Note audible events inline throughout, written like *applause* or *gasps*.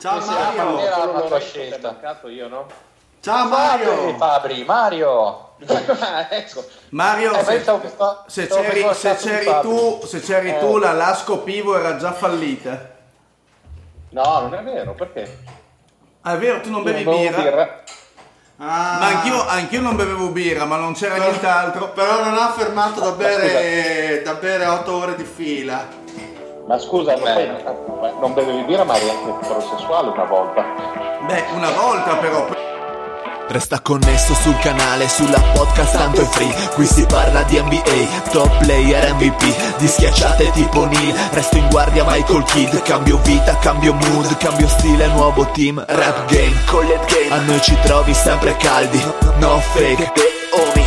Ciao Sì, Mario. sì, era una loro scelta. io, no? Ciao Mario. Fabri, Mario. Ah, *laughs* ecco. Mario, Eh, se, stavo- stavo- se stavo c'eri, se c'eri Fabri. tu, se c'eri Eh. tu, la Lasco Pivo era già fallita. No, non è vero, perché? Ah, è vero, tu non bevi Non birra. birra. Ah, Ma anch'io, anch'io non bevevo birra, ma non c'era nient'altro. Però non ha fermato da bere, da bere 8 ore di fila. Ma scusa, ma non bevevi birra, ma eri anche eterosessuale una volta. Beh, una volta però. Resta connesso sul canale, sulla podcast tanto è free. Qui si parla di NBA, top player MVP Di schiacciate tipo Neil, resto in guardia Michael Kidd. Cambio vita, cambio mood, cambio stile, nuovo team Rap game, collet game, a noi ci trovi sempre caldi No fake,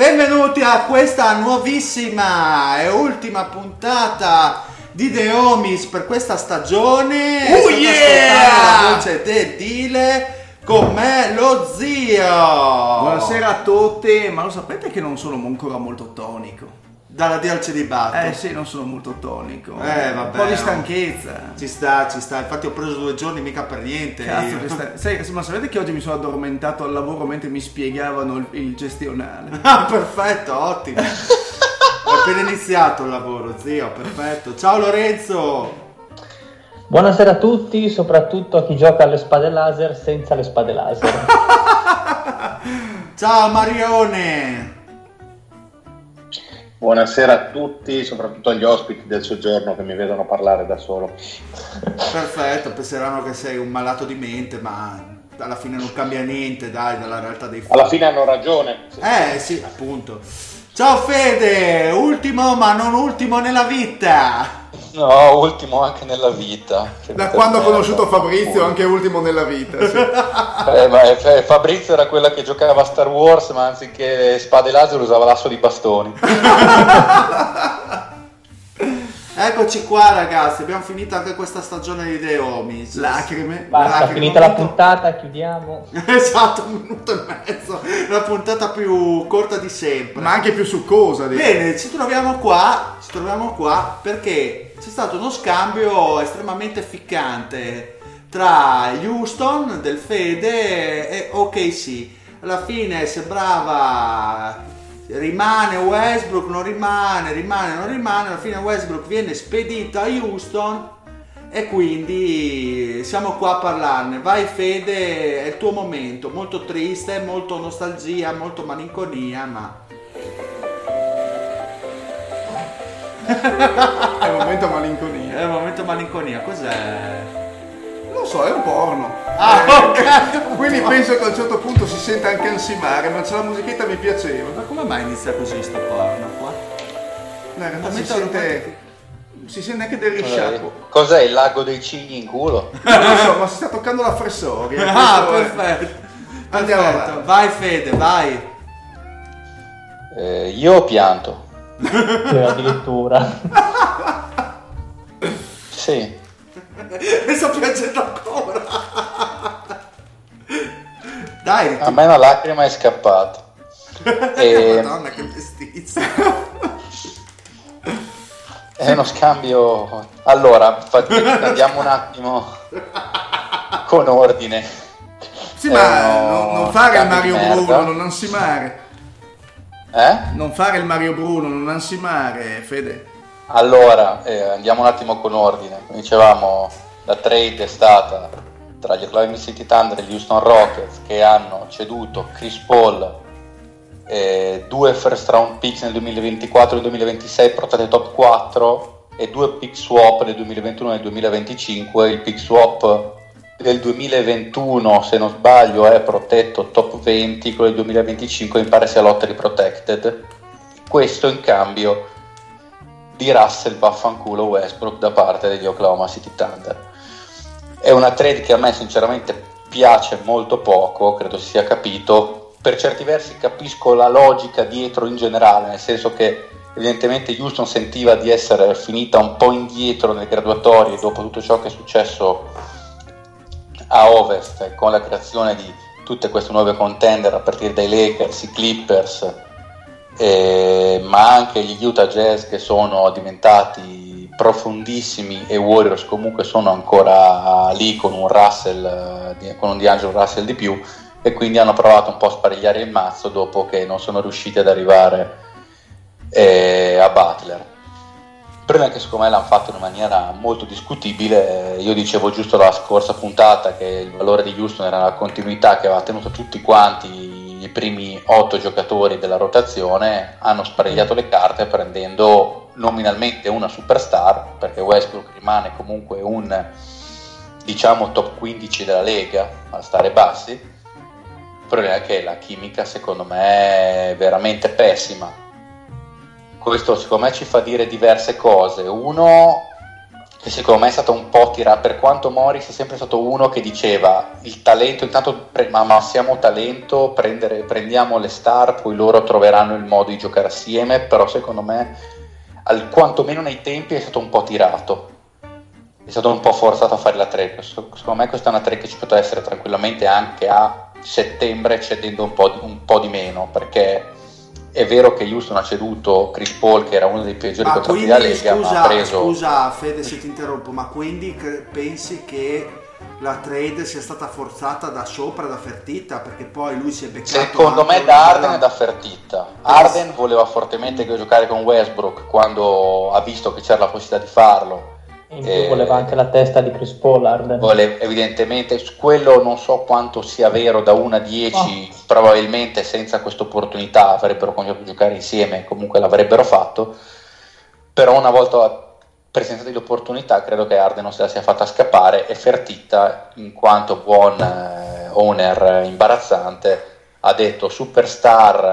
Benvenuti a questa nuovissima e ultima puntata di The Homies per questa stagione. Oh, yeah! La voce del Dile con me lo zio. Buonasera a tutti, ma lo sapete che non sono ancora molto tonico? Dalla D al celibato. Eh sì, non sono molto tonico. Eh, Un vabbè, po' di no. stanchezza. Ci sta, ci sta. Infatti ho preso due giorni mica per niente. Cazzo, *laughs* che sta- sai, ma sapete che oggi mi sono addormentato al lavoro mentre mi spiegavano il, il gestionale? *laughs* Ah, perfetto, ottimo. Ho appena iniziato il lavoro, zio, perfetto. Ciao Lorenzo. Buonasera a tutti, soprattutto a chi gioca alle spade laser senza le spade laser. *laughs* Ciao Marione. Buonasera a tutti, soprattutto agli ospiti del soggiorno che mi vedono parlare da solo. Perfetto, penseranno che sei un malato di mente, ma alla fine non cambia niente, dai, dalla realtà dei fatti. Alla fine hanno ragione. Eh sì, appunto. Ciao Fede, ultimo ma non ultimo nella vita. No, ultimo anche nella vita. Che Da quando ho conosciuto Fabrizio, anche ultimo nella vita. sì. *laughs* Eh, ma F- Fabrizio era quella che giocava a Star Wars, ma anziché spade laser usava l'asso di bastoni. *laughs* Eccoci qua ragazzi, abbiamo finito anche questa stagione di The Homies. Lacrime. Basta, Lacrime, finita la puntata, chiudiamo. *laughs* Esatto, un minuto e mezzo, la puntata più corta di sempre. Ma anche più succosa. direi. Bene, ci troviamo qua, ci troviamo qua perché c'è stato uno scambio estremamente ficcante tra Houston del Fede e OKC. Alla fine sembrava rimane Westbrook, non rimane, rimane, non rimane, alla fine Westbrook viene spedito a Houston e quindi siamo qua a parlarne. Vai Fede, è il tuo momento, molto triste, molto nostalgia, molto malinconia, ma È un momento malinconia. È un momento malinconia, cos'è? So, è un porno. Ah, Eh, ok. *laughs* Quindi penso che a un certo punto si senta anche ansimare, ma c'è la musichetta mi piaceva. Ma come mai inizia così sto porno qua? No, in realtà si sente, si sente anche del Cos'è? risciacquo. Cos'è il lago dei cigni in culo? *laughs* Non lo so, ma si sta toccando la fressoria. Ah, questo è- perfetto. Andiamo Perfetto. avanti. Vai Fede, vai. Eh, io ho pianto. *laughs* Cioè, addirittura. Sì. E sto piangendo ancora. Dai, A me una lacrima è scappata. *laughs* E Madonna che mestizia. è uno scambio. Allora, andiamo un attimo con ordine. Sì, È ma non, non fare il Mario. Bruno, non ansimare. Eh? Non fare il Mario Bruno, non ansimare, Fede. Allora, eh, andiamo un attimo con ordine. Come Dicevamo, la trade è stata tra gli Oklahoma City Thunder e gli Houston Rockets che hanno ceduto Chris Paul, eh, due first round picks nel 2024 e nel 2026 portate top 4 e due pick swap nel 2021 e nel 2025. Il pick swap del 2021, se non sbaglio, è protetto top 20, quello del 2025 mi pare sia lottery protected. Questo in cambio di Russell vaffanculo Westbrook da parte degli Oklahoma City Thunder. È una trade che a me sinceramente piace molto poco, credo si sia capito. Per certi versi capisco la logica dietro in generale, nel senso che evidentemente Houston sentiva di essere finita un po' indietro nelle graduatorie dopo tutto ciò che è successo a Ovest con la creazione di tutte queste nuove contender a partire dai Lakers, i Clippers, eh, ma anche gli Utah Jazz che sono diventati profondissimi e Warriors comunque sono ancora lì con un Russell, eh, con un D'Angelo Russell di più e quindi hanno provato un po' a sparigliare il mazzo dopo che non sono riusciti ad arrivare eh, a Butler. È che secondo me l'hanno fatto in maniera molto discutibile, io dicevo giusto la scorsa puntata che il valore di Houston era la continuità che aveva tenuto tutti quanti i primi otto giocatori della rotazione, hanno sparigliato le carte prendendo nominalmente una superstar, perché Westbrook rimane comunque un diciamo top 15 della Lega a stare bassi. Il problema è che la chimica secondo me è veramente pessima. Questo secondo me ci fa dire diverse cose. Uno, che secondo me è stato un po' tirato, per quanto Morris è sempre stato uno che diceva il talento, intanto ma massiamo talento, prendere, prendiamo le star, poi loro troveranno il modo di giocare assieme, però secondo me al, quantomeno nei tempi è stato un po' tirato. È stato un po' forzato a fare la track. Secondo me questa è una track che ci poteva essere tranquillamente anche a settembre cedendo un po' di, un po di meno, perché è vero che Houston ha ceduto Chris Paul che era uno dei peggiori ma contratti della Lega scusa, ma ha preso scusa Fede se ti interrompo ma quindi pensi che la trade sia stata forzata da sopra da Fertitta? Perché poi lui si è beccato secondo me da Arden e da Fertitta. Arden voleva fortemente giocare con Westbrook quando ha visto che c'era la possibilità di farlo in più voleva anche la testa di Chris Paul Arden Vole, evidentemente quello non so quanto sia vero da 1 a 10 oh. probabilmente senza questa opportunità avrebbero continuato a giocare insieme comunque l'avrebbero fatto però una volta presentati l'opportunità, credo che Arden non se la sia fatta scappare e Fertitta, in quanto buon eh, owner imbarazzante, ha detto superstar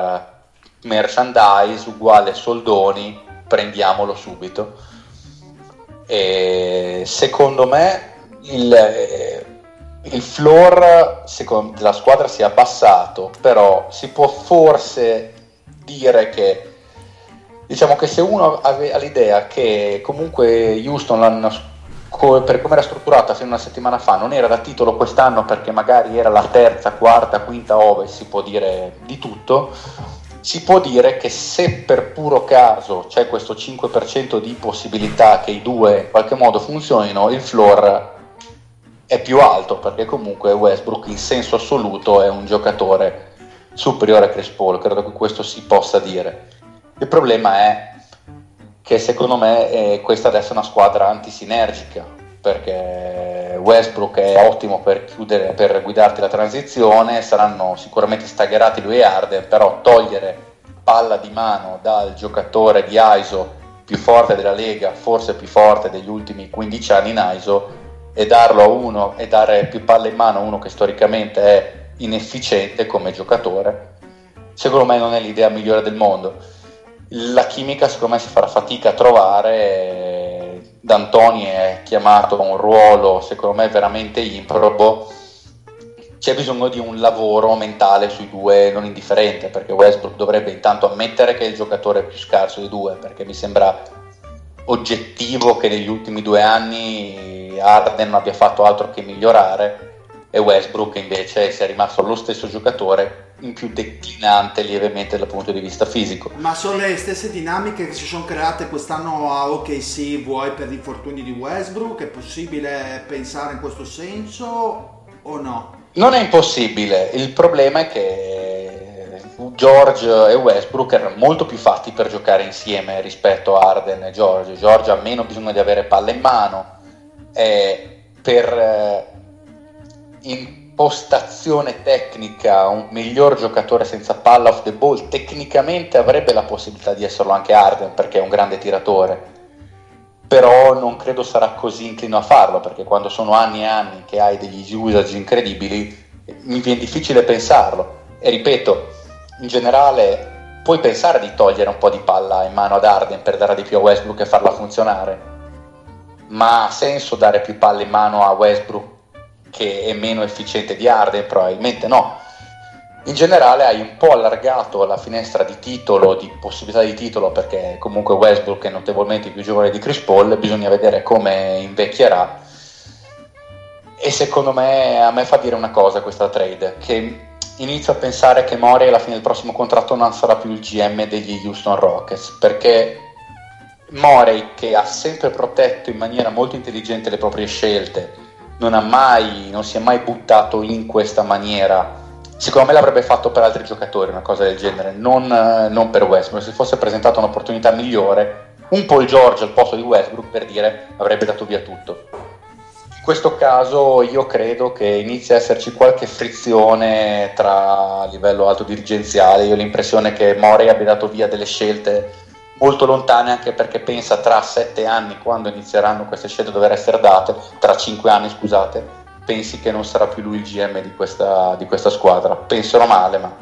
eh, merchandise uguale soldoni, prendiamolo subito. E secondo me il, il floor secondo, della squadra si è abbassato, però si può forse dire che diciamo che se uno ha l'idea che comunque Houston l'anno per come era strutturata fino a una settimana fa non era da titolo quest'anno perché magari era la terza, quarta, quinta ove si può dire di tutto si può dire che se per puro caso c'è questo 5% di possibilità che i due in qualche modo funzionino il floor è più alto perché comunque Westbrook in senso assoluto è un giocatore superiore a Chris Paul credo che questo si possa dire. Il problema è che secondo me eh, questa adesso è una squadra antisinergica perché Westbrook è ottimo per, chiudere, per guidarti la transizione, saranno sicuramente staggerati lui e Arden, però togliere palla di mano dal giocatore di ISO più forte della Lega, forse più forte degli ultimi 15 anni in ISO, e darlo a uno e dare più palle in mano a uno che storicamente è inefficiente come giocatore, secondo me non è l'idea migliore del mondo. La chimica secondo me si farà fatica a trovare D'Antoni è chiamato a un ruolo secondo me veramente improbo. C'è bisogno di un lavoro mentale sui due non indifferente perché Westbrook dovrebbe intanto ammettere che è il giocatore più scarso dei due perché mi sembra oggettivo che negli ultimi due anni Arden non abbia fatto altro che migliorare e Westbrook invece sia rimasto lo stesso giocatore in più declinante lievemente dal punto di vista fisico. Ma sono le stesse dinamiche che si sono create quest'anno a OKC, vuoi per gli infortuni di Westbrook? È possibile pensare in questo senso o no? Non è impossibile, il problema è che George e Westbrook erano molto più fatti per giocare insieme rispetto a Arden e George. George ha meno bisogno di avere palla in mano, per impostazione tecnica, un miglior giocatore senza palla off the ball, tecnicamente avrebbe la possibilità di esserlo anche Arden perché è un grande tiratore. Però non credo sarà così inclino a farlo perché quando sono anni e anni che hai degli usage incredibili mi viene difficile pensarlo. E ripeto, in generale puoi pensare di togliere un po' di palla in mano ad Arden per dare di più a Westbrook e farla funzionare, ma ha senso dare più palle in mano a Westbrook che è meno efficiente di Arden? Probabilmente no. In generale hai un po' allargato la finestra di titolo, di possibilità di titolo, perché comunque Westbrook è notevolmente più giovane di Chris Paul, bisogna vedere come invecchierà. E secondo me a me fa dire una cosa questa trade, che inizio a pensare che Mori alla fine del prossimo contratto non sarà più il GM degli Houston Rockets, perché Morey che ha sempre protetto in maniera molto intelligente le proprie scelte, non, mai, non si è mai buttato in questa maniera. Secondo me l'avrebbe fatto per altri giocatori una cosa del genere, non, non per Westbrook. Se fosse presentata un'opportunità migliore, un po' il George al posto di Westbrook per dire avrebbe dato via tutto. In questo caso io credo che inizi a esserci qualche frizione tra livello alto dirigenziale. Io ho l'impressione che Morey abbia dato via delle scelte molto lontane anche perché pensa tra sette anni quando inizieranno queste scelte a dover essere date, tra cinque anni scusate, pensi che non sarà più lui il GM di questa, di questa squadra. Penserò male, ma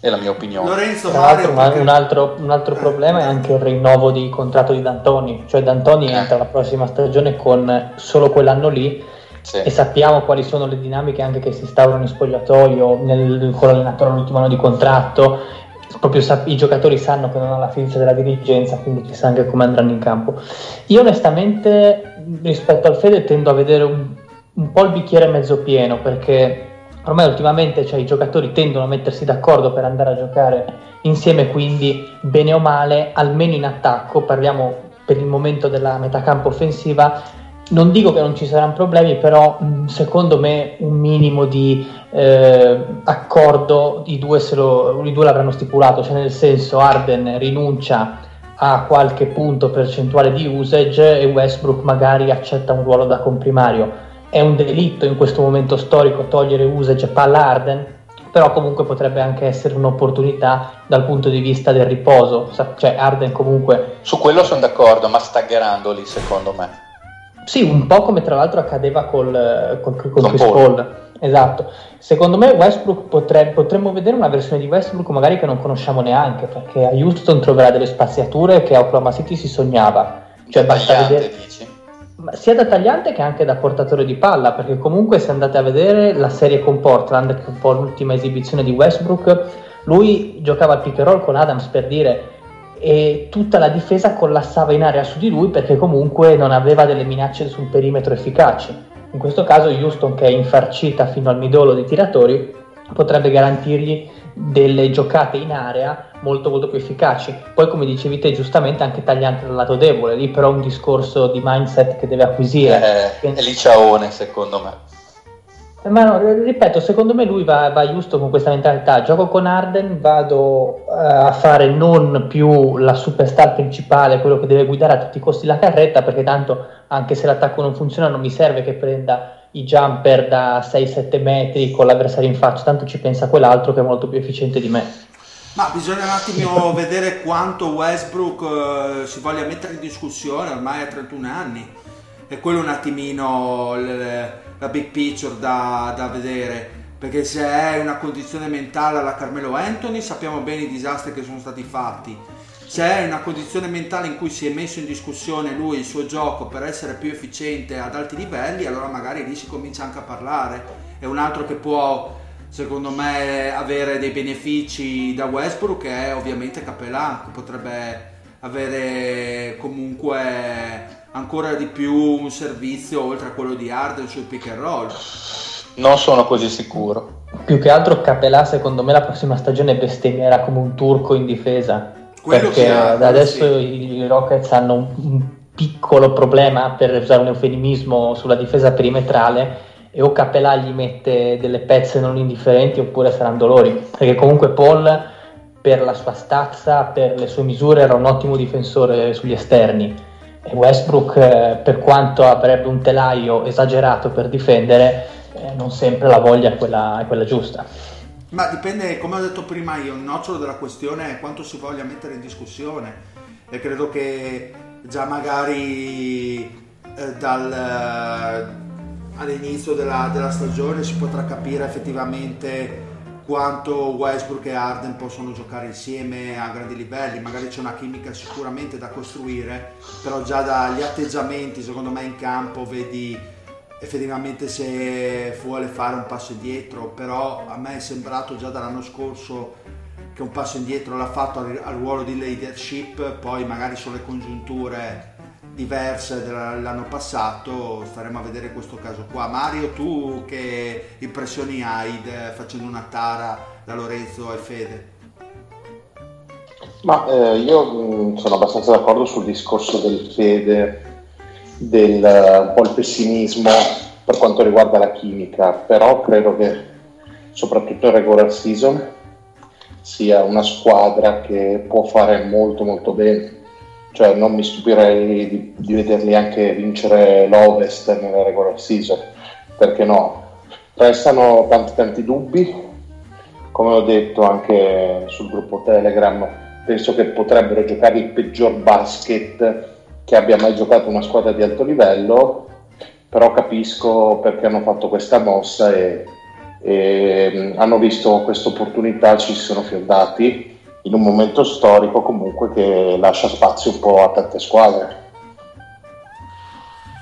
è la mia opinione. Lorenzo, Tra l'altro, perché... un, altro, un, altro, problema è anche il rinnovo di contratto di D'Antoni, cioè D'Antoni eh. entra la prossima stagione con solo quell'anno lì sì. e sappiamo quali sono le dinamiche anche che si instaurano in spogliatoio nel, con l'allenatore all'ultimo anno di contratto proprio sa- i giocatori sanno che non ha la fiducia della dirigenza, quindi chissà anche come andranno in campo. Io onestamente rispetto al Fede tendo a vedere un, un po' il bicchiere mezzo pieno perché ormai ultimamente cioè, i giocatori tendono a mettersi d'accordo per andare a giocare insieme, quindi bene o male, almeno in attacco, parliamo per il momento della metacampo offensiva, non dico che non ci saranno problemi, però secondo me un minimo di eh, accordo i due, lo, i due l'avranno stipulato, cioè nel senso Arden rinuncia a qualche punto percentuale di usage e Westbrook magari accetta un ruolo da comprimario. È un delitto in questo momento storico togliere usage palla Arden, però comunque potrebbe anche essere un'opportunità dal punto di vista del riposo, cioè Arden comunque... Su quello sono d'accordo, ma staggerando lì secondo me. Sì, un po' come tra l'altro accadeva col, col, col Chris Paul. Paul. Esatto. Secondo me Westbrook potrebbe, potremmo vedere una versione di Westbrook magari che non conosciamo neanche, perché a Houston troverà delle spaziature che a Oklahoma City si sognava. Cioè basta vedere... Dici? sia da tagliante che anche da portatore di palla, perché comunque se andate a vedere la serie con Portland, che è un po' l'ultima esibizione di Westbrook, lui giocava al pick and roll con Adams per dire e tutta la difesa collassava in area su di lui perché comunque non aveva delle minacce sul perimetro efficaci. In questo caso Houston, che è infarcita fino al midollo dei tiratori, potrebbe garantirgli delle giocate in area molto molto più efficaci. Poi come dicevi te giustamente anche tagliante dal lato debole, lì però un discorso di mindset che deve acquisire. Eh, è liciaone secondo me. Ma no, ripeto, secondo me lui va, va giusto con questa mentalità. Gioco con Arden, vado uh, a fare non più la superstar principale, quello che deve guidare a tutti i costi la carretta, perché tanto anche se l'attacco non funziona non mi serve che prenda i jumper da 6-7 metri con l'avversario in faccia, tanto ci pensa quell'altro che è molto più efficiente di me. Ma bisogna un attimo vedere quanto Westbrook uh, si voglia mettere in discussione, ormai ha 31 anni, e quello un attimino... La big picture da, da vedere. Perché se è una condizione mentale alla Carmelo Anthony sappiamo bene i disastri che sono stati fatti. Se è una condizione mentale in cui si è messo in discussione lui il suo gioco per essere più efficiente ad alti livelli allora magari lì si comincia anche a parlare. È un altro che può secondo me avere dei benefici da Westbrook è ovviamente Capelà che potrebbe avere comunque ancora di più un servizio oltre a quello di Arden sul pick and roll. Non sono così sicuro. Più che altro Capelà secondo me la prossima stagione bestemmierà come un turco in difesa. Quello perché ha, adesso sì. i Rockets hanno un, un piccolo problema, per usare un eufemismo, sulla difesa perimetrale e o Capelà gli mette delle pezze non indifferenti oppure saranno dolori. Perché comunque Paul per la sua stazza, per le sue misure era un ottimo difensore sugli esterni Westbrook, eh, per quanto avrebbe un telaio esagerato per difendere, eh, non sempre la voglia è quella, è quella giusta. Ma dipende, come ho detto prima io, il nocciolo della questione è quanto si voglia mettere in discussione e credo che già magari eh, dal, all'inizio della, della stagione si potrà capire effettivamente quanto Westbrook e Arden possono giocare insieme a grandi livelli, magari c'è una chimica sicuramente da costruire, però già dagli atteggiamenti secondo me in campo vedi effettivamente se vuole fare un passo indietro, però a me è sembrato già dall'anno scorso che un passo indietro l'ha fatto al, ruolo di leadership, poi magari sono le congiunture diverse dell'anno passato, staremo a vedere questo caso qua. Mario, tu che impressioni hai facendo una tara da Lorenzo e Fede? Ma eh, io mh, sono abbastanza d'accordo sul discorso del Fede, del uh, un po' il pessimismo per quanto riguarda la chimica, però credo che soprattutto in regular season sia una squadra che può fare molto molto bene cioè non mi stupirei di, di vederli anche vincere l'Ovest nella regular season, perché no? Restano tanti tanti dubbi, come ho detto anche sul gruppo Telegram, penso che potrebbero giocare il peggior basket che abbia mai giocato una squadra di alto livello, però capisco perché hanno fatto questa mossa e, e hanno visto questa opportunità, ci sono fiondati in un momento storico comunque che lascia spazio un po' a tante squadre.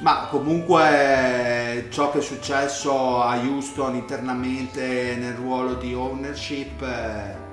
Ma comunque ciò che è successo a Houston internamente nel ruolo di ownership eh,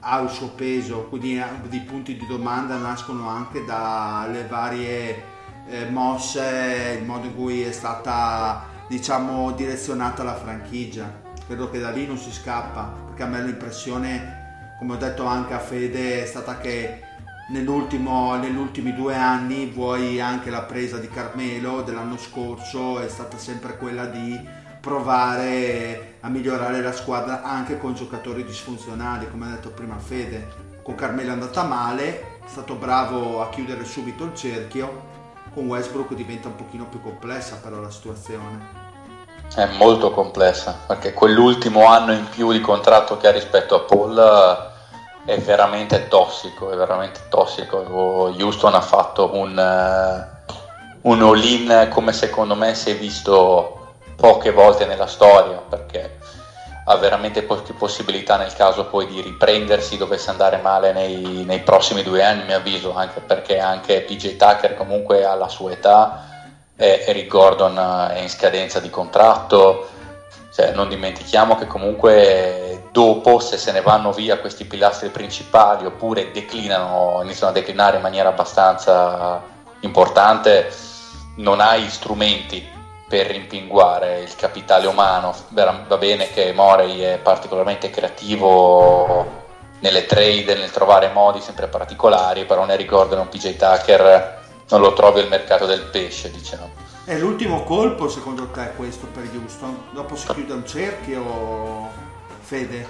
ha il suo peso, quindi i punti di domanda nascono anche dalle varie eh, mosse, il modo in cui è stata diciamo direzionata la franchigia. Credo che da lì non si scappa, perché a me l'impressione come ho detto anche a Fede, è stata che negli ultimi due anni, vuoi anche la presa di Carmelo dell'anno scorso, è stata sempre quella di provare a migliorare la squadra anche con giocatori disfunzionali, come ha detto prima Fede. Con Carmelo è andata male, è stato bravo a chiudere subito il cerchio, con Westbrook diventa un pochino più complessa però la situazione. È molto complessa, perché quell'ultimo anno in più di contratto che ha rispetto a Paul è veramente tossico, è veramente tossico. Houston ha fatto un, uh, un all-in come secondo me si è visto poche volte nella storia, perché ha veramente poche possibilità nel caso poi di riprendersi dovesse andare male nei, nei prossimi due anni, mi avviso, anche perché anche PJ Tucker comunque ha la sua età, e Eric Gordon è in scadenza di contratto, cioè, non dimentichiamo che comunque dopo, se se ne vanno via questi pilastri principali oppure declinano, iniziano a declinare in maniera abbastanza importante, non hai strumenti per rimpinguare il capitale umano. Va bene che Morey è particolarmente creativo nelle trade, nel trovare modi sempre particolari, però ne ricordano PJ Tucker non lo trovi al mercato del pesce, diciamo. È l'ultimo colpo secondo te questo per Houston? Dopo si chiude un cerchio, Fede?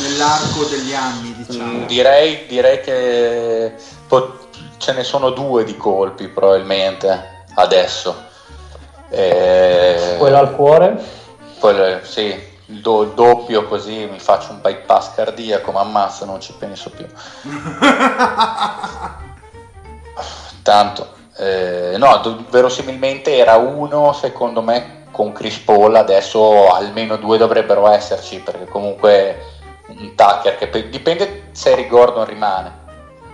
Nell'arco degli anni, diciamo. Mm, direi, direi che pot- ce ne sono due di colpi probabilmente adesso. Eh, quello al cuore? Quello, sì, il, do- il, doppio così mi faccio un bypass cardiaco, ma ammazza, non ci penso più. *laughs* Tanto, eh, no, verosimilmente era uno, secondo me, con Chris Paul, adesso almeno due dovrebbero esserci, perché comunque un Tucker che dipende se Eric Gordon rimane,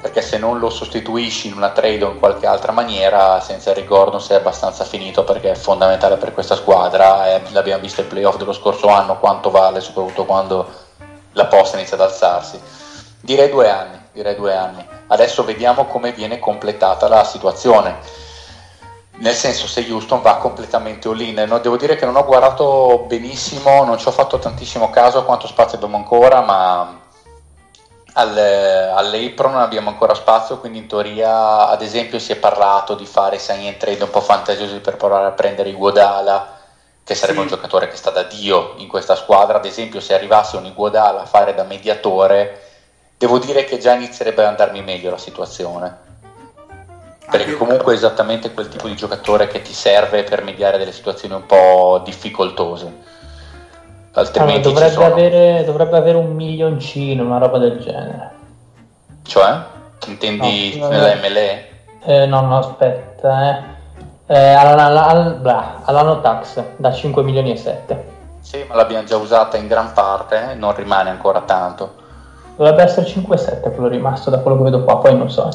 perché se non lo sostituisci in una trade o in qualche altra maniera, senza Eric Gordon sei abbastanza finito perché è fondamentale per questa squadra, eh, l'abbiamo visto ai playoff dello scorso anno, quanto vale, soprattutto quando la posta inizia ad alzarsi. Direi due anni, direi due anni. Adesso vediamo come viene completata la situazione. Nel senso se Houston va completamente all-in. No, devo dire che non ho guardato benissimo, non ci ho fatto tantissimo caso a quanto spazio abbiamo ancora, ma al, all'Apron abbiamo ancora spazio, quindi in teoria ad esempio si è parlato di fare sign and trade un po' fantasiosi per provare a prendere Iguodala, che sarebbe sì. un giocatore che sta da Dio in questa squadra, ad esempio se arrivasse un Iguodala a fare da mediatore devo dire che già inizierebbe ad andarmi meglio la situazione. perché comunque è esattamente quel tipo di giocatore che ti serve per mediare delle situazioni un po' difficoltose. Altrimenti allora, dovrebbe, sono... avere, dovrebbe, avere, un milioncino, una roba del genere. Cioè? Intendi no, nella MLE? Eh, no, no, aspetta, eh. eh all'anno tax da 5 milioni e 7. Sì, ma l'abbiamo già usata in gran parte, eh? non rimane ancora tanto. Dovrebbe essere 5-7 quello rimasto da quello che vedo qua, poi non so.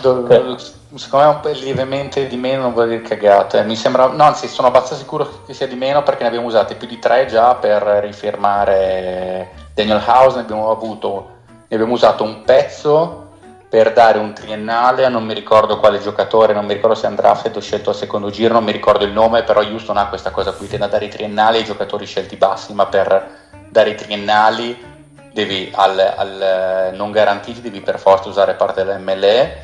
Do- secondo me un po' lievemente di meno non vuol dire cagate. Mi sembra, no, anzi, sono abbastanza sicuro che sia di meno perché ne abbiamo usate più di 3 già per rifirmare Daniel House. Ne abbiamo avuto, ne abbiamo usato un pezzo per dare un triennale a non mi ricordo quale giocatore, non mi ricordo se Andrafted o scelto al secondo giro, non mi ricordo il nome, però Houston ha questa cosa qui, tende a dare i triennali ai giocatori scelti bassi, ma per dare i triennali devi al, al non garantiti devi per forza usare parte dell'MLE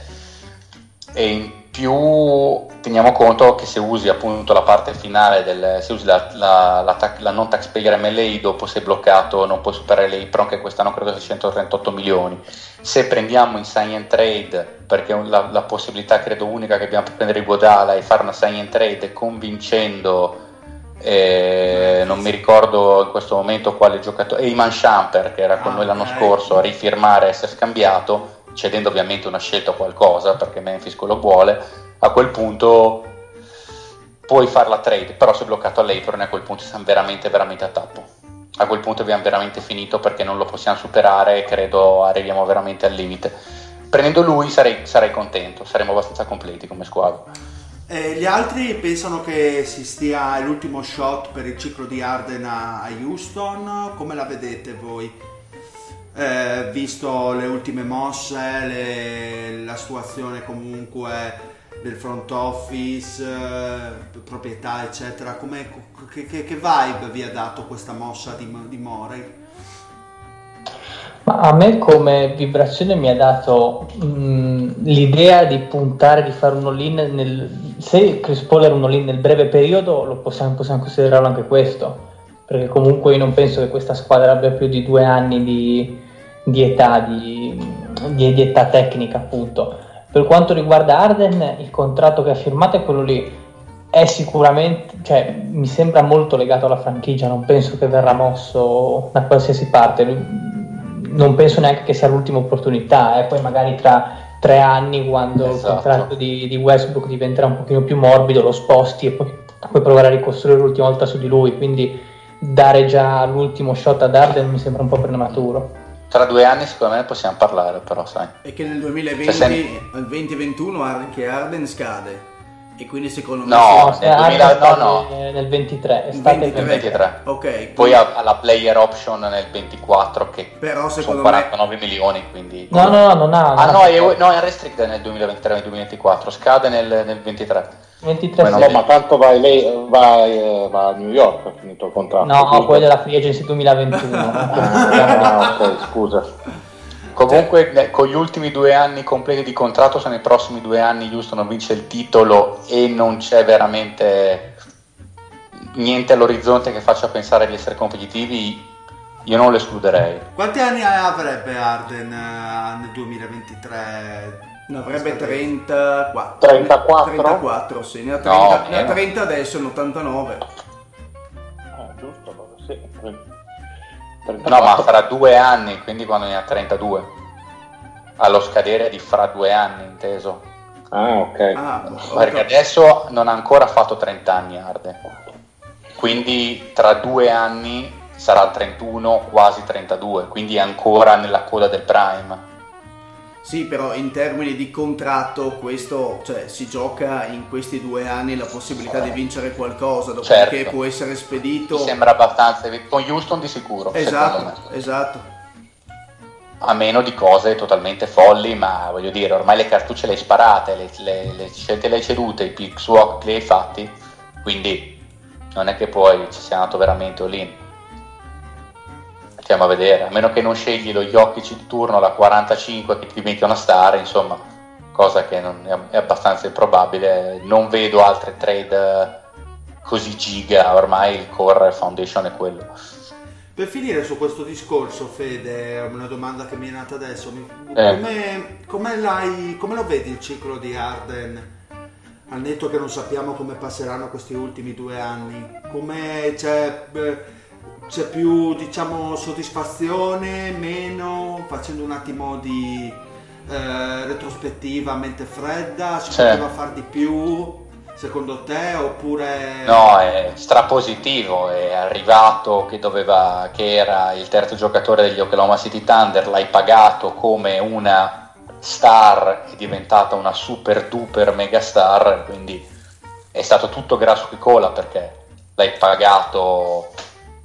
e. In più teniamo conto che se usi appunto la parte finale del, se usi la, la, la, la non taxpayer MLI dopo sei bloccato non puoi superare l'EIPRON che quest'anno credo sia 138 milioni. Se prendiamo in sign and trade perché la, possibilità credo unica che abbiamo per prendere i Godala e fare una sign and trade convincendo eh, non mi ricordo in questo momento quale giocatore Iman Shamper che era con ah, noi l'anno scorso a rifirmare e essere scambiato cedendo ovviamente una scelta o qualcosa perché Memphis quello vuole, a quel punto puoi fare la trade, però sei bloccato all'apron e a quel punto siamo veramente veramente a tappo. A quel punto abbiamo veramente finito perché non lo possiamo superare e credo arriviamo veramente al limite. Prendendo lui sarei, sarei contento, saremo abbastanza completi come squadra. Eh, gli altri pensano che si stia l'ultimo shot per il ciclo di Arden a Houston, come la vedete voi? eh, visto le ultime mosse, le, la situazione comunque del front office, eh, proprietà eccetera, che, che, che, vibe vi ha dato questa mossa di, di Morey? Ma a me come vibrazione mi ha dato mh, l'idea di puntare, di fare un all-in nel... Se Chris Paul era un all-in nel breve periodo, lo possiamo, possiamo considerarlo anche questo, perché comunque io non penso che questa squadra abbia più di due anni di, di età, di, di, di età tecnica appunto. Per quanto riguarda Arden, il contratto che ha firmato è quello lì. È sicuramente, cioè, mi sembra molto legato alla franchigia, non penso che verrà mosso da qualsiasi parte. Non penso neanche che sia l'ultima opportunità, eh. poi magari tra tre anni, quando esatto. il contratto di, di, Westbrook diventerà un pochino più morbido, lo sposti e poi puoi provare a ricostruire l'ultima volta su di lui. Quindi dare già l'ultimo shot ad Arden mi sembra un po' prematuro. Tra due anni secondo me possiamo parlare però, sai. E che nel 2020, cioè, 2021 anche Arden scade. E quindi secondo me... No, nel 2000, no, no. nel 23. È stato 23. 23. Ok. Poi quindi... alla player option nel 24 che Però secondo sono 49 me... milioni, quindi... No, no, no, non ha... Ah no, è, no, è restricted nel 2023-2024, scade nel, nel 23. 23 no, ma tanto va, lei, va, eh, va, a New York ha finito il contratto no, no quello della Free Agency 2021 *laughs* ah, ok scusa comunque cioè. con gli ultimi due anni completi di contratto se nei prossimi due anni Houston non vince il titolo e non c'è veramente niente all'orizzonte che faccia pensare di essere competitivi io non lo escluderei quanti anni avrebbe Arden eh, nel 2023 ne avrebbe 34. 34? 34, sì, ne ha 30, no, ne ha 30 adesso, in 89. Ah, giusto, sì. 34. No, ma fra due anni, quindi quando ne ha 32. Allo scadere di fra due anni, inteso. Ah, ok. Ah, Perché okay. adesso non ha ancora fatto 30 anni Arde. Quindi tra due anni sarà 31, quasi 32, quindi è ancora nella coda del prime. Sì, però in termini di contratto questo, cioè, si gioca in questi due anni la possibilità di vincere qualcosa, dopodiché certo. può essere spedito. Mi sembra abbastanza, con Houston di sicuro. Esatto, esatto. A meno di cose totalmente folli, ma voglio dire, ormai le cartucce le hai sparate, le, le, le scelte le hai cedute, i pick swap li hai fatti, quindi non è che poi ci sia andato veramente all-in stiamo a vedere, a meno che non scegli lo Jokic di turno alla 45 che ti diventi una star, insomma, cosa che è abbastanza improbabile, non vedo altre trade così giga, ormai il core foundation è quello. Per finire su questo discorso, Fede, una domanda che mi è nata adesso. Eh. Come, come, come, lo vedi il ciclo di Arden? Al netto che non sappiamo come passeranno questi ultimi due anni. Come c'è, c'è più, diciamo, soddisfazione, meno, facendo un attimo di eh, retrospettiva mente fredda? Si sì. poteva fare di più? secondo te oppure no è strapositivo è arrivato che doveva che era il terzo giocatore degli Oklahoma City Thunder l'hai pagato come una star è diventata una super duper mega star quindi è stato tutto grasso che cola perché l'hai pagato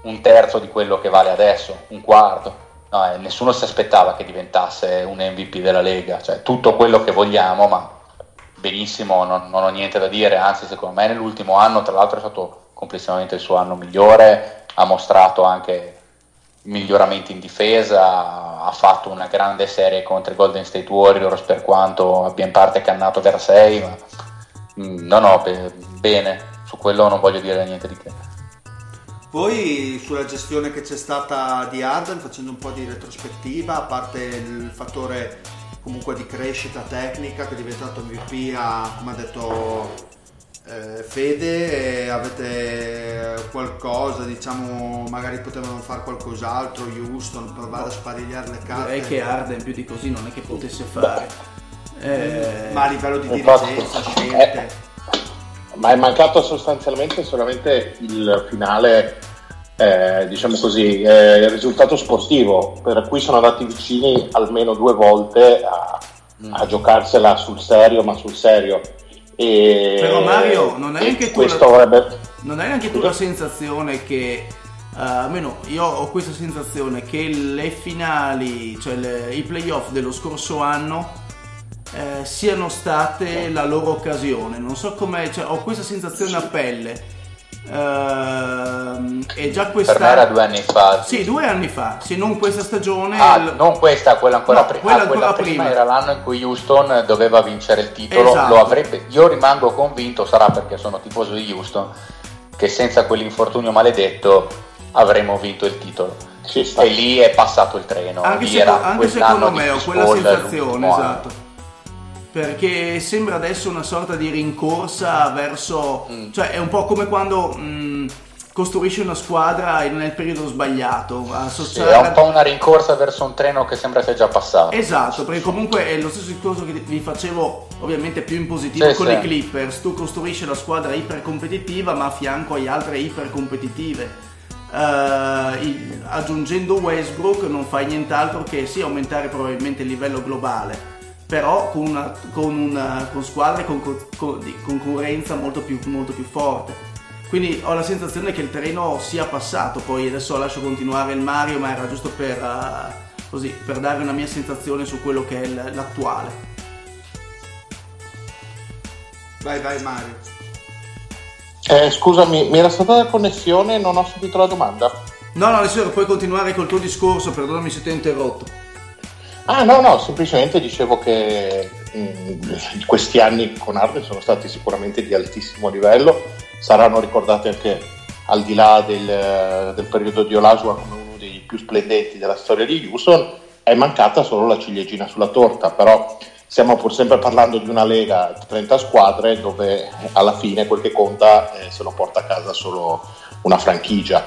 un terzo di quello che vale adesso un quarto no, eh, nessuno si aspettava che diventasse un MVP della Lega cioè tutto quello che vogliamo ma benissimo, non, non, ho niente da dire, anzi secondo me nell'ultimo anno tra l'altro è stato complessivamente il suo anno migliore, ha mostrato anche miglioramenti in difesa, ha fatto una grande serie contro i Golden State Warriors per quanto abbia in parte cannato per 6, ma mm, no no, be- bene, su quello non voglio dire niente di che. Poi sulla gestione che c'è stata di Arden, facendo un po' di retrospettiva, a parte il fattore comunque di crescita tecnica che è diventato MVP a, come ha detto eh, Fede avete qualcosa diciamo magari potevano fare qualcos'altro Houston provare a sparigliare le carte? Direi che Arden più di così non è che potesse fare. Eh, ma a livello di dirigenza scelte. eh, ma è mancato sostanzialmente solamente il finale eh, diciamo così, eh, il risultato sportivo, per cui sono andati vicini almeno due volte a, a giocarsela sul serio, ma sul serio. E, Però Mario, non hai anche tu, la, avrebbe... non hai anche tu la sensazione che, uh, almeno io ho questa sensazione, che le finali, cioè le, i playoff dello scorso anno eh, siano state la loro occasione. Non so come, cioè, ho questa sensazione a pelle Uh, e già questa... Per me era due anni fa. Sì, due anni fa, se non questa stagione. Ah, il... non questa, quella ancora, no, pri- quella ah, quella prima. prima. Era l'anno in cui Houston doveva vincere il titolo. Esatto. Lo avrebbe... Io rimango convinto, sarà perché sono tifoso di Houston, che senza quell'infortunio maledetto avremmo vinto il titolo. E lì è passato il treno. Anche, seco- anche secondo me ho quella sensazione, esatto. Anno perché sembra adesso una sorta di rincorsa verso... Mm. cioè è un po' come quando... Mm, costruisci una squadra nel periodo sbagliato. Associare... Sì, è un po' una rincorsa verso un treno che sembra sia già passato. Esatto, perché comunque è lo stesso discorso che vi facevo, ovviamente più in positivo sì, con sì. i Clippers. Tu costruisci la squadra iper competitiva, ma a fianco hai altre iper competitive. Uh, aggiungendo Westbrook non fai nient'altro che sì aumentare probabilmente il livello globale però con, una, con, una, con squadre con, con, di concorrenza molto più, molto più forte. Quindi ho la sensazione che il terreno sia passato, poi adesso lascio continuare il Mario, ma era giusto per, uh, così, per dare una mia sensazione su quello che è l'attuale. Vai, vai Mario. Eh, scusami, mi era stata la connessione e non ho sentito la domanda. No, no, adesso puoi continuare col tuo discorso, perdonami se ti ho interrotto. Ah no, no, semplicemente dicevo che mh, mm, questi anni con Arden sono stati sicuramente di altissimo livello, saranno ricordati anche al di là del, del periodo di Olasua come uno dei più splendenti della storia di Houston, è mancata solo la ciliegina sulla torta, però stiamo pur sempre parlando di una lega di 30 squadre dove alla fine quel che conta eh, se lo porta a casa solo una franchigia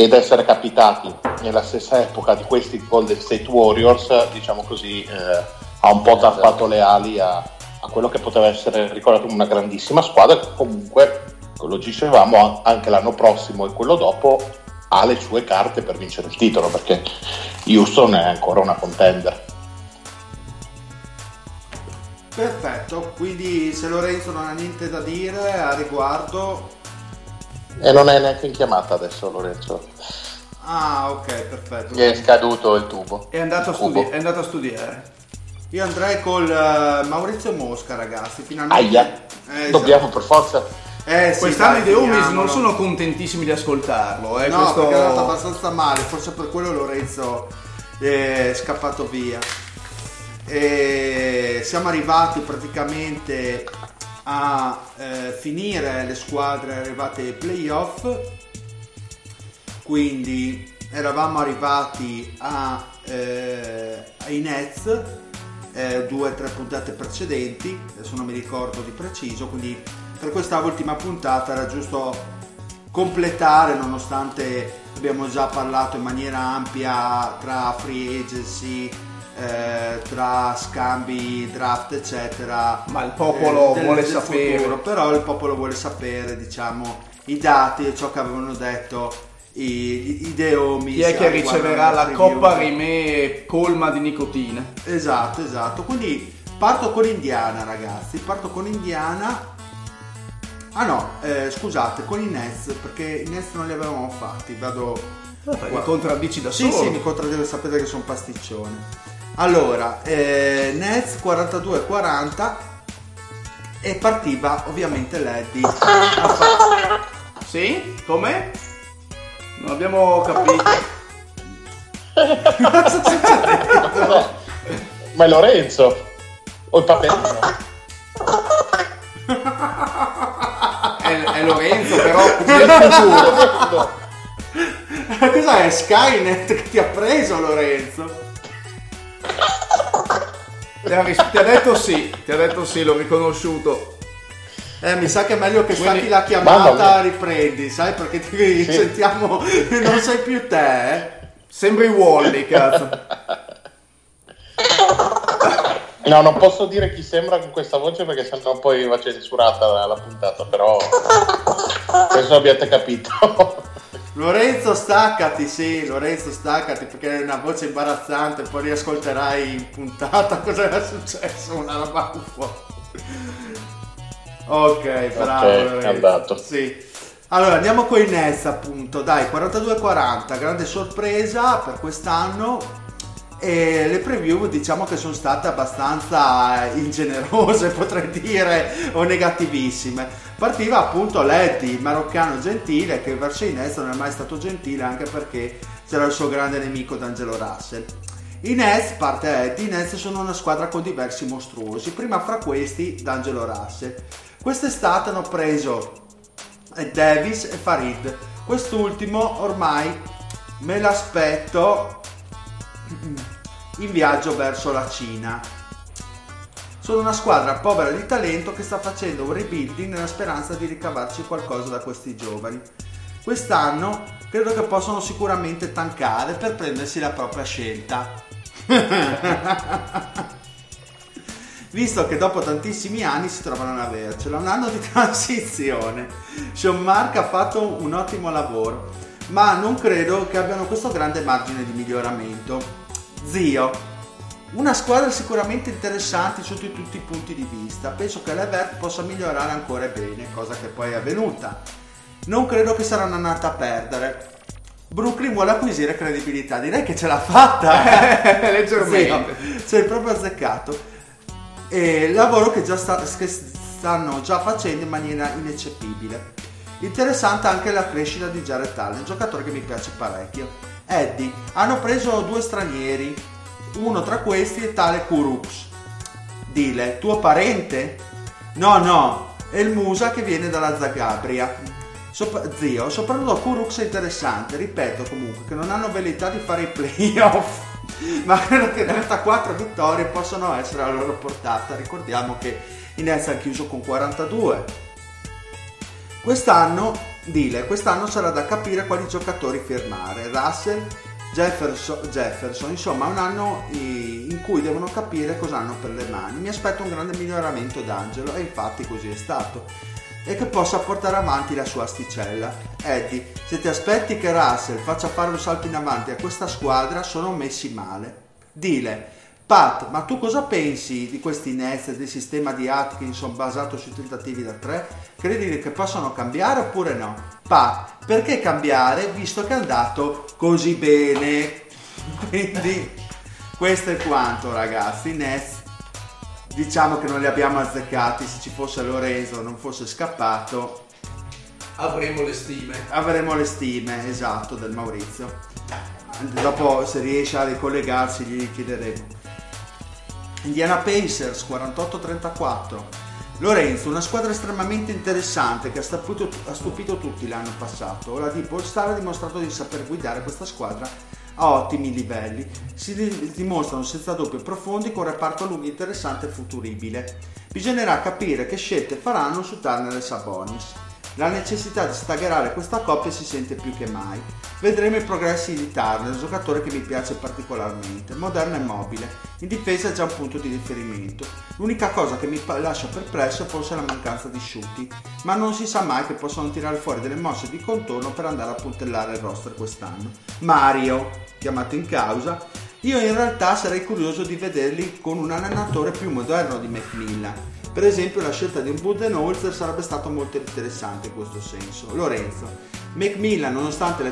ed essere capitati nella stessa epoca di questi Golden State Warriors, diciamo così, eh, ha un po' tappato le ali a, a, quello che poteva essere ricordato come una grandissima squadra che comunque, lo dicevamo, anche l'anno prossimo e quello dopo ha le sue carte per vincere il titolo, perché Houston è ancora una contender. Perfetto, quindi se Lorenzo non ha niente da dire a riguardo e non è neanche in chiamata adesso Lorenzo. Ah, ok, perfetto. Gli è scaduto il tubo. È andato, a, studi- è andato a studiare. Io andrei col uh, Maurizio Mosca, ragazzi. Finalmente. Aia. Eh, Dobbiamo esatto. per forza. Eh, sì, Quest'anno i The Homies non sono contentissimi di ascoltarlo. Eh, no, questo... perché è andato abbastanza male. Forse per quello Lorenzo è scappato via. E siamo arrivati praticamente a eh, finire le squadre arrivate ai playoff. Quindi eravamo arrivati a, eh, ai Nets eh, due o tre puntate precedenti, adesso non mi ricordo di preciso, quindi per questa ultima puntata era giusto completare nonostante abbiamo già parlato in maniera ampia tra free agency eh, tra scambi, draft, eccetera. Ma il popolo eh, del, vuole del sapere. Futuro, però il popolo vuole sapere, diciamo, i dati e ciò che avevano detto i, i Deomi. Chi è che riceverà la coppa rimè colma di nicotina? Esatto, esatto. Quindi parto con Indiana, ragazzi. Parto con Indiana. Ah no, eh, scusate, con i Nets, perché i Nets non li avevamo fatti. Vado. Mi contraddici da solo. Sì, sì, mi contraddico, sapete che sono pasticcione. Allora, eh, Nets 42-40 e partiva ovviamente l'Eddie. *laughs* Sì? Come? Non abbiamo capito. *laughs* Cosa sta succedendo? Ma è Lorenzo o il paperino? è, è Lorenzo però del futuro. *laughs* Cos'è Skynet che ti ha preso Lorenzo? Ti ha, ti ha detto sì, ti ha detto sì, l'ho riconosciuto. Eh, mi sa che è meglio che Quindi, stacchi la chiamata, riprendi, sai? Perché ti sì. sentiamo, non sei più te, eh? Sembri Wally, cazzo. No, non posso dire chi sembra con questa voce perché sennò poi va censurata la puntata, però penso abbiate capito. Lorenzo staccati, sì, Lorenzo staccati perché è una voce imbarazzante, poi riascolterai in puntata *laughs* cosa era successo, una roba uffa. Ok, bravo. Ok, è andato. Sì. Allora andiamo con i Nets appunto, dai 42-40, grande sorpresa per quest'anno e le preview diciamo che sono state abbastanza ingenerose *laughs* potrei dire o negativissime partiva appunto Letty, il maroccano gentile che verso Inez non è mai stato gentile anche perché c'era il suo grande nemico D'Angelo Russell Inez, parte Eddie, Inez sono una squadra con diversi mostruosi, prima fra questi D'Angelo Russell. Quest'estate hanno preso Davis e Farid, quest'ultimo ormai me l'aspetto *clears throat* in viaggio verso la Cina. Sono una squadra povera di talento che sta facendo un rebuilding nella speranza di ricavarci qualcosa da questi giovani. Quest'anno credo che possano sicuramente tankare per prendersi la propria scelta. *laughs* Visto che dopo tantissimi anni si trovano ad avercela, un anno di *laughs* transizione. Sean Mark ha fatto un ottimo lavoro, ma non credo che abbiano questo grande margine di miglioramento. Zio, una squadra sicuramente interessante sotto tutti i punti di vista. Penso che l'Evert possa migliorare ancora bene, cosa che poi è avvenuta. Non credo che sarà un'annata a perdere. Brooklyn vuole acquisire credibilità. Direi che ce l'ha fatta. Eh? *laughs* Leggermente. Sì, cioè, proprio azzeccato. E lavoro che, già sta, che stanno già facendo in maniera ineccepibile. Interessante anche la crescita di Jared Allen, giocatore che mi piace parecchio. Eddie, hanno preso due stranieri, uno tra questi è tale Kurux. Dile, tuo parente? No, no, è il Musa che viene dalla Zagabria. Sop- zio, soprattutto Kurux è interessante, ripeto comunque che non hanno velità di fare i playoff, *laughs* ma credo che 34 vittorie possano essere alla loro portata. Ricordiamo che Inez ha chiuso con 42. Quest'anno, dile, quest'anno sarà da capire quali giocatori firmare. Russell Jefferson, Jefferson, insomma un anno in cui devono capire cosa hanno per le mani. Mi aspetto un grande miglioramento d'Angelo e infatti così è stato e che possa portare avanti la sua asticella. Eddie, se ti aspetti che Russell faccia fare un salto in avanti a questa squadra sono messi male. Dile, Pat, ma tu cosa pensi di questi Nets del sistema di Atkinson basato sui tentativi da 3? Credi che possano cambiare oppure no? Pat, perché cambiare visto che è andato così bene? *laughs* Quindi questo è quanto ragazzi, Nets diciamo che non li abbiamo azzeccati, se ci fosse Lorenzo non fosse scappato avremo le stime. Avremo le stime, esatto, del Maurizio. Dopo se riesce a ricollegarsi gli chiederemo. Indiana Pacers 48-34. Lorenzo, una squadra estremamente interessante che ha stupito, ha stupito tutti l'anno passato. La Deep All Star ha dimostrato di saper guidare questa squadra a ottimi livelli. Si dimostrano senza dubbio profondi con reparto lungo interessante e futuribile. Bisognerà capire che scelte faranno su Turner e Sabonis. La necessità di staggerare questa coppia si sente più che mai. Vedremo i progressi di Turner, giocatore che mi piace particolarmente, moderno e mobile. In difesa è già un punto di riferimento. L'unica cosa che mi lascia perplesso è forse la mancanza di shooting, ma non si sa mai che possano tirare fuori delle mosse di contorno per andare a puntellare il roster quest'anno. Mario, chiamato in causa, io in realtà sarei curioso di vederli con un allenatore più moderno di Macmillan per esempio la scelta di un Budenholzer sarebbe stata molto interessante in questo senso. Lorenzo. Macmillan, nonostante le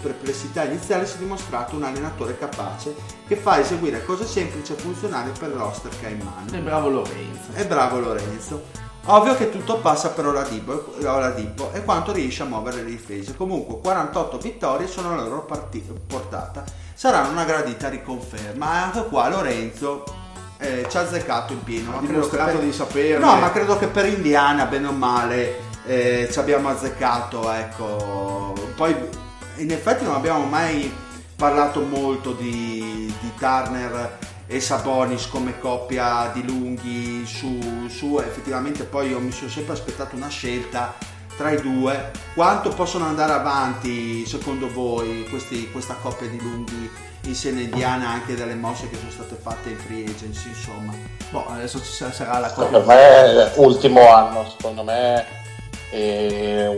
perplessità iniziali, si è dimostrato un allenatore capace che fa eseguire cose semplici e funzionali per il roster che ha in mano. È bravo Lorenzo. È bravo Lorenzo. Ovvio che tutto passa per Oladipo, Oladipo e quanto riesce a muovere le difese. Comunque 48 vittorie sono la loro partita, portata. Saranno una gradita riconferma. Anche qua Lorenzo eh, ci ha azzeccato in pieno. Ha dimostrato di sapere. No, ma credo che per Indiana, bene o male, eh, ci abbiamo azzeccato. Ecco. Poi, in effetti, non abbiamo mai parlato molto di, di Turner e Sabonis come coppia di lunghi su, su effettivamente poi io mi sono sempre aspettato una scelta tra i due quanto possono andare avanti secondo voi questi, questa coppia di lunghi in indiana anche dalle mosse che sono state fatte in free agency insomma? Boh, adesso ci sarà la cosa per me ultimo anno secondo me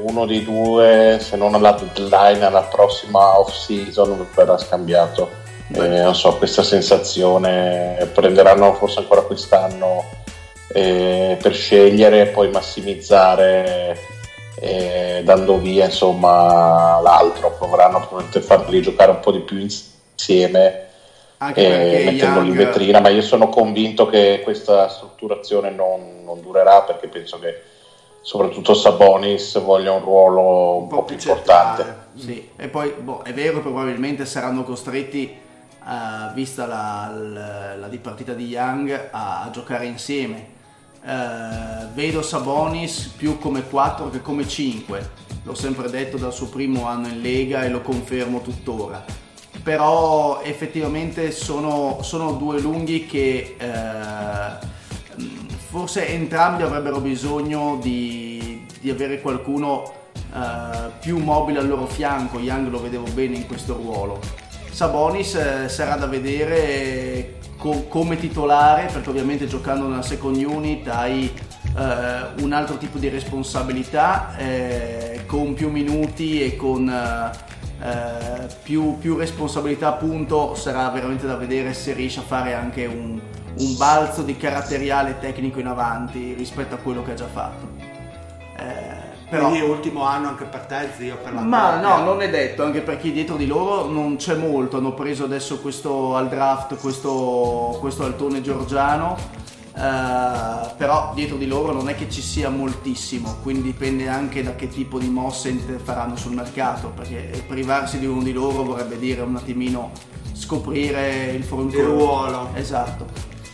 uno dei due se non alla deadline alla prossima off season verrà scambiato. Eh, non so questa sensazione prenderanno forse ancora quest'anno eh, per scegliere e poi massimizzare eh, dando via insomma l'altro proveranno probabilmente a farli giocare un po' di più insieme eh, mettendoli Young... in vetrina, ma io sono convinto che questa strutturazione non, non durerà perché penso che soprattutto Sabonis voglia un ruolo un, un po', più, più importante. Sì. E poi boh, è vero, probabilmente saranno costretti, uh, vista la, la, la, partita di Young, a, a giocare insieme. Uh, vedo Sabonis più come 4 che come 5, l'ho sempre detto dal suo primo anno in Lega e lo confermo tuttora. Però effettivamente sono, sono due lunghi che eh, forse entrambi avrebbero bisogno di, di avere qualcuno eh, più mobile al loro fianco, Young lo vedevo bene in questo ruolo. Sabonis eh, sarà da vedere co- come titolare perché ovviamente giocando nella second unit hai eh, un altro tipo di responsabilità eh, con più minuti e con eh, eh, più, più, responsabilità appunto sarà veramente da vedere se riesce a fare anche un, un balzo di caratteriale tecnico in avanti rispetto a quello che ha già fatto. Eh, però, Quindi ultimo anno anche per te zio per la Ma no, non è detto, anche perché dietro di loro non c'è molto, hanno preso adesso questo al draft, questo, questo altone georgiano Uh, però dietro di loro non è che ci sia moltissimo, quindi dipende anche da che tipo di mosse faranno sul mercato, perché privarsi di uno di loro vorrebbe dire un attimino scoprire il fronte ruolo. Esatto.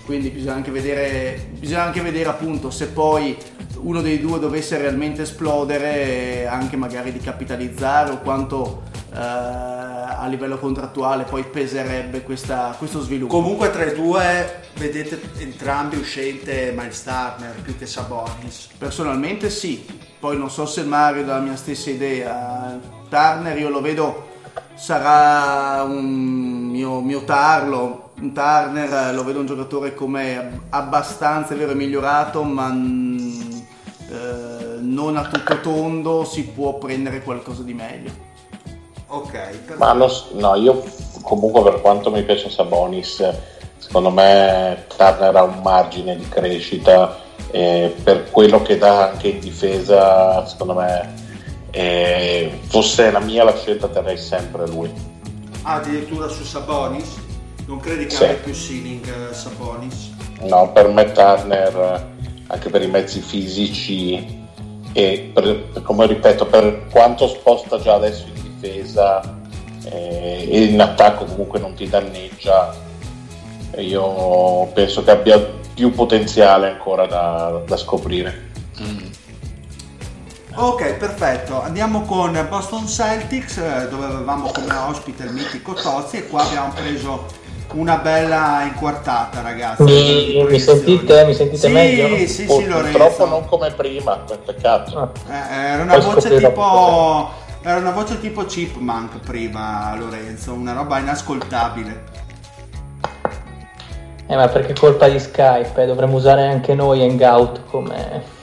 Quindi bisogna anche, vedere, bisogna anche vedere appunto se poi uno dei due dovesse realmente esplodere, anche magari di capitalizzare o quanto uh, a livello contrattuale poi peserebbe questa, questo sviluppo. Comunque tra i due vedete entrambi uscente Miles Turner più che Sabonis. Personalmente sì, poi non so se Mario ha la mia stessa idea. Turner io lo vedo sarà un mio, mio tarlo, un Turner lo vedo un giocatore come abbastanza vero migliorato ma eh, non a tutto tondo si può prendere qualcosa di meglio. Ok, ma lo, no, io comunque per quanto mi piace Sabonis, secondo me Turner ha un margine di crescita e per quello che dà anche in difesa, secondo me eh, fosse la mia la scelta terrei sempre lui. Ah, addirittura su Sabonis? Non credi che sì. abbia più ceiling uh, Sabonis? No, per me Turner, anche per i mezzi fisici e per, come ripeto, per quanto sposta già adesso in difesa eh, e in attacco comunque non ti danneggia. Io penso che abbia più potenziale ancora da, da scoprire. Mm. Ok, perfetto. Andiamo con Boston Celtics, eh, dove avevamo come ospite il mitico Tozzi e qua abbiamo preso una bella inquartata, ragazzi. Mi, mi sentite, mi sentite sì, meglio? Sì, sì, oh, sì, Lorenzo. Purtroppo non come prima, peccato. Ah. Eh, era una voce tipo... Era una voce tipo Chipmunk prima, Lorenzo, una roba inascoltabile. Eh, ma perché è colpa di Skype, eh? dovremmo usare anche noi Hangout come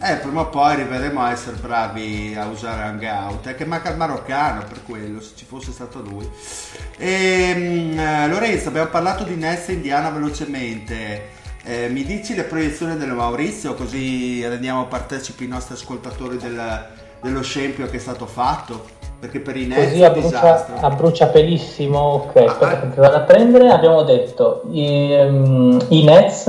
eh, prima o poi arriveremo a essere bravi a usare Hangout. È che manca il maroccano per quello, se ci fosse stato lui. E, ehm, eh, Lorenzo, abbiamo parlato di Nets Indiana velocemente. Eh, mi dici le proiezioni del Maurizio così rendiamo partecipi i nostri ascoltatori del, dello scempio che è stato fatto? Perché per i Nets così a, brucia, a bruciapelissimo, ok, ah, aspetta ah, che vado a prendere. Abbiamo detto i, um, i Nets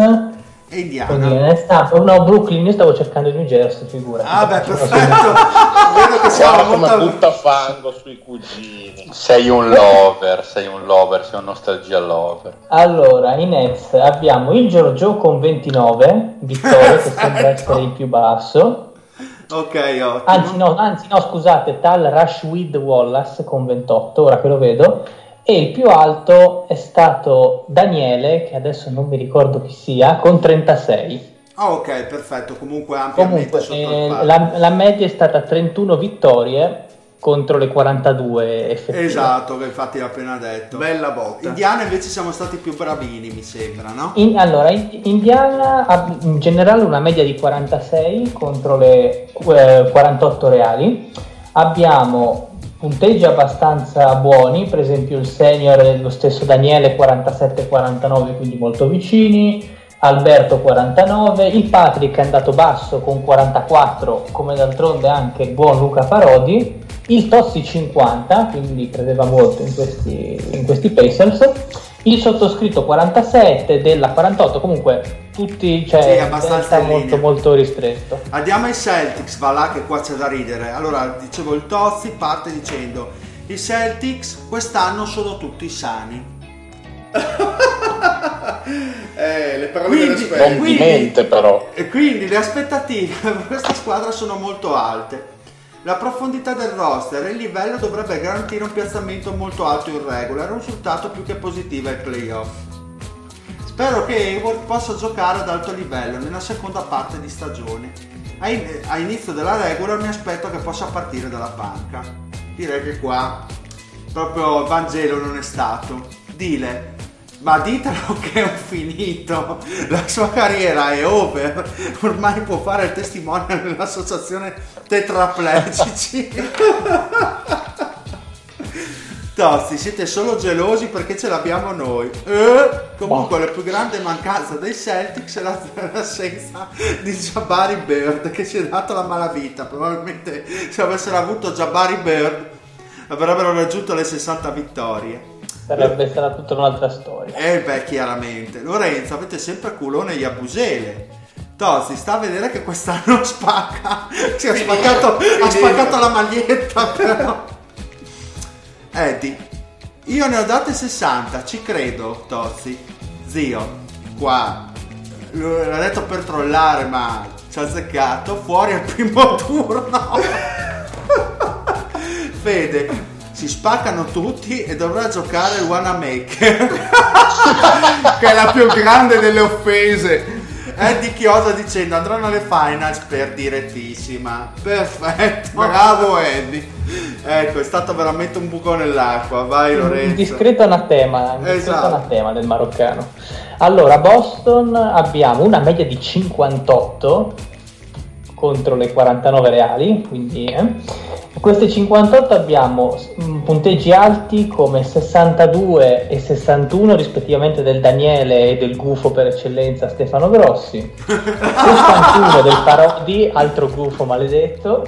e Indiana. Stato, no, Brooklyn, io stavo cercando New Jersey, figura. Ah, beh, perfetto. *laughs* Vedo che siamo molto... come butta fango sui cugini. Sei un lover, sei un lover, sei un nostalgia lover. Allora, in Nets abbiamo il Giorgio con 29 vittorie, che sembra essere il più basso. Ok, ottimo. Anzi no, anzi, no, scusate, tal Rashweed Wallace con 28, ora che lo vedo e il più alto è stato Daniele, che adesso non mi ricordo chi sia, con 36. Ah, ok, perfetto, comunque ampiamente comunque, eh, la, la, media è stata 31 vittorie contro le 42 effettive. Esatto, che infatti l'ho appena detto. Bella botta. Indiana invece siamo stati più bravini, mi sembra, no? In, allora, in, Indiana ha in generale una media di 46 contro le eh, 48 reali. Abbiamo punteggi abbastanza buoni, per esempio il senior è lo stesso Daniele 47-49, quindi molto vicini, Alberto 49, il Patrick è andato basso con 44, come d'altronde anche il buon Luca Parodi, il Tossi 50, quindi credeva molto in questi, in questi Pacers, il sottoscritto 47 della 48, comunque tutti, cioè, sì, abbastanza molto, molto ristretto. Andiamo ai Celtics, va là che qua c'è da ridere. Allora, dicevo, il Tozzi parte dicendo, i Celtics quest'anno sono tutti sani. *laughs* eh, le parole quindi. Non mente però. E quindi le aspettative per questa squadra sono molto alte. La profondità del roster e il livello dovrebbe garantire un piazzamento molto alto in regular, un risultato più che positivo ai playoff. Spero che Hayward possa giocare ad alto livello nella seconda parte di stagione. A inizio della regular mi aspetto che possa partire dalla panca. Direi che qua proprio Vangelo non è stato. Dile, ma ditelo che è finito, la sua carriera è over, ormai può fare il testimone nell'associazione tetraplegici. Tozzi, siete solo gelosi perché ce l'abbiamo noi. Eh, comunque oh. la più grande mancanza dei Celtics è *laughs* l'assenza di Jabari Bird che si è dato la malavita. Probabilmente se avessero avuto Jabari Bird avrebbero raggiunto le 60 vittorie. Sarebbe stata tutta un'altra storia. Eh beh, chiaramente. Lorenzo, avete sempre culone e abusele. Tozzi, sta a vedere che quest'anno *laughs* spacca. Si è spaccato, ha spaccato la maglietta però. Eddie, io ne ho date 60, ci credo, Tozzi. Zio, qua. L'ha detto per trollare, ma ci ha azzeccato. Fuori al primo *laughs* turno. Fede, si spaccano tutti e dovrà giocare il Wanamaker *laughs* che è la più grande delle offese. Eddie Chiosa dicendo andranno alle finals per direttissima. Perfetto bravo Eddie. Ecco è stato veramente un buco nell'acqua. Vai Lorenzo. un discreto anatema un discreto esatto. anatema del maroccano. Allora a Boston abbiamo una media di 58 contro le 49 reali quindi eh queste 58 abbiamo mm, punteggi alti come 62 e 61 rispettivamente del Daniele e del gufo per eccellenza Stefano Grossi, *laughs* 61 del Parodi, altro gufo maledetto,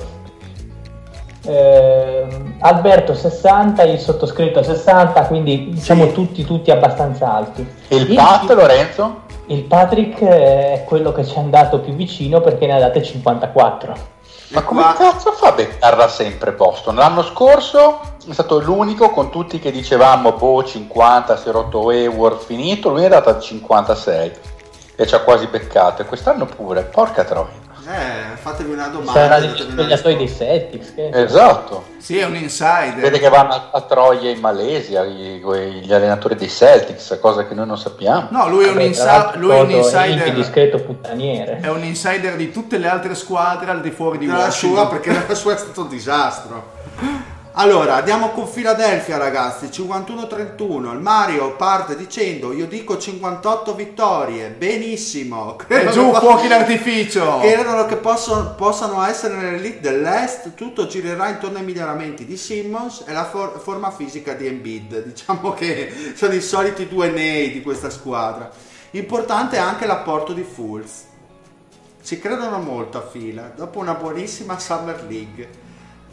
eh, Alberto 60, il sottoscritto 60, quindi diciamo sì. tutti, tutti abbastanza alti. E il, il Pat Lorenzo? Il Patrick è quello che ci è andato più vicino perché ne ha date 54. Ma come ma... cazzo fa a beccarla sempre Boston? L'anno scorso è stato l'unico con tutti che dicevamo boh 50, si è rotto Hayward, finito, lui è andato a 56. e ci ha quasi beccato. E quest'anno pure, porca troia. Eh, fatevi una domanda. Sarà gli spogliatoi dei Celtics. Che... Esatto. Sì, è un insider. Vede che vanno a, a Troia in Malesia gli, gli, allenatori dei Celtics, cosa che noi non sappiamo. No, lui è un, insa- lui è un insider. È discreto puttaniere. È un insider di tutte le altre squadre al di fuori di la Sua perché la sua è stato un disastro. *laughs* Allora, andiamo con Philadelphia ragazzi, 51-31, il Mario parte dicendo io dico 58 vittorie, benissimo. E giù fuochi d'artificio. *laughs* Credono che posso, possano essere nell'elite dell'Est, tutto girerà intorno ai miglioramenti di Simmons e la for- forma fisica di Embiid. *laughs* Diciamo che sono i soliti due nei di questa squadra. Importante è anche l'apporto di Fools. Ci credono molto a fila, dopo una buonissima Summer League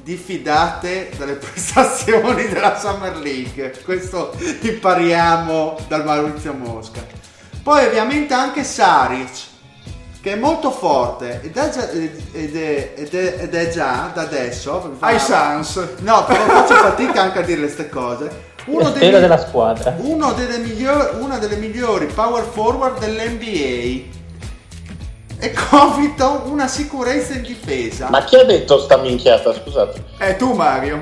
diffidate dalle *laughs* prestazioni della Summer League. Questo impariamo dal Maurizio Mosca. Poi ovviamente anche Saric, che è molto forte ed è già, ed è, ed è, ed è già da adesso... Ai Sans. No, però faccio fatica anche a dire queste cose. Uno dei, della squadra. Uno delle migliori, una delle migliori power forward dell'NBA *laughs* e Covington una sicurezza in difesa. Ma chi ha detto sta minchiata, scusate? È tu Mario.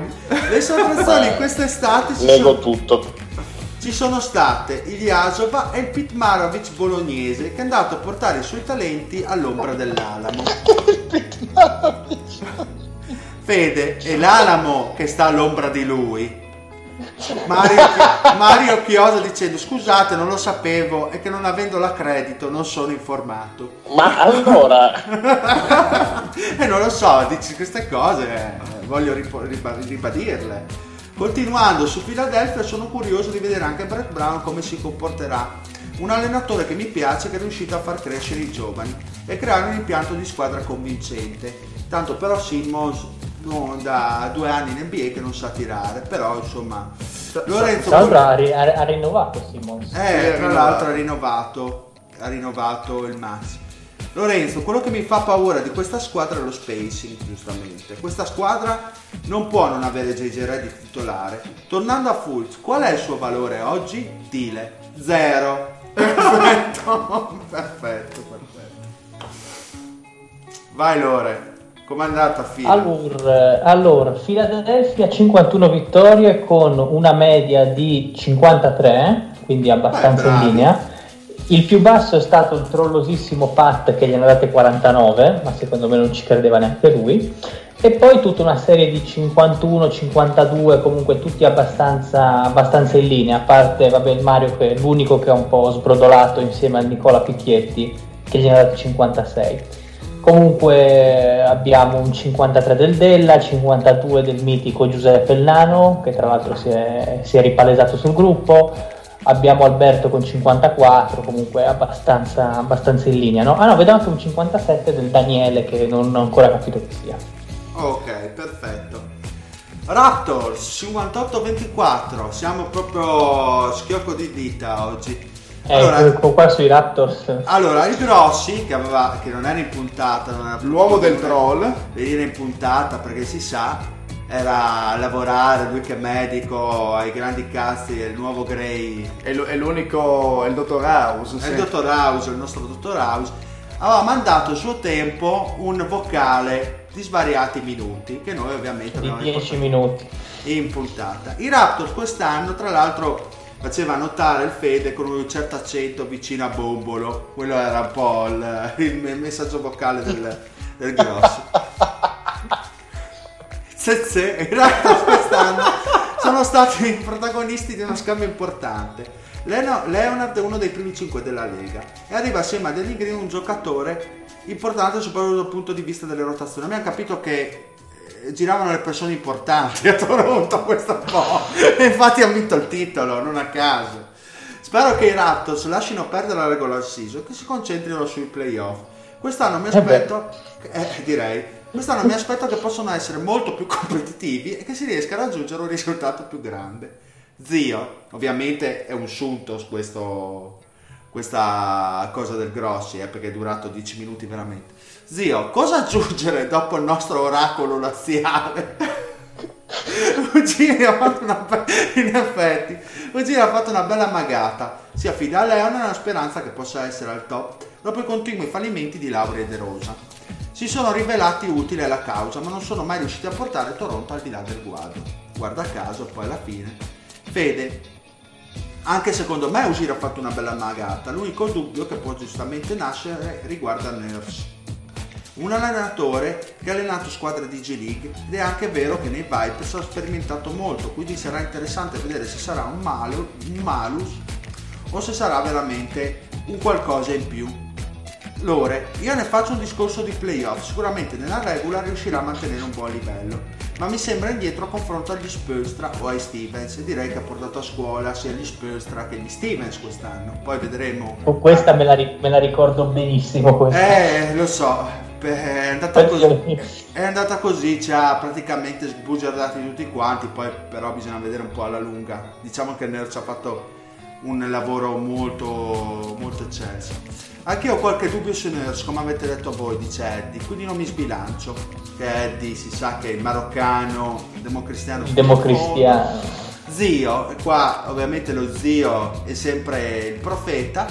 Le sottrazioni *laughs* quest'estate ci Nego sono... tutto. Ci sono state Ilyasova e il Pitmarovic bolognese che è andato a portare i suoi talenti all'ombra dell'Alamo. *laughs* Fede, è l'Alamo che sta all'ombra di lui Mario, Mario Chiosa dicendo scusate non lo sapevo e che non avendo l'accredito non sono informato. Ma allora? *laughs* E non lo so dici queste cose voglio ribadirle. Continuando su Philadelphia sono curioso di vedere anche Brett Brown come si comporterà un allenatore che mi piace che è riuscito a far crescere i giovani e creare un impianto di squadra convincente. Tanto però Simmons no, da due anni in NBA che non sa tirare, però insomma... Lorenzo... Tra l'altro ha, ha, rinnovato Simmons. Eh, tra l'altro ha rinnovato, ha rinnovato il Max. Lorenzo, quello che mi fa paura di questa squadra è lo spacing, giustamente. Questa squadra non può non avere JJ Red titolare. Tornando a Fultz, qual è il suo valore oggi? Dile. Zero. *laughs* Perfetto, perfetto, perfetto. Vai Lore. Com'è andata fila? Allora, allora, Philadelphia 51 vittorie con una media di 53, quindi abbastanza in linea. Il più basso è stato il trollosissimo Pat che gli hanno date 49, ma secondo me non ci credeva neanche lui. E poi tutta una serie di 51, 52, comunque tutti abbastanza, abbastanza in linea, a parte vabbè, il Mario che è l'unico che ha un po' sbrodolato insieme a Nicola Picchietti che gli hanno dato 56. Comunque abbiamo un 53 del Della, 52 del mitico Giuseppe Nano, che tra l'altro si è, si è ripalesato sul gruppo. Abbiamo Alberto con 54, comunque abbastanza, abbastanza in linea. No? Ah no, vedo anche un 57 del Daniele che non ho ancora capito che sia. Ok, perfetto. Raptors 58-24, siamo proprio schiocco di dita oggi. Eh, allora, qua sui Raptors. Allora, il Grossi, che, aveva, che non era in puntata, era l'uomo del troll, venire in puntata perché si sa, era a lavorare, lui che è medico, ai grandi cazzi, è il nuovo Gray. È, l- è l'unico, è il dottor House. È sì. il dottor House, il nostro dottor House. Aveva mandato a suo tempo un vocale di svariati minuti, che noi ovviamente abbiamo... 10 minuti. In puntata. I Raptors quest'anno, tra l'altro faceva notare il Fede con un certo accento vicino a Bombolo. Quello era un po' il, il messaggio vocale del, del grosso. Zezze e Raptors quest'anno sono stati i protagonisti di uno scambio importante. Leonard è uno dei primi 5 della Lega e arriva assieme a Danny Green un giocatore importante soprattutto dal punto di vista delle rotazioni. Abbiamo capito che giravano le persone importanti a Toronto questo un po' e infatti ha vinto il titolo non a caso. Spero che i Raptors lasciano perdere la regular season e che si concentrino sui playoff. Quest'anno mi eh aspetto eh, direi quest'anno mi aspetto che possano essere molto più *laughs* competitivi e che si riesca a raggiungere un risultato più grande. Zio ovviamente è un suntos questo questa cosa del Grossi eh, perché è durato 10 minuti veramente Zio, cosa aggiungere dopo il nostro oracolo laziale? Ugini ha fatto una be- in effetti Ugini ha fatto una bella magata si affida a Leon nella speranza che possa essere al top dopo i continui fallimenti di Laura e De Rosa. Si sono rivelati utili alla causa, ma non sono mai riusciti a portare Toronto al di là del guado. Guarda caso, poi alla fine. Fede, anche secondo me Usir ha fatto una bella magata. L'unico dubbio che può giustamente nascere riguarda Nurse un allenatore che ha allenato squadre di G League ed è anche vero che nei Vipers ha sperimentato molto, quindi sarà interessante vedere se sarà un, malu, un malus o se sarà veramente un qualcosa in più. Lore, io ne faccio un discorso di playoff, sicuramente nella regular riuscirà a mantenere un buon livello, ma mi sembra indietro a confronto agli Spolstra o ai Stevens e direi che ha portato a scuola sia gli Spolstra che gli Stevens quest'anno, poi vedremo. Oh, questa me la, me la ricordo benissimo. Questa. Eh, lo so, è andata così, è andata così ci ha praticamente sbugiardati tutti quanti, poi però bisogna vedere un po' alla lunga. Diciamo che Nerd ci ha fatto un lavoro molto, molto eccelso. Anche io ho qualche dubbio su Nurse, come avete detto voi, dice Eddie, quindi non mi sbilancio. Che Eddie si sa che è il maroccano, democristiano. Democristiano. Zio, e qua ovviamente lo zio è sempre il profeta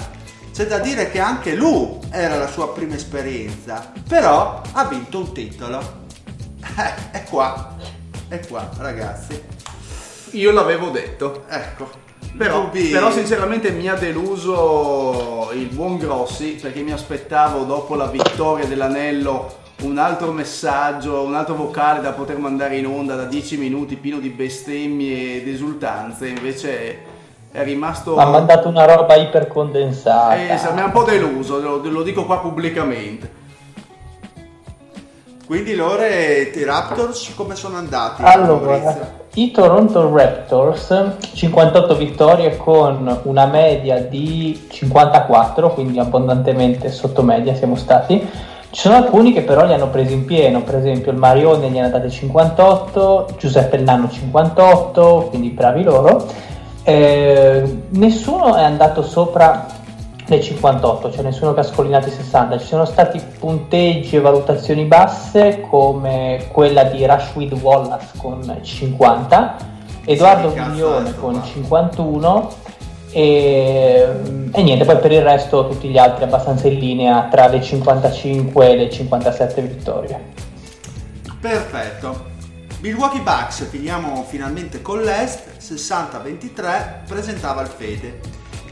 c'è da dire che anche lui era la sua prima esperienza, però ha vinto un titolo. *laughs* Eh, è qua, è qua, ragazzi. Io l'avevo detto. Ecco. Però, però, sinceramente mi ha deluso il buon Grossi perché mi aspettavo dopo la vittoria dell'anello un altro messaggio, un altro vocale da poter mandare in onda da 10 minuti pieno di bestemmie ed esultanze, invece è rimasto... Ha mandato una roba ipercondensata. Eh, mi ha un po' deluso, lo, lo dico qua pubblicamente. Quindi loro e i Raptors come sono andati? Allora, i Toronto Raptors 58 vittorie con una media di 54, quindi abbondantemente sotto media siamo stati. Ci sono alcuni che però li hanno presi in pieno, per esempio il Marione gli hanno dati 58, Giuseppe il Nano 58, quindi bravi loro eh, nessuno è andato sopra le 58, cioè nessuno che ha scollinato i 60. Ci sono stati punteggi e valutazioni basse come quella di Rashid Wallace con 50, Edoardo Viglione con 51 e, e, niente, poi per il resto tutti gli altri abbastanza in linea tra le 55 e le 57 vittorie. Perfetto. Milwaukee Bucks, finiamo finalmente con l'Est, 60-23, presentava il Fede.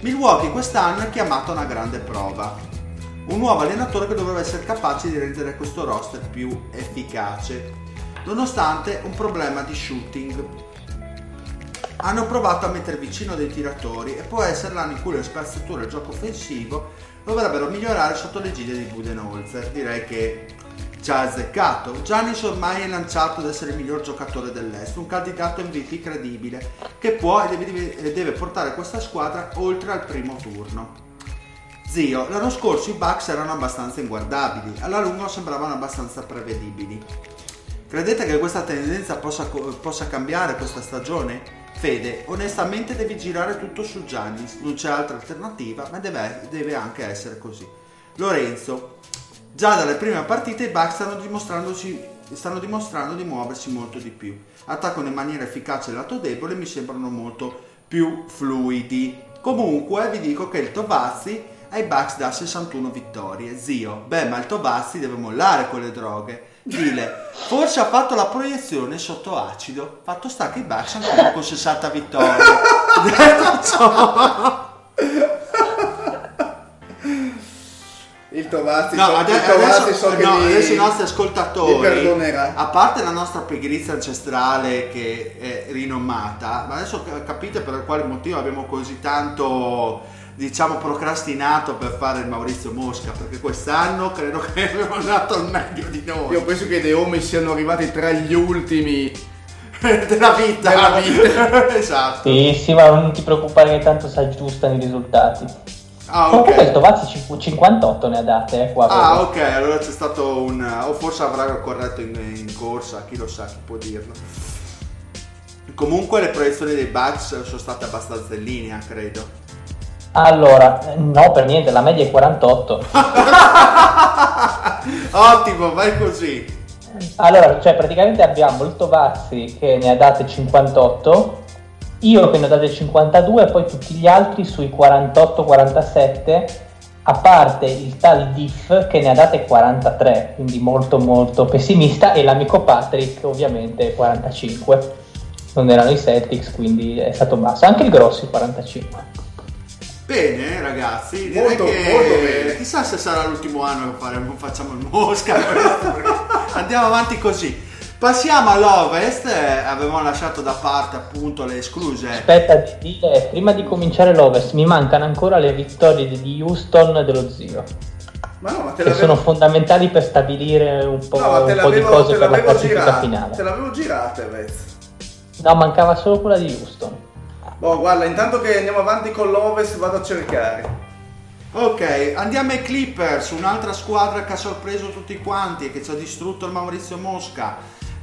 Milwaukee quest'anno è chiamato a una grande prova. Un nuovo allenatore che dovrebbe essere capace di rendere questo roster più efficace, nonostante un problema di shooting. Hanno provato a mettere vicino dei tiratori e può essere l'anno in cui le spazzature e il gioco offensivo dovrebbero migliorare sotto l'egida di Budenholzer. Direi che ha azzeccato. Giannis ormai è lanciato ad essere il miglior giocatore dell'Est, un candidato MVP credibile che può e deve, deve portare questa squadra oltre al primo turno. Zio, l'anno scorso i Bucks erano abbastanza inguardabili, alla lunga sembravano abbastanza prevedibili. Credete che questa tendenza possa, possa cambiare questa stagione? Fede, onestamente devi girare tutto su Giannis, non c'è altra alternativa, ma deve, deve anche essere così. Lorenzo, Già dalle prime partite i Bucks stanno, stanno dimostrando di muoversi molto di più. Attaccano in maniera efficace il lato debole e mi sembrano molto più fluidi. Comunque vi dico che il Tovazzi ai Bucks da 61 vittorie. Zio, beh ma il Tovazzi deve mollare con le droghe. Dile, forse ha fatto la proiezione sotto acido. Fatto sta che i Bucks hanno con 60 vittorie. *laughs* Detto ciò... il Tovazzi, no, so, adesso, il Tovazzi so no, li, adesso i nostri ascoltatori a parte la nostra pigrizia ancestrale che è rinomata ma adesso capite per quale motivo abbiamo così tanto diciamo procrastinato per fare il Maurizio Mosca perché quest'anno credo che *laughs* abbiamo dato il meglio di noi. Io penso che i Deomi siano arrivati tra gli ultimi *laughs* della vita. della vita. *laughs* Esatto. Sì sì ma non ti preoccupare che tanto si aggiustano i risultati Ah, ok. Comunque Stovazzi 58 ne ha date eh, qua. Ah, ok, allora c'è stato un... o forse avrà corretto in, in, corsa, chi lo sa, chi può dirlo. Comunque le proiezioni dei Bucks sono state abbastanza in linea, credo. Allora, no, per niente, la media è 48. *laughs* Ottimo, vai così. Allora, cioè praticamente abbiamo il Tovazzi che ne ha date 58, io che ne ho date 52 e poi tutti gli altri sui 48-47 a parte il tal Diff che ne ha date 43, quindi molto molto pessimista, e l'amico Patrick ovviamente 45. Non erano i Celtics, quindi è stato basso. Anche il Grossi 45. Bene ragazzi, direi molto, che molto chissà se sarà l'ultimo anno che faremo, facciamo il Mosca, andiamo avanti così. Passiamo all'Ovest, avevamo lasciato da parte appunto le escluse. Aspetta, di dire, prima di cominciare l'Ovest, mi mancano ancora le vittorie di Houston e dello zio. Ma no, ma te che sono fondamentali per stabilire un po', no, un po di cose per la classifica finale. Te l'avevo girate, Vez. No, mancava solo quella di Houston. Boh, guarda, intanto che andiamo avanti con l'Ovest vado a cercare. Ok, andiamo ai Clippers, un'altra squadra che ha sorpreso tutti quanti e che ci ha distrutto il Maurizio Mosca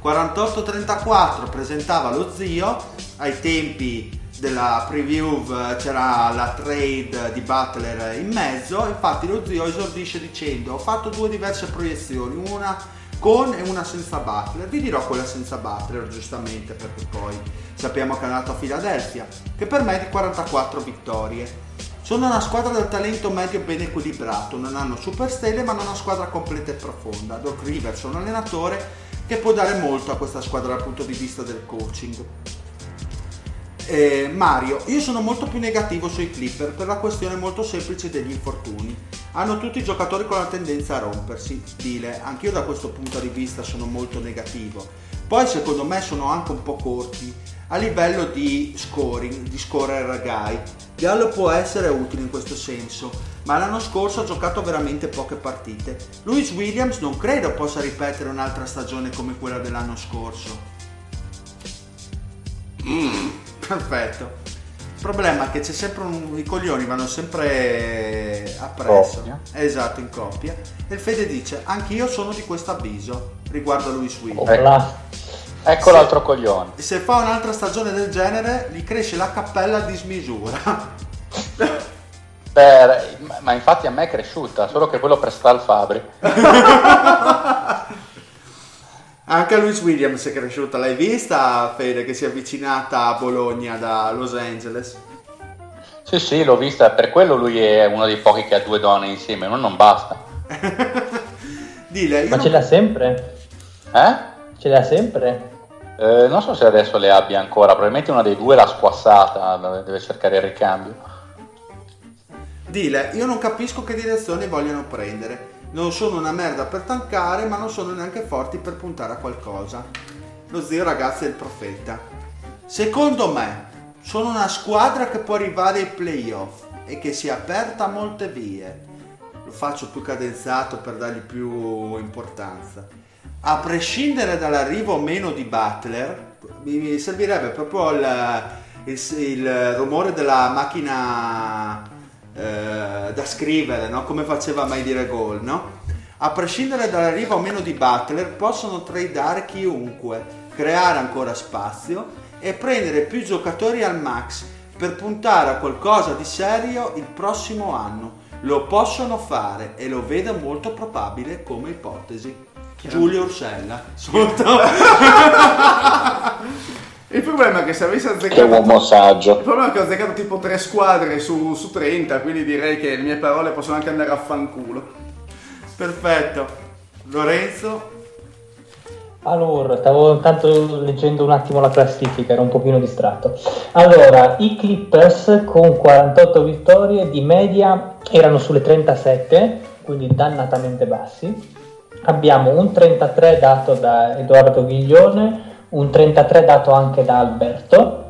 48-34 presentava lo zio, ai tempi della preview c'era la trade di Butler in mezzo, infatti lo zio esordisce dicendo ho fatto due diverse proiezioni, una con e una senza Butler, vi dirò quella senza Butler giustamente perché poi sappiamo che è andato a Philadelphia, che per me è di 44 vittorie. Sono una squadra dal talento medio ben equilibrato, non hanno superstelle ma hanno una squadra completa e profonda. Doc Rivers un allenatore che può dare molto a questa squadra dal punto di vista del coaching. Eh, Mario, io sono molto più negativo sui Clipper per la questione molto semplice degli infortuni. Hanno tutti i giocatori con la tendenza a rompersi. Dile, anch'io da questo punto di vista sono molto negativo. Poi secondo me sono anche un po' corti a livello di scoring, di scorer guy. Gallo può essere utile in questo senso, ma l'anno scorso ha giocato veramente poche partite. Louis Williams non credo possa ripetere un'altra stagione come quella dell'anno scorso. Mm, perfetto. Il problema è che c'è sempre un... i coglioni vanno sempre appresso. Coppia. Esatto, in coppia. E il Fede dice, anch'io sono di questo avviso riguardo a Louis Williams. Ecco, ecco l'altro coglione. Se fa un'altra stagione del genere, gli cresce la cappella a dismisura. Per, ma infatti a me è cresciuta, solo che quello presta al Fabri. *laughs* Anche a Luis Williams è cresciuta, l'hai vista Fede che si è avvicinata a Bologna da Los Angeles? Sì, sì, l'ho vista, per quello lui è uno dei pochi che ha due donne insieme, non, non basta. *laughs* Dile, ma ce l'ha sempre? Eh? Ce l'ha sempre? Eh, non so se adesso le abbia ancora, probabilmente una dei due l'ha squassata, deve cercare il ricambio. Dile, io non capisco che direzione vogliono prendere. Non sono una merda per tankare, ma non sono neanche forti per puntare a qualcosa. Lo zio ragazzi è il profeta. Secondo me, sono una squadra che può arrivare ai playoff e che si è aperta a molte vie. Lo faccio più cadenzato per dargli più importanza. A prescindere dall'arrivo o meno di Butler, mi servirebbe proprio il, il, il rumore della macchina eh, da scrivere, no? come faceva mai dire gol. No? A prescindere dall'arrivo o meno di Butler, possono tradare chiunque, creare ancora spazio e prendere più giocatori al max per puntare a qualcosa di serio il prossimo anno. Lo possono fare e lo vedo molto probabile come ipotesi. Giulio Ursella. *laughs* Sotto. Il problema è che se avessi azzeccato. Che uomo saggio. Il problema è che ho azzeccato tipo tre squadre su, su 30, quindi direi che le mie parole possono anche andare a fanculo. Perfetto. Lorenzo? Allora, stavo intanto leggendo un attimo la classifica, ero un pochino distratto. Allora, i Clippers con 48 vittorie di media erano sulle 37, quindi dannatamente bassi. Abbiamo un 33 dato da Edoardo Ghiglione, un 33 dato anche da Alberto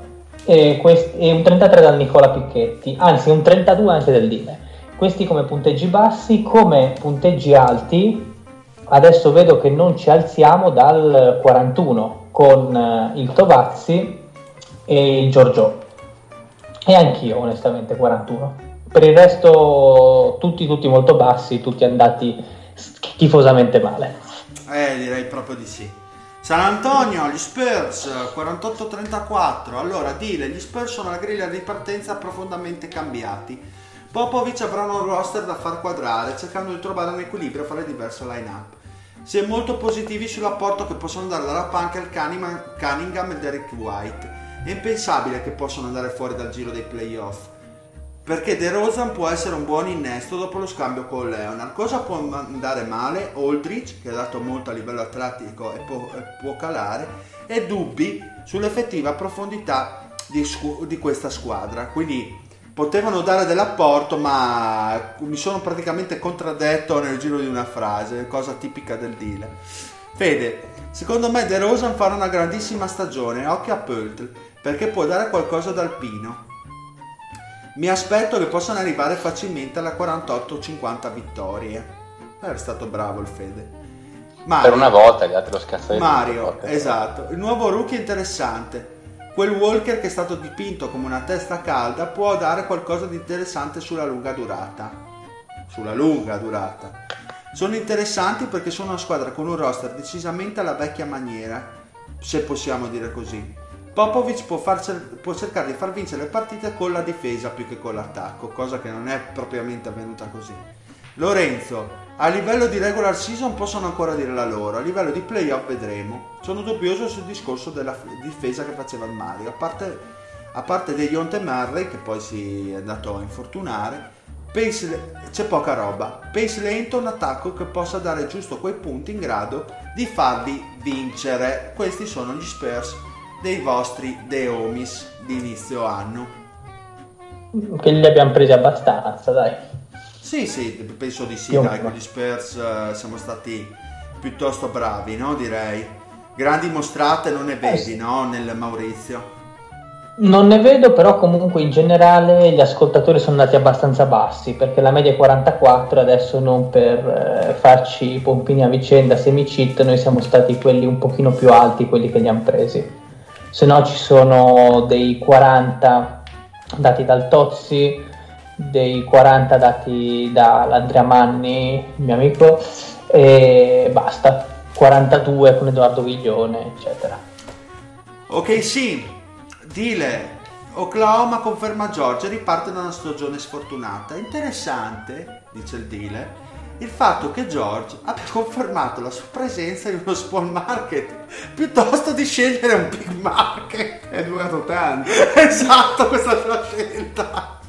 e, quest- e un 33 da Nicola Picchetti, anzi un 32 anche del Dime. Questi come punteggi bassi, come punteggi alti, adesso vedo che non ci alziamo dal 41 con eh, il Tovazzi e il Giorgio. E anch'io onestamente 41. Per il resto tutti, tutti molto bassi, tutti andati schifosamente male. Eh, direi proprio di sì. San Antonio, gli Spurs 48-34. Allora, dile, gli Spurs sono alla griglia di partenza profondamente cambiati. Popovic avranno un roster da far quadrare, cercando di trovare un equilibrio fra le diverse line-up. Si è molto positivi sull'apporto che possono dare dalla panca il Cunningham e Derek White. È impensabile che possano andare fuori dal giro dei playoff. Perché De Rosan può essere un buon innesto dopo lo scambio con Leonard. Cosa può andare male? Aldrich, che ha dato molto a livello atletico e può, può calare, e dubbi sull'effettiva profondità di, di questa squadra. Quindi potevano dare dell'apporto, ma mi sono praticamente contraddetto nel giro di una frase, cosa tipica del deal. Fede, secondo me De Rosan farà una grandissima stagione, occhio a Pöltl, perché può dare qualcosa d'alpino. Mi aspetto che possano arrivare facilmente alla 48-50 vittorie. È stato bravo il Fede. Mario, per una volta gli altri lo scaffetto. Mario, esatto. Il nuovo rookie è interessante. Quel Walker che è stato dipinto come una testa calda può dare qualcosa di interessante sulla lunga durata. Sulla lunga durata. Sono interessanti perché sono una squadra con un roster decisamente alla vecchia maniera, se possiamo dire così. Popovic può, far, può, cercare di far vincere le partite con la difesa più che con l'attacco, cosa che non è propriamente avvenuta così. Lorenzo, a livello di regular season possono ancora dire la loro, a livello di playoff vedremo. Sono dubbioso sul discorso della difesa che faceva il Mario, a parte, a parte degli Onte Murray che poi si è andato a infortunare, Pace, c'è poca roba. Pace lento, un attacco che possa dare giusto quei punti in grado di farli vincere. Questi sono gli Spurs dei vostri Deomis di inizio anno. Che li abbiamo presi abbastanza, dai. Sì, sì, penso di sì, Io dai, con gli Spurs uh, siamo stati piuttosto bravi, no? Direi. Grandi mostrate non ne vedi, eh sì. no? Nel Maurizio. Non ne vedo, però comunque in generale gli ascoltatori sono andati abbastanza bassi, perché la media è 44, adesso non per eh, farci pompini a vicenda, semi-cheat, noi siamo stati quelli un pochino più alti, quelli che li hanno presi se no ci sono dei 40 dati dal Tozzi, dei 40 dati dall'Andrea Manni, mio amico, e basta, 42 con Edoardo Viglione, eccetera. Ok, sì, Dile, Oklahoma conferma Georgia, riparte da una stagione sfortunata. Interessante, dice il Dile, il fatto che George abbia confermato la sua presenza in uno small market piuttosto di scegliere un big market. È durato tanto. *laughs* esatto, questa sua scelta.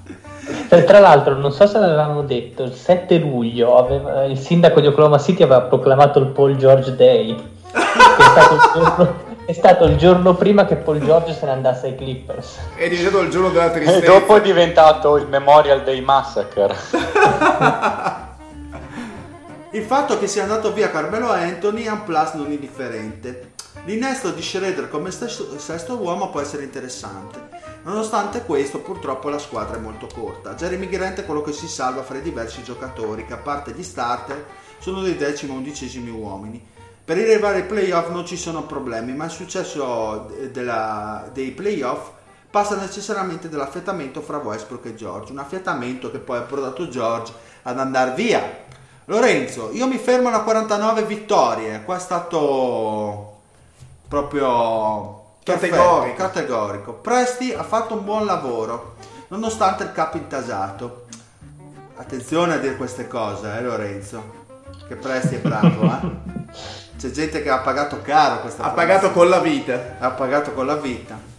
E tra l'altro, non so se l'avevamo detto, il 7 luglio aveva, il sindaco di Oklahoma City aveva proclamato il Paul George Day. è, stato giorno, è stato il giorno prima che Paul George se ne andasse ai Clippers. È diventato il giorno della tristezza. E dopo è diventato il Memorial Day Massacre. *laughs* Il fatto che sia andato via Carmelo Anthony è un plus non indifferente. L'innesto di Schroeder come stesso, sesto uomo può essere interessante. Nonostante questo, purtroppo la squadra è molto corta. Jeremy Grant è quello che si salva fra i diversi giocatori, che a parte gli starter sono dei decimi undicesimi uomini. Per arrivare ai playoff non ci sono problemi, ma il successo della, dei playoff passa necessariamente dall'affiatamento fra Westbrook e George. Un affiatamento che poi ha portato George ad andare via Lorenzo, io mi fermo alla 49 vittorie. Qua è stato proprio categorico. categorico. Presti ha fatto un buon lavoro, nonostante il capo intasato. Attenzione a dire queste cose, eh, Lorenzo. Che Presti è bravo, eh. *laughs* C'è gente che ha pagato caro questa Ha pagato con la vita. Ha pagato con la vita.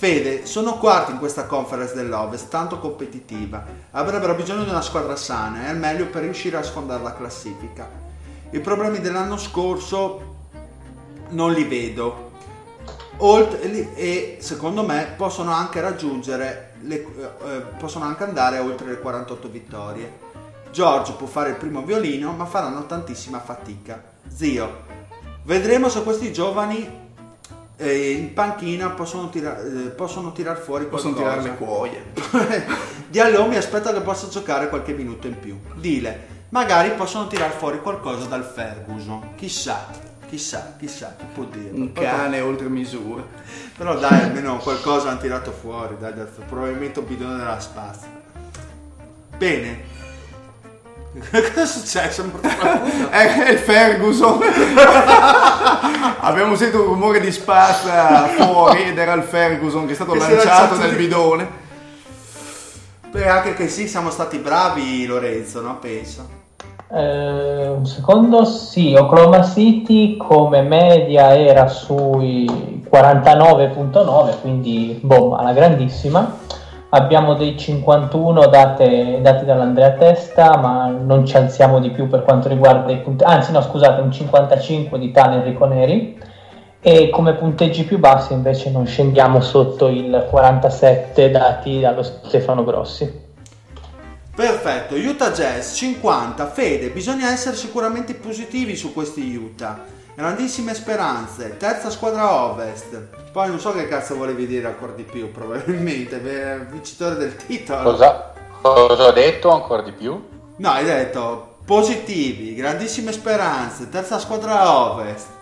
Fede, sono quarti in questa conference dell'Ovest, tanto competitiva. Avrebbero bisogno di una squadra sana e al meglio per riuscire a sfondare la classifica. I problemi dell'anno scorso non li vedo. Olt e secondo me possono anche raggiungere, le, eh, possono anche andare oltre le 48 vittorie. George può fare il primo violino, ma faranno tantissima fatica. Zio, vedremo se questi giovani eh, in panchina possono, tira- eh, possono tirar fuori possono tirare le cuoie. *laughs* Diallo mi aspetta che possa giocare qualche minuto in più. Dile magari possono tirar fuori qualcosa dal Ferguson. Chissà chissà chissà chi può dire un cane però, oltre misura. Però dai almeno qualcosa hanno tirato fuori dai, dai, probabilmente un bidone della spazio bene *laughs* Cosa è successo? *laughs* è il Ferguson. *laughs* Abbiamo sentito un rumore di spazza fuori ed era il Ferguson che è stato che lanciato nel bidone. Beh, anche che sì, siamo stati bravi Lorenzo, no? Penso. Eh, un secondo, sì, Oklahoma City come media era sui 49.9, quindi boh, alla grandissima abbiamo dei 51 date, dati dall'Andrea Testa, ma non ci alziamo di più per quanto riguarda i punti. Anzi, no, scusate, un 55 di tale Enrico Neri. E come punteggi più bassi invece non scendiamo sotto il 47 dati dallo Stefano Grossi. Perfetto, Utah Jazz 50, Fede, bisogna essere sicuramente positivi su questi Utah. Grandissime speranze, terza squadra ovest. Poi non so che cazzo volevi dire ancora di più, *laughs* probabilmente, vincitore del titolo. Cosa, cosa ho detto ancora di più? No, hai detto positivi, grandissime speranze, terza squadra ovest.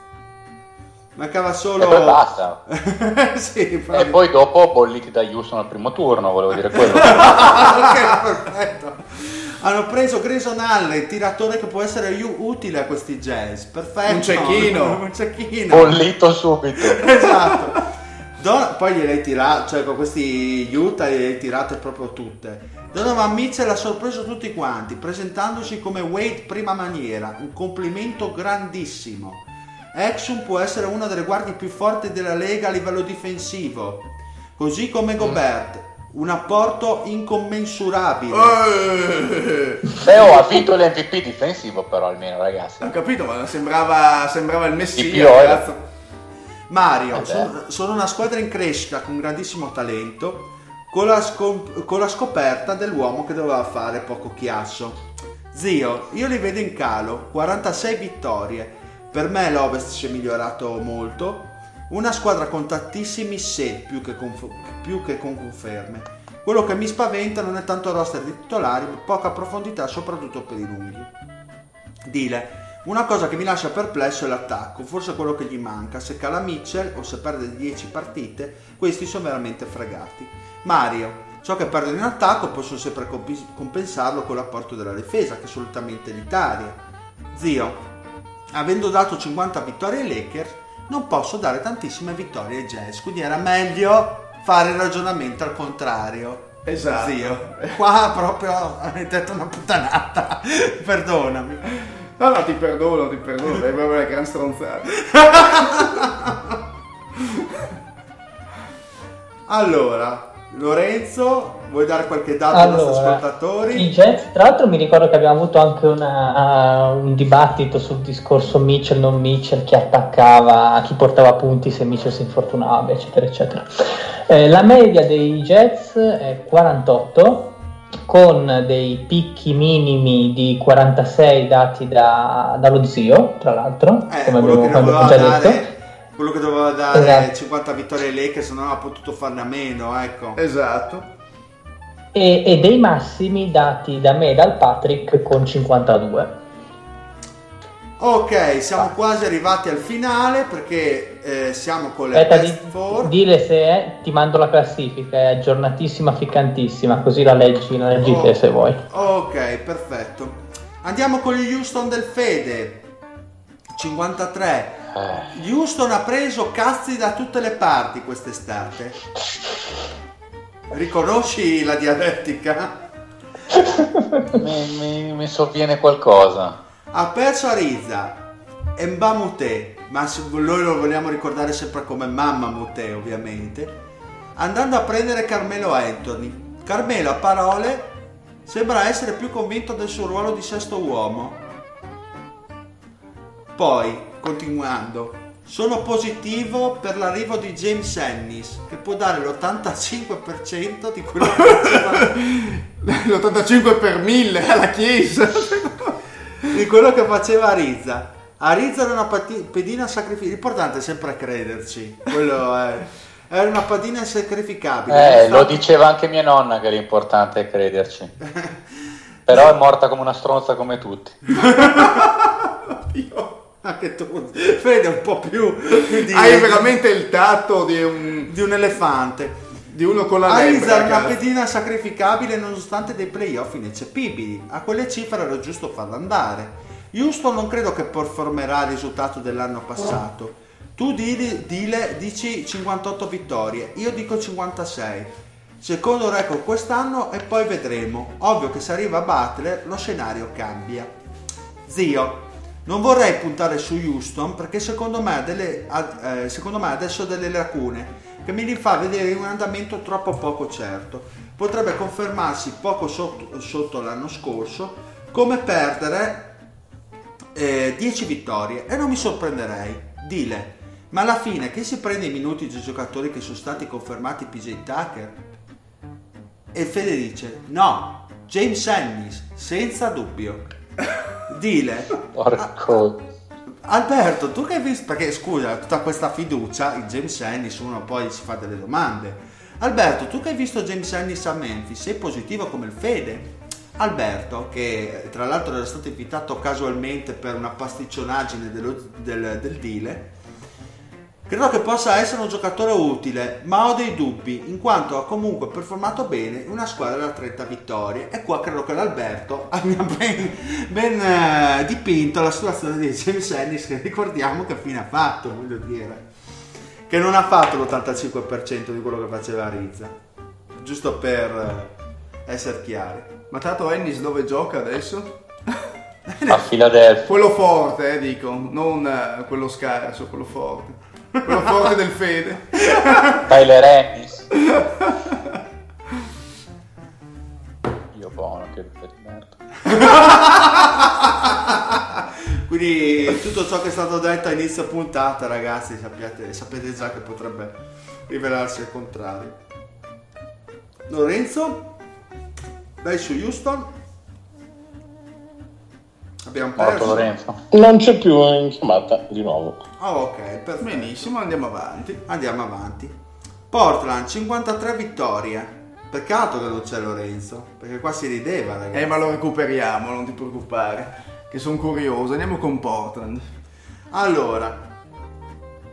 Mancava solo. E poi basta. *laughs* sì, e poi dopo bolliti da Houston al primo turno, volevo dire quello. *laughs* ok, perfetto. Hanno preso Grayson Allen, tiratore che può essere utile a questi jazz. Perfetto. Un cecchino. *laughs* Un cecchino. Bollito subito. esatto. Don- poi gliele tirate, cioè con questi Utah gliele tirate proprio tutte. Donovan Mitchell ha sorpreso tutti quanti, presentandosi come Wade prima maniera. Un complimento grandissimo. Exum può essere una delle guardie più forti della Lega a livello difensivo, così come. Gobert. Un apporto incommensurabile. Eh. Leo ha vinto l'MVP difensivo, però almeno, ragazzi. Ho capito, ma sembrava, sembrava il Messia. Mario, eh sono, sono, una squadra in crescita con grandissimo talento, con la, scop- con la scoperta dell'uomo che doveva fare poco chiasso. Zio, io li vedo in calo, 46 vittorie, per me l'Ovest si è migliorato molto. Una squadra con tantissimi se più che, con, più che con conferme. Quello che mi spaventa non è tanto il roster di titolari, ma poca profondità, soprattutto per i lunghi. Dile. Una cosa che mi lascia perplesso è l'attacco, forse quello che gli manca. Se cala Mitchell o se perde 10 partite, questi sono veramente fregati. Mario, ciò che perdono in attacco possono sempre compensarlo con l'apporto della difesa, che è assolutamente elitaria. Zio, avendo dato 50 vittorie ai Lakers, non posso dare tantissime vittorie ai Jazz, quindi era meglio fare il ragionamento al contrario. Esatto. Zio. Qua proprio hai detto una puttanata, *laughs* perdonami. No, no, ti perdono, ti perdono, è proprio una gran stronzata. *laughs* allora, Lorenzo, vuoi dare qualche dato allora, ai nostri ascoltatori? I Jets, tra l'altro mi ricordo che abbiamo avuto anche una, uh, un dibattito sul discorso Mitchell, non Mitchell, chi attaccava, chi portava punti se Mitchell si infortunava, eccetera, eccetera. Eh, la media dei Jets è 48, con dei picchi minimi di 46 dati da, dallo zio, tra l'altro, eh, come abbiamo già detto quello che doveva dare esatto. 50 vittorie ai Lakers non aveva potuto farne a meno, ecco. Esatto. E, e, dei massimi dati da me e dal Patrick con 52. Ok, siamo quasi arrivati al finale perché eh, siamo con le Aspetta, best di, four. Dile se è, ti mando la classifica, è aggiornatissima, ficcantissima, così la leggi, la leggi oh, te se vuoi. Ok, perfetto. Andiamo con gli Houston del Fede. 53 eh. Houston ha preso cazzi da tutte le parti quest'estate. Riconosci la dialettica? mi, mi, mi sovviene qualcosa. Ha perso Arizza, Mbamute, ma noi lo vogliamo ricordare sempre come Mamma Mute ovviamente, andando a prendere Carmelo Anthony. Carmelo a parole sembra essere più convinto del suo ruolo di sesto uomo. Poi continuando, sono positivo per l'arrivo di James Ennis che può dare l'85% di quello che faceva *laughs* l'85 per 1000 alla chiesa di quello che faceva Arizza. Arizza era una pedina sacrificabile, l'importante è sempre crederci, quello è era una padina sacrificabile. Eh, stato... lo diceva anche mia nonna che l'importante è crederci. Però è morta come una stronza come tutti. *laughs* Io *laughs* anche tu, Fede, un po' più di... Hai veramente il tatto di un... di un elefante. Di uno con la Aizar una pedina sacrificabile nonostante dei playoff ineccepibili. A quelle cifre era giusto farla andare. Houston non credo che performerà il risultato dell'anno passato. Tu dile, dile, dici 58 vittorie, io dico 56. Secondo record quest'anno e poi vedremo. Ovvio che se arriva Butler lo scenario cambia. Zio, non vorrei puntare su Houston perché secondo me, delle, eh, secondo me adesso ha delle lacune che mi fa vedere un andamento troppo poco certo. potrebbe confermarsi poco sotto, sotto l'anno scorso come perdere eh, 10 vittorie e non mi sorprenderei. Dile, ma alla fine chi si prende i minuti dei giocatori che sono stati confermati PJ Tucker? E Fede dice, no, James Ennis, senza dubbio. Dile. Porco. Alberto, tu che hai visto, perché scusa, tutta questa fiducia in James Ennis uno poi si fa delle domande. Alberto, tu che hai visto James Ennis a Memphis, sei positivo come il Fede? Alberto, che tra l'altro era stato invitato casualmente per una pasticcionaggine dello, del, del Dile, credo che possa essere un giocatore utile, ma ho dei dubbi, in quanto ha comunque performato bene in una squadra da 30 vittorie. E qua credo che l'Alberto *laughs* abbia ben, ben eh, dipinto la situazione di James Ennis, che ricordiamo che fine ha fatto, voglio dire che non ha fatto l'85% di quello che faceva Rizza. Giusto per eh, essere chiari. Ma tanto Ennis dove gioca adesso? A Filadelfia. *laughs* Quello forte, eh, dico, non eh, quello scarso, quello forte. Quello forte del Fede. Tyler Ennis. Io buono, che riferimento. Quindi tutto ciò che è stato detto a inizio puntata, ragazzi, sappiate, sapete già che potrebbe rivelarsi il contrario. Lorenzo, dai su Houston. Abbiamo perso. Lorenzo. Non c'è più in chiamata di nuovo. Oh, ok, perfetto. Benissimo, andiamo avanti. Andiamo avanti. Portland, 53 vittorie. Peccato che non c'è Lorenzo, perché qua si rideva, ragazzi. Eh, ma lo recuperiamo, non ti preoccupare. Che sono curioso. Andiamo con Portland. Allora,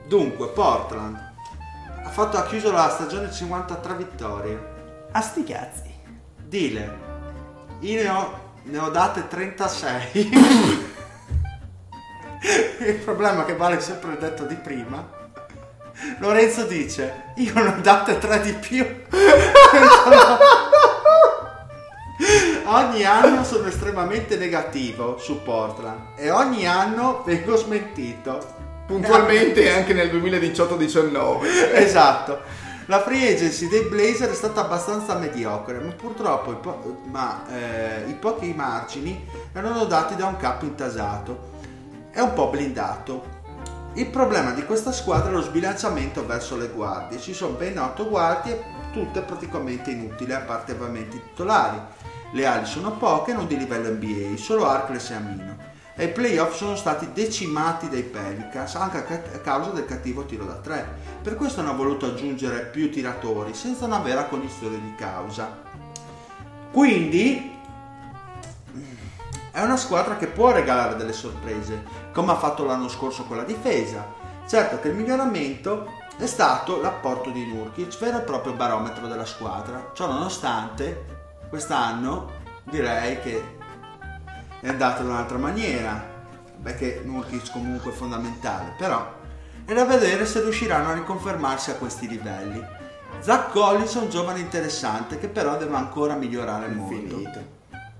dunque, Portland ha, fatto, ha chiuso la stagione 53 vittorie. A sti cazzi. Dile, io ne ho, ne ho date 36. *laughs* Il problema è che vale sempre il detto di prima. Lorenzo dice, io ne ho date 3 di più. *laughs* ogni anno sono estremamente negativo su Portland e ogni anno vengo smentito. Puntualmente anche nel 2018-19. esatto. La free agency dei Blazer è stata abbastanza mediocre, ma purtroppo i, po- ma, eh, i pochi margini erano dati da un capo intasato. È un po' blindato. Il problema di questa squadra è lo sbilanciamento verso le guardie. Ci sono ben 8 guardie, tutte praticamente inutili, a parte ovviamente i titolari. Le ali sono poche, non di livello NBA, solo Arcles e Amino. E i playoff sono stati decimati dai Pelicans anche a causa del cattivo tiro da 3. Per questo hanno voluto aggiungere più tiratori senza una vera cognizione di causa. Quindi è una squadra che può regalare delle sorprese, come ha fatto l'anno scorso con la difesa. Certo che il miglioramento è stato l'apporto di Nurkic, vero e proprio barometro della squadra. Ciò nonostante, quest'anno direi che è andato in un'altra maniera. Beh, che Nurkic comunque è fondamentale, però è da vedere se riusciranno a riconfermarsi a questi livelli. Zach Collins è un giovane interessante che però deve ancora migliorare molto. Infinito.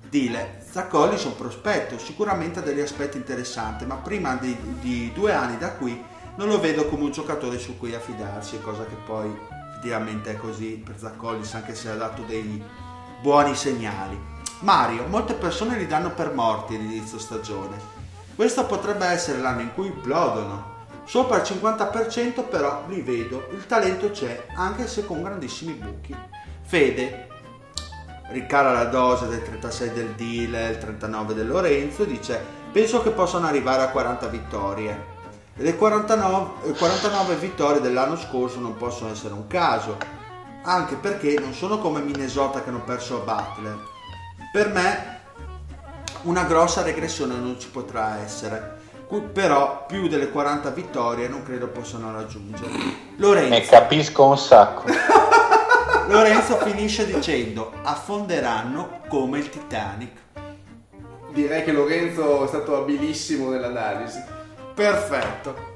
Dile, Zach Collins è un prospetto, sicuramente ha degli aspetti interessanti, ma prima di, di due anni da qui non lo vedo come un giocatore su cui affidarsi, cosa che poi effettivamente è così per Zach Collins, anche se ha dato dei buoni segnali. Mario, molte persone li danno per morti all'inizio stagione. Questo potrebbe essere l'anno in cui implodono. Sopra il 50% però li vedo, il talento c'è, anche se con grandissimi buchi. Fede, ricala la dose del 36 del Dile, il 39 del Lorenzo, dice penso che possano arrivare a 40 vittorie. E le 49, 49 vittorie dell'anno scorso non possono essere un caso, anche perché non sono come Minnesota che hanno perso a Butler. Per me una grossa regressione non ci potrà essere, però più delle 40 vittorie non credo possano raggiungere. Lorenzo. Ne capisco un sacco. *laughs* Lorenzo finisce dicendo affonderanno come il Titanic. Direi che Lorenzo è stato abilissimo nell'analisi. Perfetto.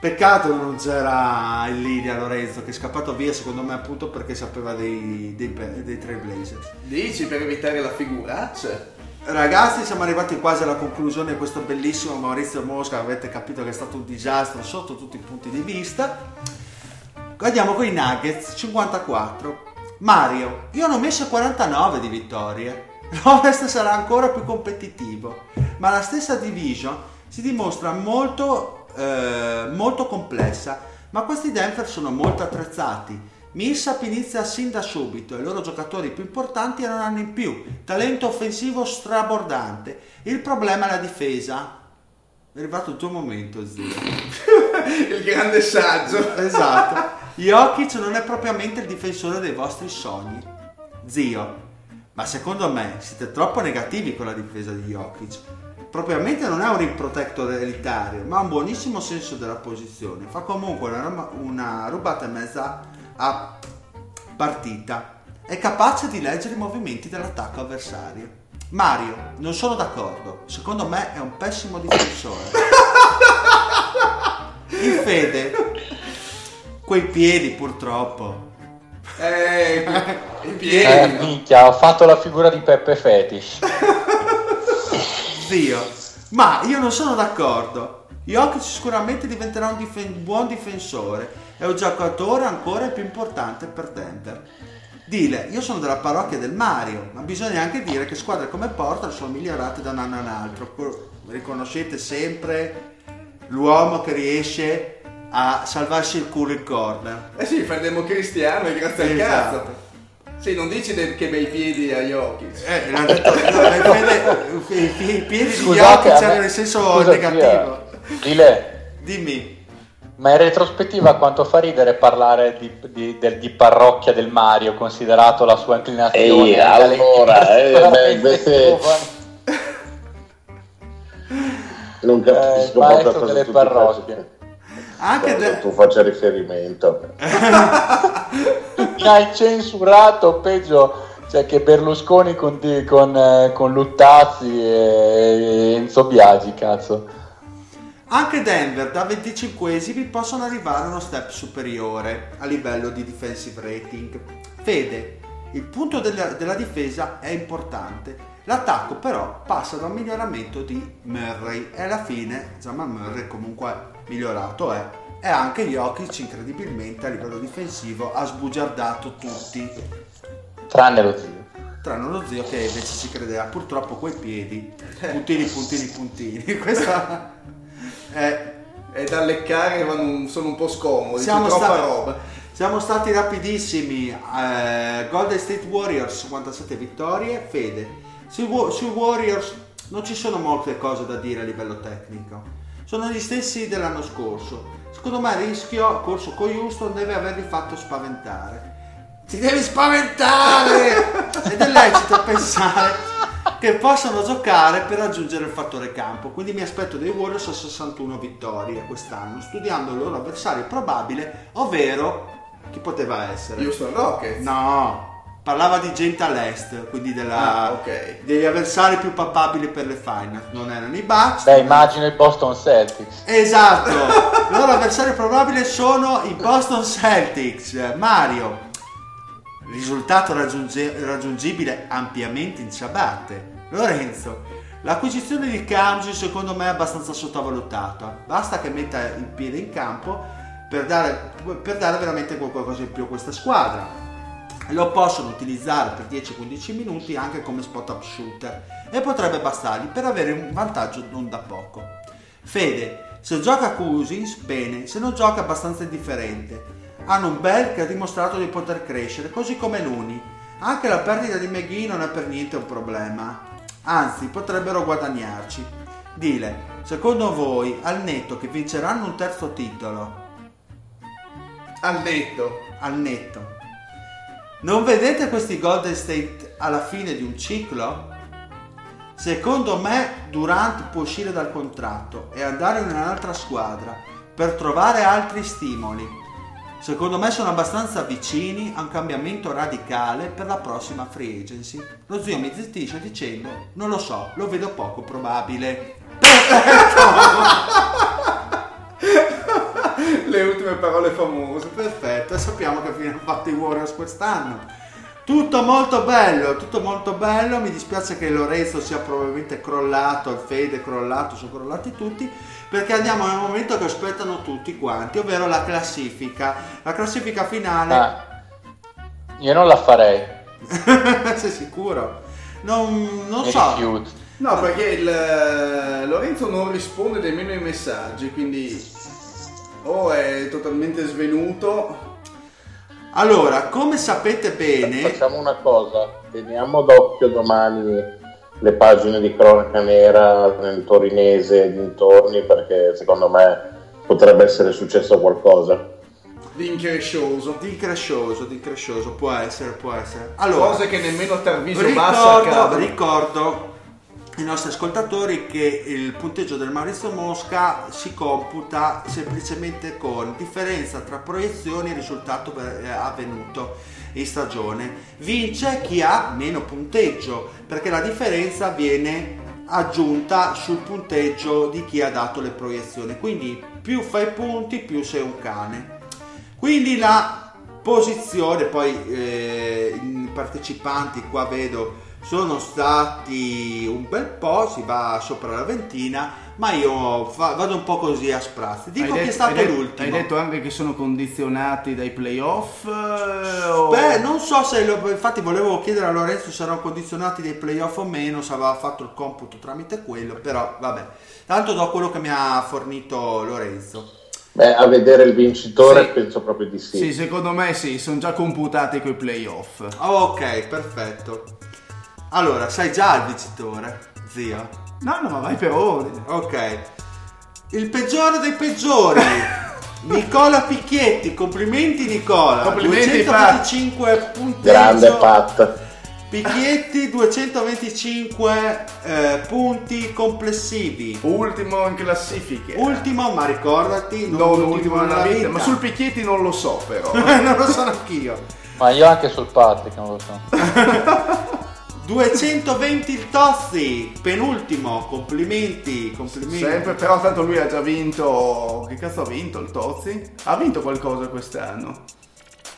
Peccato non c'era il Lidia Lorenzo che è scappato via secondo me appunto perché sapeva dei, dei, dei Trailblazers. Dici per evitare la figuraccia? Ragazzi siamo arrivati quasi alla conclusione di questo bellissimo Maurizio Mosca, avete capito che è stato un disastro sotto tutti i punti di vista. Andiamo con i Nuggets 54. Mario, io ne ho messo 49 di vittorie. *laughs* L'Ovest sarà ancora più competitivo, ma la stessa division si dimostra molto, eh, molto complessa, ma questi Denver sono molto attrezzati. Millsap inizia sin da subito e i loro giocatori più importanti erano in più, talento offensivo strabordante. Il problema è la difesa. È arrivato il tuo momento, zio. *laughs* il grande saggio. Esatto. Jokic non è propriamente il difensore dei vostri sogni. Zio, ma secondo me siete troppo negativi con la difesa di Jokic. Propriamente non è un rim protector elitario, ma ha un buonissimo senso della posizione. Fa comunque una, una rubata e mezza a partita. È capace di leggere i movimenti dell'attacco avversario. Mario, non sono d'accordo. Secondo me è un pessimo difensore. *laughs* In fede, quei piedi purtroppo eh, i piedi. Eh, minchia, ho fatto la figura di Peppe Fetish. *laughs* Zio, ma io non sono d'accordo. Jokic sicuramente diventerà un difen- buon difensore. È un giocatore ancora più importante per Denver. Dile, io sono della parrocchia del Mario, ma bisogna anche dire che squadre come Portal sono migliorate da un anno all'altro. Riconoscete sempre l'uomo che riesce a salvarsi il culo in corner. Eh sì, il democristiano e grazie al esatto. cazzo. Sì, non dici che bei piedi a Jokic. Eh, l'ha detto, no, i, i piedi Scusate, di Jokic erano nel senso Scusa, negativo. Dile. Dimmi. Ma in retrospettiva quanto fa ridere parlare di, di, del, di, parrocchia del Mario, considerato la sua inclinazione? Ehi, allora, eh, beh, invece... non capisco eh, maestro delle parrocchie. Anche de- tu faccia riferimento. *laughs* *laughs* Mi hai censurato peggio cioè che Berlusconi con, con, eh, con Luttazzi e Enzo Biagi, cazzo. Anche Denver da 25esimi possono arrivare a uno step superiore a livello di defensive rating. Fede, il punto della, della difesa è importante, l'attacco però passa da un miglioramento di Murray e alla fine Jamal Murray comunque migliorato è e anche Jokic incredibilmente a livello difensivo ha sbugiardato tutti. Tranne lo zio. Tranne lo zio che invece si credeva purtroppo quei piedi. Puntini puntini puntini. *laughs* Questa è, è da leccare ma non, sono un po' scomodi siamo troppa stati, roba. siamo stati rapidissimi eh, Golden State Warriors 57 vittorie fede. Sui, sui Warriors non ci sono molte cose da dire a livello tecnico. Sono gli stessi dell'anno scorso. Secondo me rischio corso con Houston deve averli fatto spaventare. Ti devi spaventare! Ed è lecito pensare che possano giocare per raggiungere il fattore campo. Quindi mi aspetto dei Warriors a 61 vittorie quest'anno, studiando il loro avversario probabile, ovvero chi poteva essere? Houston Rockets? No, parlava di gente all'est, quindi della, ah, okay. degli avversari più papabili per le finals. Non erano i Bucks. Beh, immagino i Boston Celtics. Esatto, i loro avversari probabili sono i Boston Celtics. Mario, risultato raggiunge- raggiungibile ampiamente in ciabatte. Lorenzo, l'acquisizione di Kanji secondo me è abbastanza sottovalutata. Basta che metta il piede in campo per dare, per dare veramente qualcosa in più a questa squadra lo possono utilizzare per 10-15 minuti anche come spot up shooter e potrebbe bastargli per avere un vantaggio non da poco. Fede, se gioca Cousins, bene, se non gioca abbastanza indifferente. Hanno un bel che ha dimostrato di poter crescere, così come l'Uni. Anche la perdita di McGee non è per niente un problema. Anzi, potrebbero guadagnarci. Dile, secondo voi, al netto che vinceranno un terzo titolo? Al netto. Al netto non vedete questi Golden State alla fine di un ciclo? Secondo me Durant può uscire dal contratto e andare in un'altra squadra per trovare altri stimoli. Secondo me sono abbastanza vicini a un cambiamento radicale per la prossima free agency. Lo zio mi zittisce dicendo non lo so, lo vedo poco probabile. Perfetto! *laughs* *laughs* le ultime parole famose. Perfetto, e sappiamo che fine hanno fatto i Warriors quest'anno. Tutto molto bello, tutto molto bello. Mi dispiace che Lorenzo sia probabilmente crollato, il Fede è crollato, sono crollati tutti, perché andiamo nel momento che aspettano tutti quanti, ovvero la classifica. La classifica finale. Ah. Io non la farei. *laughs* Sei sicuro? Non, non so. rifiuto. No, perché il, eh, Lorenzo non risponde nemmeno ai messaggi, quindi o è totalmente svenuto. Allora, come sapete bene, Facciamo una cosa, teniamo d'occhio domani le pagine di cronaca nera nel torinese e dintorni perché secondo me potrebbe essere successo qualcosa. Di increscioso. di increscioso, di increscioso, può essere, può essere. Allora, Cose che nemmeno Tarviso Bassa ricordo, accadono. ricordo ai nostri ascoltatori che il punteggio del Maurizio Mosca si computa semplicemente con differenza tra proiezioni e risultato eh, avvenuto in stagione. Vince chi ha meno punteggio perché la differenza viene aggiunta sul punteggio di chi ha dato le proiezioni. Quindi più fai punti, più sei un cane. Quindi la posizione, poi eh, i partecipanti qua vedo sono stati un bel po', si va sopra la ventina, ma io fa- vado un po' così a sprazzi. Dico Hai che è detto- stato hai detto- l'ultimo. Hai detto anche che sono condizionati dai playoff? eh, o- Beh, non so se lo- infatti volevo chiedere a Lorenzo se erano condizionati dei playoff o meno, se aveva fatto il computo tramite quello, però vabbè. Tanto do quello che mi ha fornito Lorenzo. Beh, a vedere il vincitore Sì. penso proprio di sì. Sì, secondo me sì, sono già computati coi playoff. Ok, perfetto. Allora, sai già il vincitore, zio? No, no, ma vai per ordine. Ok. Il peggiore dei peggiori. *laughs* Nicola Picchietti, complimenti Nicola. Complimenti, 225 punti. Grande Pat. Picchietti 225 eh, punti complessivi. Ultimo in classifiche. Ultimo, ma ricordati, non, non l'ultimo ultimo nella vita. Ma sul Picchietti non lo so però. *laughs* non lo so anch'io. Ma io anche sul Patrick, non lo so. *laughs* 220 il Tozzi, penultimo, complimenti, complimenti. Sempre, però tanto lui ha già vinto. Che cazzo ha vinto il Tozzi? Ha vinto qualcosa quest'anno.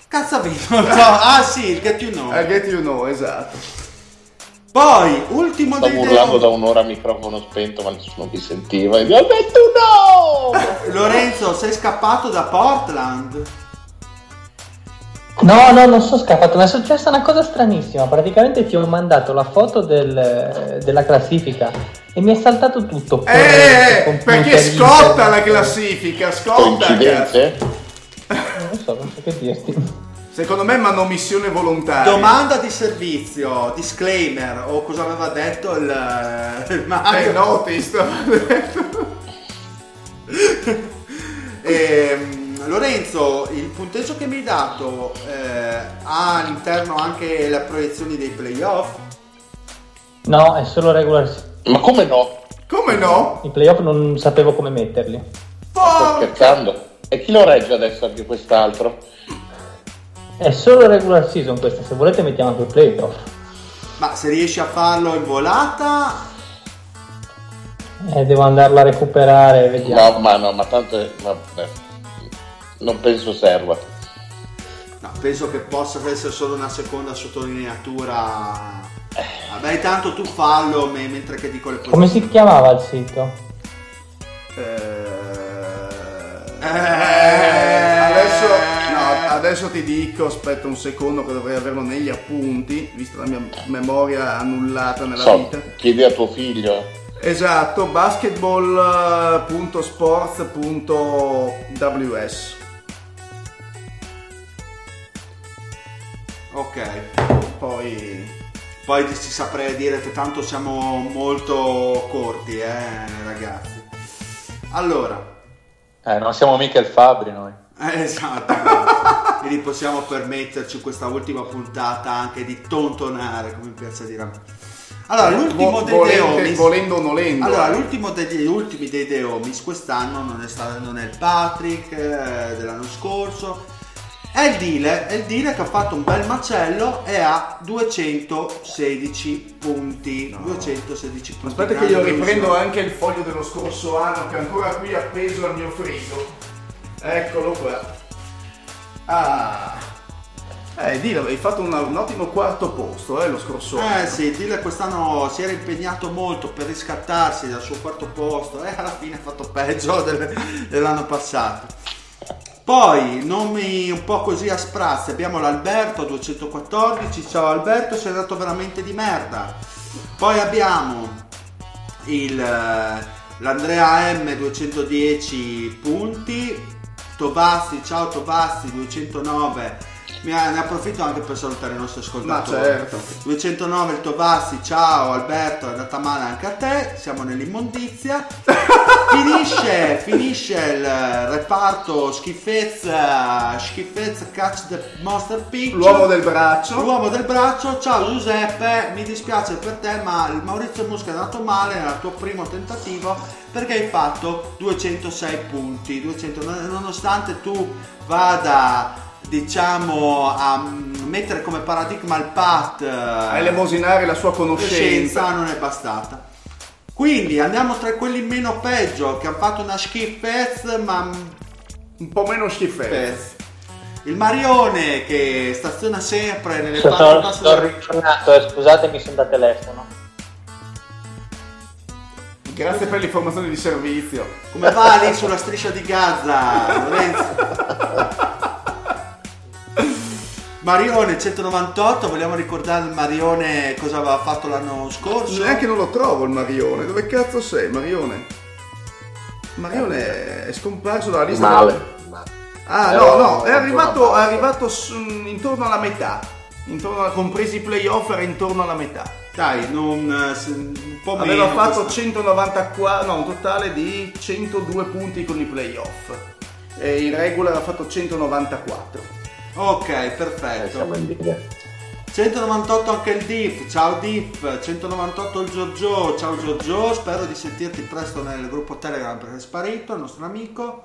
Cazzo ha vinto? No, ah sì, il Get You Know. I get you know, esatto. Poi, ultimo Stavo dei urlando da un'ora a microfono spento ma nessuno mi sentiva e vi ho detto no! *laughs* Lorenzo, sei scappato da Portland? No, no, non sono scappato, ma è successa una cosa stranissima. Praticamente ti ho mandato la foto del- della classifica e mi è saltato tutto. Eh, perché scotta la classifica, scotta. Coincidenze? Non so, non so che dirti. Secondo me manomissione volontaria. Domanda di servizio, disclaimer, o cosa aveva detto il, il Mario? Eh, notice. *laughs* *laughs* Ehm, Lorenzo, il punteggio che mi hai dato eh, ha all'interno anche le proiezioni dei playoff? No, è solo regular. Ma come no? Come no? I playoff non sapevo come metterli. Sto scherzando. E chi lo regge adesso anche quest'altro? È solo regular season questa, se volete mettiamo anche i playoff. Ma se riesci a farlo in volata, Eh, devo andarla a recuperare, vediamo. No, ma no, ma tanto è- vabbè. Non penso serva. no, penso che possa essere solo una seconda sottolineatura. Vabbè, tanto tu fallo me- mentre che dico le posizioni. Come si chiamava il sito? Eh, adesso, no, adesso ti dico, aspetta un secondo che dovrei averlo negli appunti, vista la mia memoria annullata nella So, vita. chiedi a tuo figlio. Esatto, basketball.sports.ws. Ok. Poi Poi ti saprei dire che tanto siamo molto corti, eh, ragazzi. Allora, Eh, non siamo mica il Fabri noi. eh, esatto. *laughs* Quindi possiamo permetterci questa ultima puntata anche di tontonare, come mi piace dire a me. Allora, l'ultimo vo- dei Deomis. volendo o nolendo. Allora, eh. l'ultimo degli ultimi dei Deomis quest'anno non è, stato, non è il Patrick eh, dell'anno scorso, è il Dile, è il Dile che ha fatto un bel macello e ha 216 punti. 216 punti. Aspetta che io riprendo delusione. anche il foglio dello scorso anno che è ancora qui appeso al mio frigo. Eccolo qua. Ah. Eh, Dile, avevi fatto una- un ottimo quarto posto, eh, lo scorso anno. Eh sì, Dile quest'anno si era impegnato molto per riscattarsi dal suo quarto posto e alla fine ha fatto peggio del- dell'anno passato. Poi nomi un po' così a sprazzi, abbiamo l'Alberto 214, ciao Alberto, sei andato veramente di merda. Poi abbiamo il, eh, l'Andrea M 210 punti, Tovassi, ciao Tovassi 209 mi ne approfitto anche per salutare i nostri ascoltatori. Ma certo. 209 il Tovassi, ciao Alberto, è andata male anche a te, siamo nell'immondizia. *laughs* finisce, finisce il reparto schifezza, schifezza Catch the Monster Picture. L'uomo del braccio. L'uomo del braccio, ciao Giuseppe, mi dispiace per te ma il Maurizio Musca è andato male nel tuo primo tentativo perché hai fatto 206 punti, 200, nonostante tu vada diciamo a mettere come paradigma il PAT a elemosinare la sua conoscenza. non è bastata. Quindi andiamo tra quelli meno peggio che hanno fatto una schifezza ma un po' meno schifezza. il Marione che staziona sempre nelle parti sono, basse sono ritornato eh, scusatemi sono da telefono. Grazie per l'informazione di servizio. Come va lì sulla striscia di Gaza Lorenzo *laughs* Marione 198, vogliamo ricordare il Marione cosa aveva fatto l'anno scorso? Neanche non lo trovo il Marione, dove cazzo sei Marione? Marione è scomparso dalla lista. Male. Ah no, no, è arrivato, è arrivato su, intorno alla metà, intorno alla, compresi i playoff era intorno alla metà. Dai, non, eh, un po' Aveva meno fatto questa... 194, no, un totale di 102 punti con i playoff. E in regular ha fatto 194. Ok, perfetto. 198 anche il Diff, ciao Diff, 198 il Giorgio, ciao Giorgio, spero di sentirti presto nel gruppo Telegram perché è sparito il nostro amico.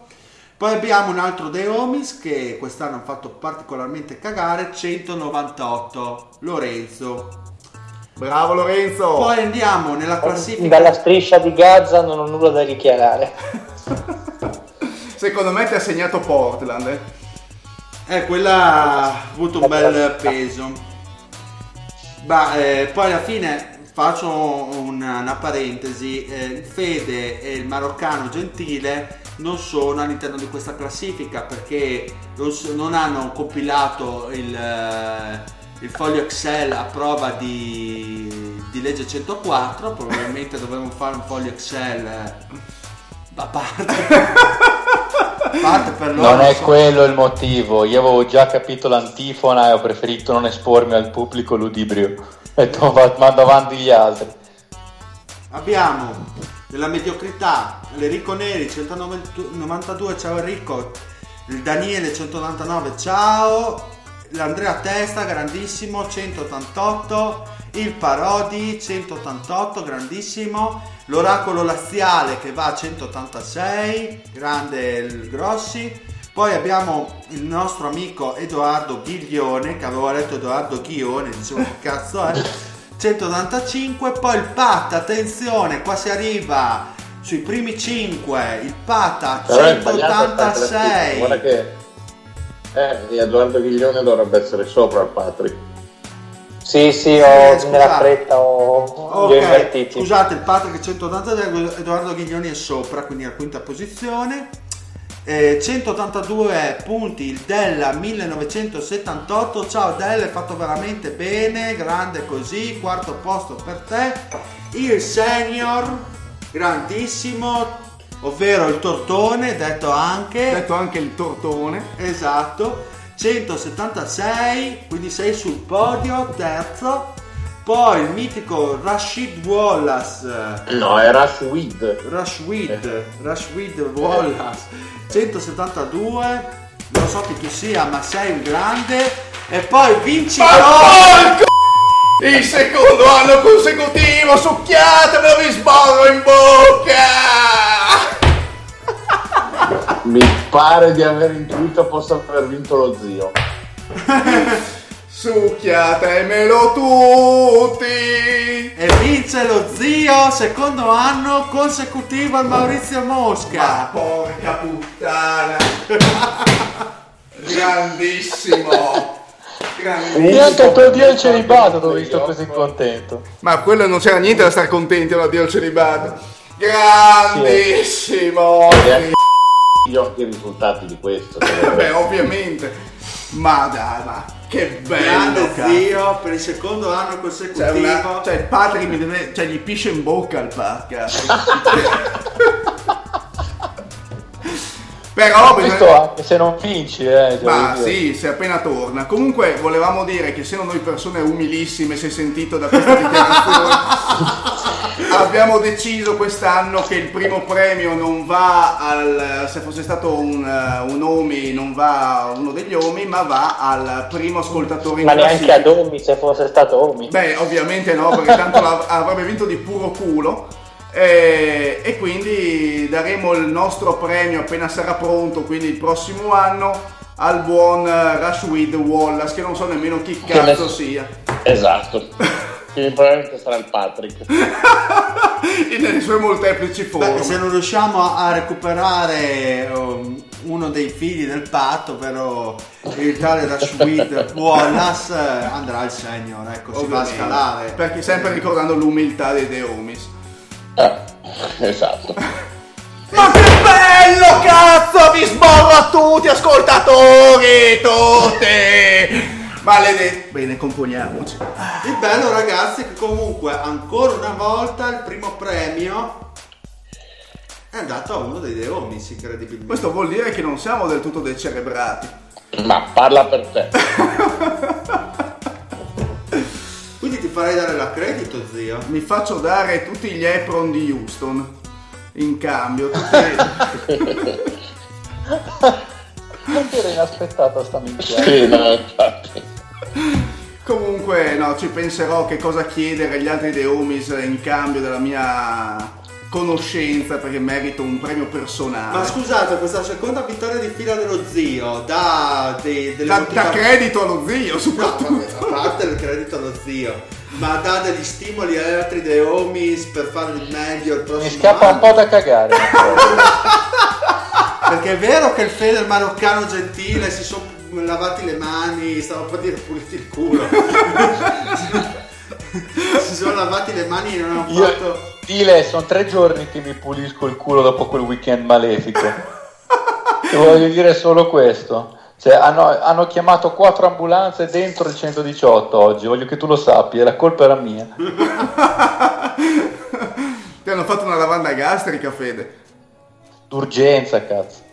Poi abbiamo un altro De Omis che quest'anno ha fatto particolarmente cagare, 198, Lorenzo. Bravo Lorenzo! Poi andiamo nella classifica. Dalla striscia di Gaza non ho nulla da dichiarare. *laughs* Secondo me ti ha segnato Portland. Eh? Eh, quella ha avuto un bel peso. Ma eh, poi alla fine faccio una, una parentesi. Eh, Fede e il maroccano Gentile non sono all'interno di questa classifica perché non, non hanno compilato il, eh, il, foglio Excel a prova di, di legge 104. Probabilmente dovremmo fare un foglio Excel a parte. parte per loro. Non è so. quello il motivo. Io avevo già capito l'antifona e ho preferito non espormi al pubblico ludibrio. E mando avanti gli altri. Abbiamo della mediocrità l'Enrico Neri 192, ciao Enrico. Il Daniele 199, ciao. L'Andrea Testa, grandissimo, 188. Il Parodi, 188, grandissimo l'oracolo laziale che va a 186, grande il Grossi. Poi abbiamo il nostro amico Edoardo Ghiglione, che avevo letto Edoardo Ghione, dicevo che cazzo è, 185. Poi il Pat, attenzione, qua si arriva sui primi 5, il Pat a 186. Guarda che eh, Edoardo Ghiglione dovrebbe essere sopra il Patrick. Sì, sì, ho, eh, nella fretta ho, okay. invertiti. Scusate, il Patrick 180 Edoardo Ghiglioni è sopra, quindi alla quinta posizione. Eh, 182 punti il Della 1978 ciao Della hai fatto veramente bene grande così quarto posto per te il senior grandissimo ovvero il tortone detto anche detto anche il tortone esatto 176, quindi sei sul podio, terzo. Poi il mitico Rashid Wallace. No, è Rashid. Rashid, Rashid Wallace. 172. Non so chi tu sia, ma sei un grande. E poi vincitore. Il secondo anno consecutivo, succhiatemelo vi sborro in bocca! Mi pare di aver intuito possa aver vinto lo zio. *laughs* Succhiatemelo tutti! E vince lo zio, secondo anno consecutivo al Maurizio Mosca. Ma porca puttana! *laughs* Grandissimo! Grandissimo! Io anche per Dio il celibato dove visto così contento. Ma quello non c'era niente da stare contenti, no, Dio il celibato. Grandissimo! Sì. Io anche i risultati di questo. *laughs* Beh, ovviamente. Ma dai, ma che bello! Grande zio per il secondo anno consecutivo. Cioè, una, cioè il Patrick mi deve. cioè gli pisce in bocca il Pacca. Però questo anche se non vinci, eh. Ma sì, se appena torna. Comunque volevamo dire che se noi persone umilissime, si è sentito da questa dichiarazione, *laughs* abbiamo deciso quest'anno che il primo premio non va al. se fosse stato un, un Omi, non va a uno degli Omi, ma va al primo ascoltatore in Ma neanche ad Omi se fosse stato Omi. Beh, ovviamente no, perché tanto avrebbe vinto di puro culo. E, e, quindi daremo il nostro premio appena sarà pronto, quindi il prossimo anno, al buon Rashweed Wallace, che non so nemmeno chi cazzo sia. Esatto. *laughs* che probabilmente sarà il Patrick. *laughs* Nelle sue molteplici forme. Beh, se non riusciamo a recuperare um, uno dei figli del patto, ovvero il tale Rashweed *laughs* Wallace, andrà al senior, ecco, si va a scalare. Perché sempre ricordando l'umiltà dei Deomis. Eh, esatto. Ma che bello cazzo! Vi sborro a tutti ascoltatori! Tutti! Maledetti! Bene, componiamoci. Il bello ragazzi è che comunque ancora una volta il primo premio è andato a uno dei Deomis incredibilmente. Questo vuol dire che non siamo del tutto decerebrati. Ma parla per te. *laughs* Quindi ti farei dare l'accredito, zio. Mi faccio dare tutti gli Epron di Houston in cambio. Tutti... *laughs* non era inaspettata sta minchia. Sì, no, infatti. *gasps* Comunque, no, ci penserò che cosa chiedere agli altri Deomis in cambio della mia conoscenza perché merito un premio personale. Ma scusate, questa seconda vittoria di fila dello zio dà dei, delle da, motiva- da credito allo zio, soprattutto. No, vabbè, a parte il credito allo zio, ma dà degli stimoli agli altri Deomis per fare il meglio il prossimo Mi scappa anno. un po' da cagare. *laughs* *laughs* perché è vero che il Fede maroccano gentile si sono lavati le mani, stavo per dire puliti il culo. *laughs* si sono lavati le mani e non hanno Io, fatto... Dile, sono tre giorni che mi pulisco il culo dopo quel weekend malefico. Ti voglio dire solo questo. Cioè, hanno, hanno, chiamato quattro ambulanze dentro il 118 oggi, voglio che tu lo sappi, e la colpa era mia. Ti hanno fatto una lavanda gastrica, Fede. D'urgenza, cazzo.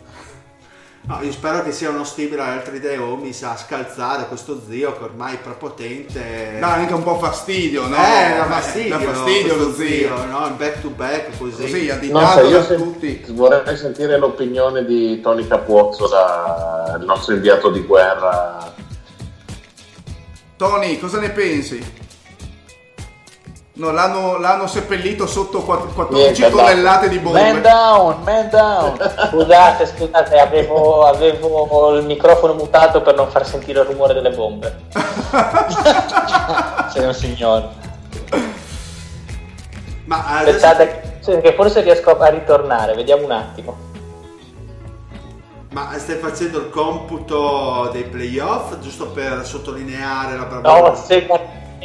No, io spero che sia uno stimolo agli altri Deomi sa scalzare questo zio che ormai è prepotente. Dà anche un po' fastidio, no? Eh, dà fastidio. Dà fastidio lo zio. zio. no? Il back to back così. Così, additato da se tutti. Vorrei sentire l'opinione di Tony Capuozzo, da, il nostro inviato di guerra. Tony, cosa ne pensi? No, l'hanno, l'hanno, seppellito sotto 14 Niente, tonnellate di bombe. Man down, man down. *laughs* Scusate, scusate, avevo, avevo, il microfono mutato per non far sentire il rumore delle bombe. *laughs* Sei un signore. Ma adesso... Aspettate, che forse riesco a ritornare, vediamo un attimo. Ma stai facendo il computo dei playoff, giusto per sottolineare la bravura? No, se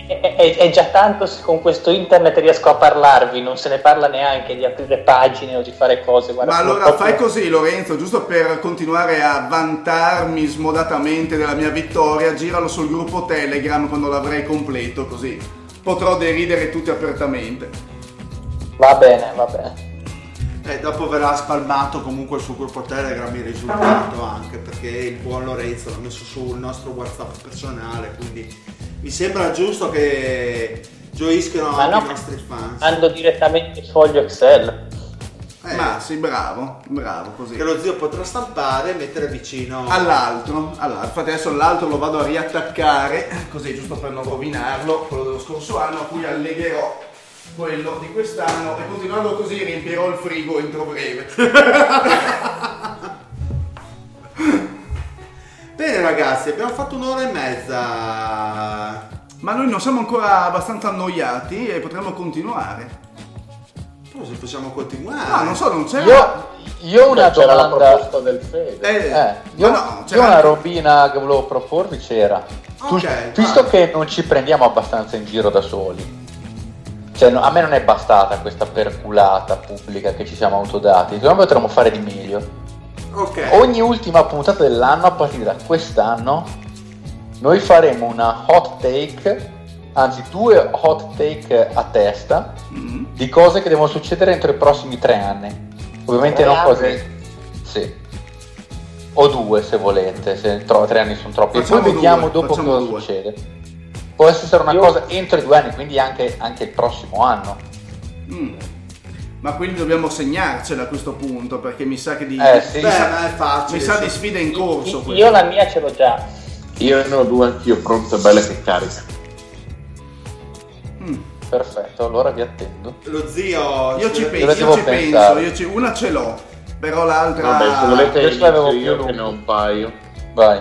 è, è, già tanto se con questo internet riesco a parlarvi, non se ne parla neanche di aprire pagine o di fare cose. Guarda, Ma allora proprio... fai così Lorenzo, giusto per continuare a vantarmi smodatamente della mia vittoria, giralo sul gruppo Telegram quando l'avrei completo, così potrò deridere tutti apertamente. Va bene, va bene. E dopo verrà spalmato comunque sul gruppo Telegram il risultato anche perché il buon Lorenzo l'ha messo sul nostro WhatsApp personale, quindi mi sembra giusto che gioiscano Ma anche no, i nostri fans. Mando direttamente il foglio Excel. Eh, Ma sì, bravo, bravo così. Che lo zio potrà stampare e mettere vicino all'altro. all'altro. Infatti adesso l'altro lo vado a riattaccare, così giusto per non rovinarlo, quello dello scorso anno, a cui allegherò quello di quest'anno e continuando così riempirò il frigo entro breve. *laughs* Bene ragazzi, abbiamo fatto un'ora e mezza. Ma noi non siamo ancora abbastanza annoiati e potremmo continuare. Forse possiamo continuare. Ah, non so, non c'è. Io, io ho una c'era domanda... la proposta del Fede. Eh, eh, io, no, io una robina che volevo proporvi c'era. Okay, tu, visto che non ci prendiamo abbastanza in giro da soli. Cioè, no, a me non è bastata questa perculata pubblica che ci siamo autodati. Secondo me potremmo fare di meglio. Okay. Ogni ultima puntata dell'anno, a partire da quest'anno, noi faremo una hot take, anzi due hot take a testa, mm-hmm. di cose che devono succedere entro i prossimi tre anni. Ovviamente tre non anni. cose... Sì. O due se volete, se tro- tre anni sono troppi. Facciamo e poi vediamo due, dopo cosa due. succede. Può essere una Io... cosa entro i due anni, quindi anche, anche il prossimo anno. Mm. Ma quindi dobbiamo segnarcela a questo punto perché mi sa che di, eh, sì. Beh, sa, facile, mi sa di sfida in corso. Io, io la mia ce l'ho già. Io ne ho due anch'io pronte belle che carica. Mm. Perfetto, allora vi attendo. Lo zio, io ci, pe- io ci penso, io ci... una ce l'ho, però l'altra. Vabbè, se volete io, io, io che ne ho un paio. Vai.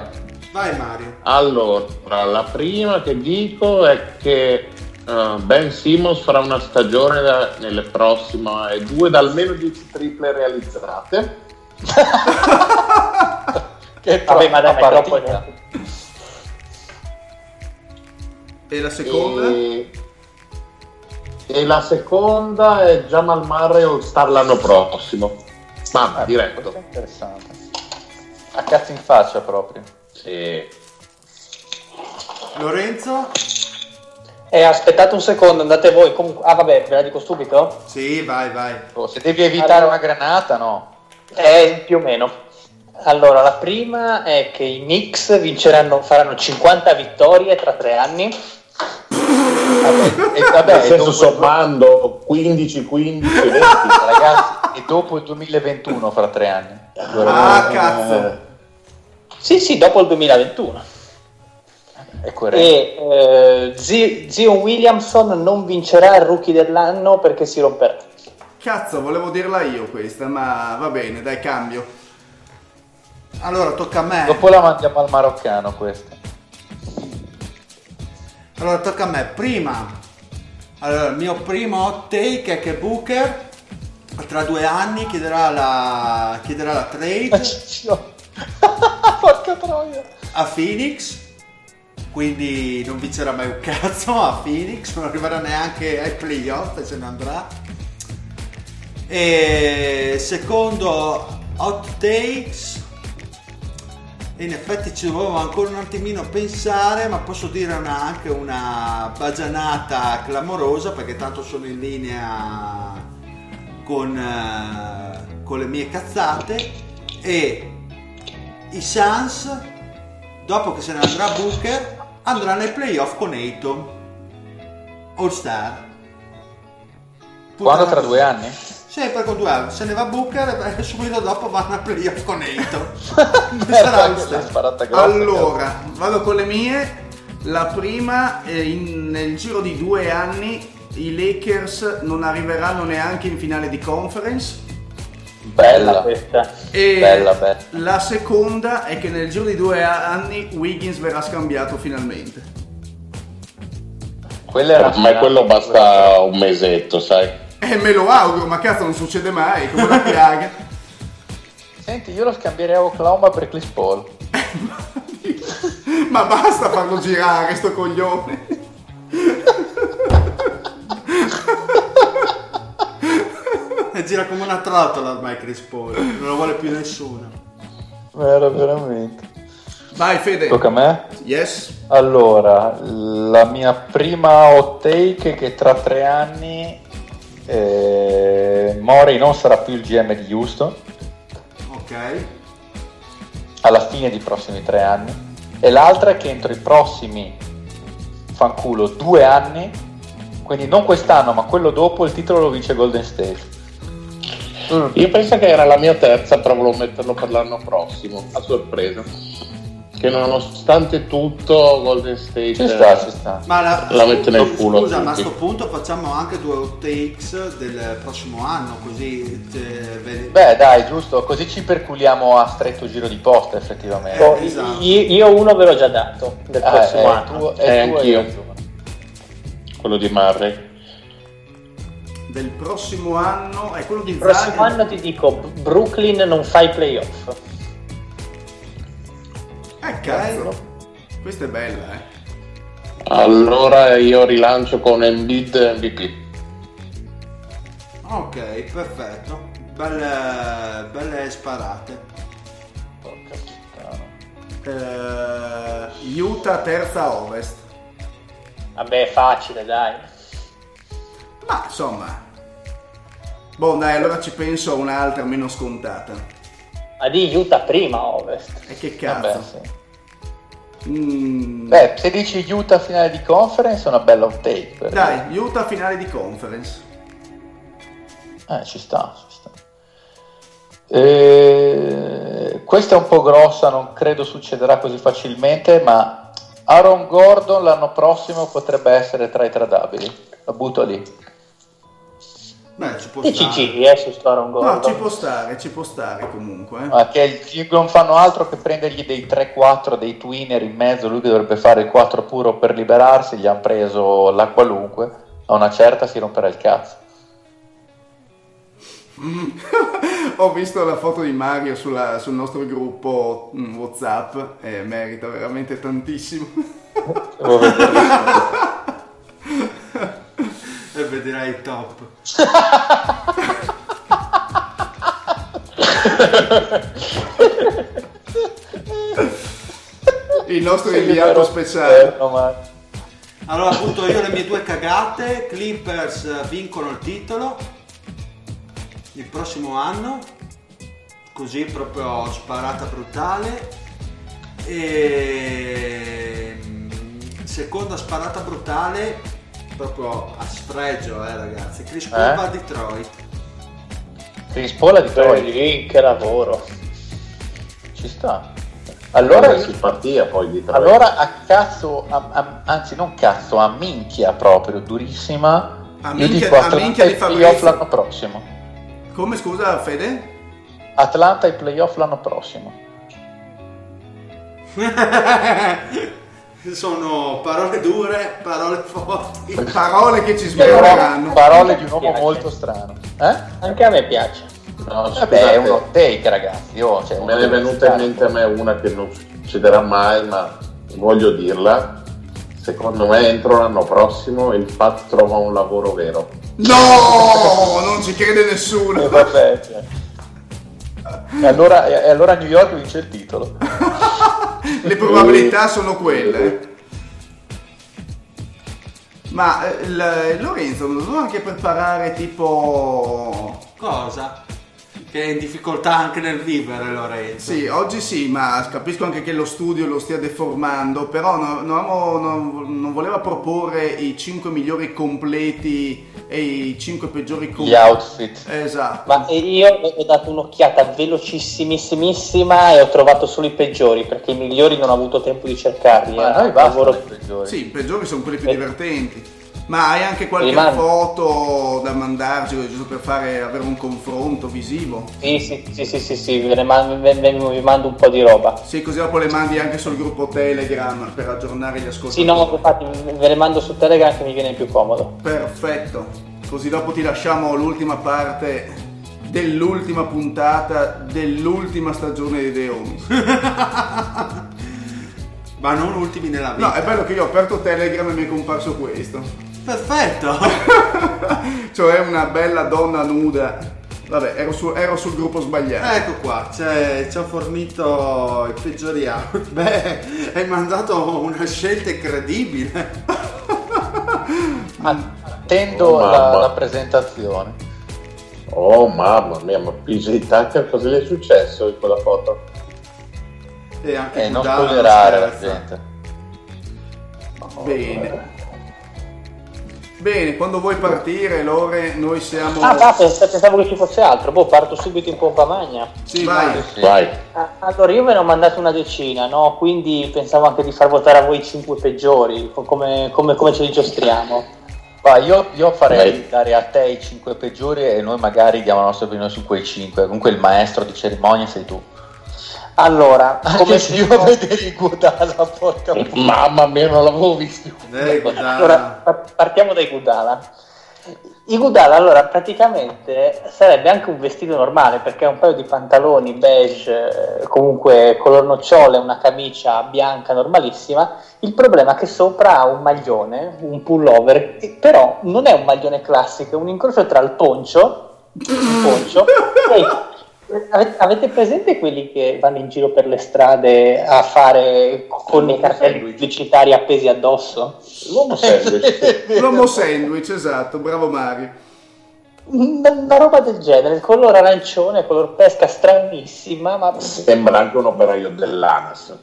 Vai Mario. Allora, la prima che dico è che Uh, ben Simmons farà una stagione da, nelle prossime e due da almeno 10 triple realizzate. *laughs* che Vabbè, ma dai, ma troppo E la seconda? E... e, la seconda è Jamal Murray All Star l'anno prossimo. Ma ah, diretto. Interessante. A cazzo in faccia proprio. Sì. Lorenzo? Eh, aspettate un secondo, andate voi. Comunque... Ah, vabbè, ve la dico subito? Sì, vai, vai. Oh, se devi evitare allora... una granata, no? Eh, più o meno. Allora, la prima è che i Knicks vinceranno, faranno 50 vittorie tra tre anni. Vabbè, e, vabbè, Nel senso sommando 15, 15, 20 ragazzi, e dopo il 2021 fra tre anni. Ah, cazzo! Sì, sì, dopo il 2021. È E eh, Zion Williamson non vincerà il rookie dell'anno perché si romperà. Cazzo, volevo dirla io questa, ma va bene, dai, cambio. Allora, tocca a me. Dopo la mandiamo al maroccano questa. Allora, tocca a me. Prima, allora, il mio primo hot take è che Booker tra due anni chiederà la, chiederà la trade. *laughs* Porca troia. A Phoenix quindi non vincerà mai un *laughs* cazzo a Phoenix, non arriverà neanche ai playoff e se ne andrà. E secondo hot takes, in effetti ci dovevo ancora un attimino pensare, ma posso dire una, anche una bagianata clamorosa perché tanto sono in linea con, uh, con le mie cazzate e i Suns dopo che se ne andrà Booker andrà nei playoff con Eiton All Star. Quando tra due anni? Sempre con due anni. Se ne va Booker e *laughs* subito dopo vanno ai playoff con All *laughs* Star. Allora, vado con le mie. La prima, in, nel giro di due anni i Lakers non arriveranno neanche in finale di conference Bella questa. E bella, bella. La seconda è che nel giro di due anni Wiggins verrà scambiato finalmente. Quella era Ma quello basta un mesetto, sai? Eh, me lo auguro, ma cazzo non succede mai, come una piaga. *laughs* Senti, io lo scambierei a Oklahoma per Chris Paul. *laughs* ma basta farlo girare, sto coglione. E gira come una trottola ormai Chris Paul, non lo vuole più nessuno. Vero, veramente. Vai Fede. Tocca a me? Yes. Allora, la mia prima hot take è che tra tre anni eh, Mori non sarà più il GM di Houston. Ok. Alla fine dei prossimi tre anni. E l'altra è che entro i prossimi fanculo due anni, quindi non quest'anno ma quello dopo, il titolo lo vince Golden State. Mm. Io penso che era la mia terza, però volevo metterlo per l'anno prossimo, a sorpresa. Che nonostante tutto Golden State ci sta, ci sta. Ma la, la mette nel culo. Scusa, ma a questo punto facciamo anche due takes del prossimo anno, così te, Beh, dai, giusto, così ci perculiamo a stretto giro di posta effettivamente. Eh, esatto. io, io, uno ve l'ho già dato del ah, prossimo eh, anno. Tu, eh, anch'io. Quello di Murray del prossimo anno è quello di Il prossimo Zagreb. anno ti dico Brooklyn non fa i playoff. Eh cazzo. Questa è bella, eh. Allora io rilancio con Embiid MVP. Ok, perfetto. Belle, belle sparate. Uh, Utah terza ovest. Vabbè, facile, dai. Ma insomma. Boh, dai, allora ci penso a un'altra meno scontata. Ma di Utah prima ovest. E che cazzo? Vabbè, sì. mm. Beh, se dici Utah finale di conference è una bella outtake. Dai, Utah finale di conference. Eh, ci sta, ci sta. Eh, questa è un po' grossa, non credo succederà così facilmente, ma Aaron Gordon l'anno prossimo potrebbe essere tra i tradabili. La butto lì. Beh, ci può e stare. CG, eh, su Aaron Gordon. No, ci può stare, ci può stare comunque. Eh. Ma che non fanno altro che prendergli dei 3-4, dei twinner in mezzo, lui che dovrebbe fare il 4 puro per liberarsi, gli hanno preso la qualunque, a una certa si romperà il cazzo. *laughs* Ho visto la foto di Mario sulla, sul nostro gruppo mm, WhatsApp e merita veramente tantissimo. *laughs* e vedrai il top. il nostro inviato speciale. Allora, appunto, io le mie due cagate. Clippers vincono il titolo il prossimo anno, così proprio sparata brutale. E seconda sparata brutale, proprio a sfregio, eh ragazzi. Chris Paul eh? va a Detroit. Chris Paul a Detroit? Beh, che lavoro. Ci sta. Allora, simpatia poi di Allora a cazzo, a, a, anzi non cazzo, a minchia proprio, durissima. A minchia, io dico a minchia di playoff l'anno prossimo. Come scusa Fede? Atlanta ai playoff l'anno prossimo. *laughs* Sono parole dure, parole forti. Parole che ci sbaglieranno. Parole di un uomo molto strano. Eh? Anche a me piace. No, Vabbè, è uno take, ragazzi. Oh, cioè, me ne è venuta in mente a me una che non succederà mai, ma voglio dirla. Secondo me entro l'anno prossimo il Pat trova un lavoro vero. No, non ci crede nessuno. *laughs* Eh, vabbè, cioè. *laughs* e, allora, e allora New York vince il titolo. *laughs* Le probabilità sono quelle. Ma eh, il, Lorenzo non devo anche preparare tipo... Cosa? Che è in difficoltà anche nel vivere Lorenzo. Sì, oggi sì, ma capisco anche che lo studio lo stia deformando, però non, non, non voleva proporre i 5 migliori completi e i 5 peggiori completi. Gli outfit. Esatto. Ma io ho dato un'occhiata velocissimissima e ho trovato solo i peggiori, perché i migliori non ho avuto tempo di cercarli. Ma eh. noi basta i peggiori. Sì, i peggiori sono quelli più e... divertenti. Ma hai anche qualche Rimane. foto da mandarci giusto per fare, avere un confronto visivo? Sì, sì, sì, sì, sì, sì vi, mando, vi, mando un po' di roba. Sì, così dopo le mandi anche sul gruppo Telegram per aggiornare gli ascoltatori. Sì, no, infatti ve le mando su Telegram che mi viene più comodo. Perfetto, così dopo ti lasciamo l'ultima parte dell'ultima puntata dell'ultima stagione di The Homies. *laughs* Ma non ultimi nella vita. No, è bello che io ho aperto Telegram e mi è comparso questo. Perfetto! *laughs* cioè una bella donna nuda. Vabbè, ero, su, ero sul gruppo sbagliato. Ecco qua, cioè, ci ha fornito i peggiori out. *laughs* Beh, hai mandato una scelta incredibile. Attendo oh, la, la, presentazione. Oh mamma mia, ma PJ Tucker cosa le è successo in quella foto? E anche eh, non spoilerare la gente. Bene. Bene, quando vuoi partire, Lore, noi siamo. Ah, pensavo che ci fosse altro. Boh, parto subito in pompa magna. Sì, vai. Sì. vai. Ah, allora, io ve ne ho mandato una decina, no? Quindi pensavo anche di far votare a voi i cinque peggiori. Come, come, come ce li giostriamo? Va, io, io, farei vai. dare a te i cinque peggiori e noi magari diamo la nostra opinione su quei cinque. Comunque, il maestro di cerimonia sei tu. Allora, come se io vedevi Gudala, porca Mamma mia, non l'avevo visto. Eh, allora, partiamo dai Gudala. I Gudala, allora, praticamente sarebbe anche un vestito normale perché è un paio di pantaloni beige, eh, comunque color nocciole, una camicia bianca normalissima. Il problema è che sopra ha un maglione, un pullover, però non è un maglione classico, è un incrocio tra il poncio, il poncio *laughs* e Avete presente quelli che vanno in giro per le strade a fare con i cartelli pubblicitari appesi addosso? L'uomo sandwich. *laughs* L'uomo sandwich, esatto, bravo Mario. Una roba del genere, color arancione, color pesca stranissima, ma... Sembra anche un operaio dell'ANAS.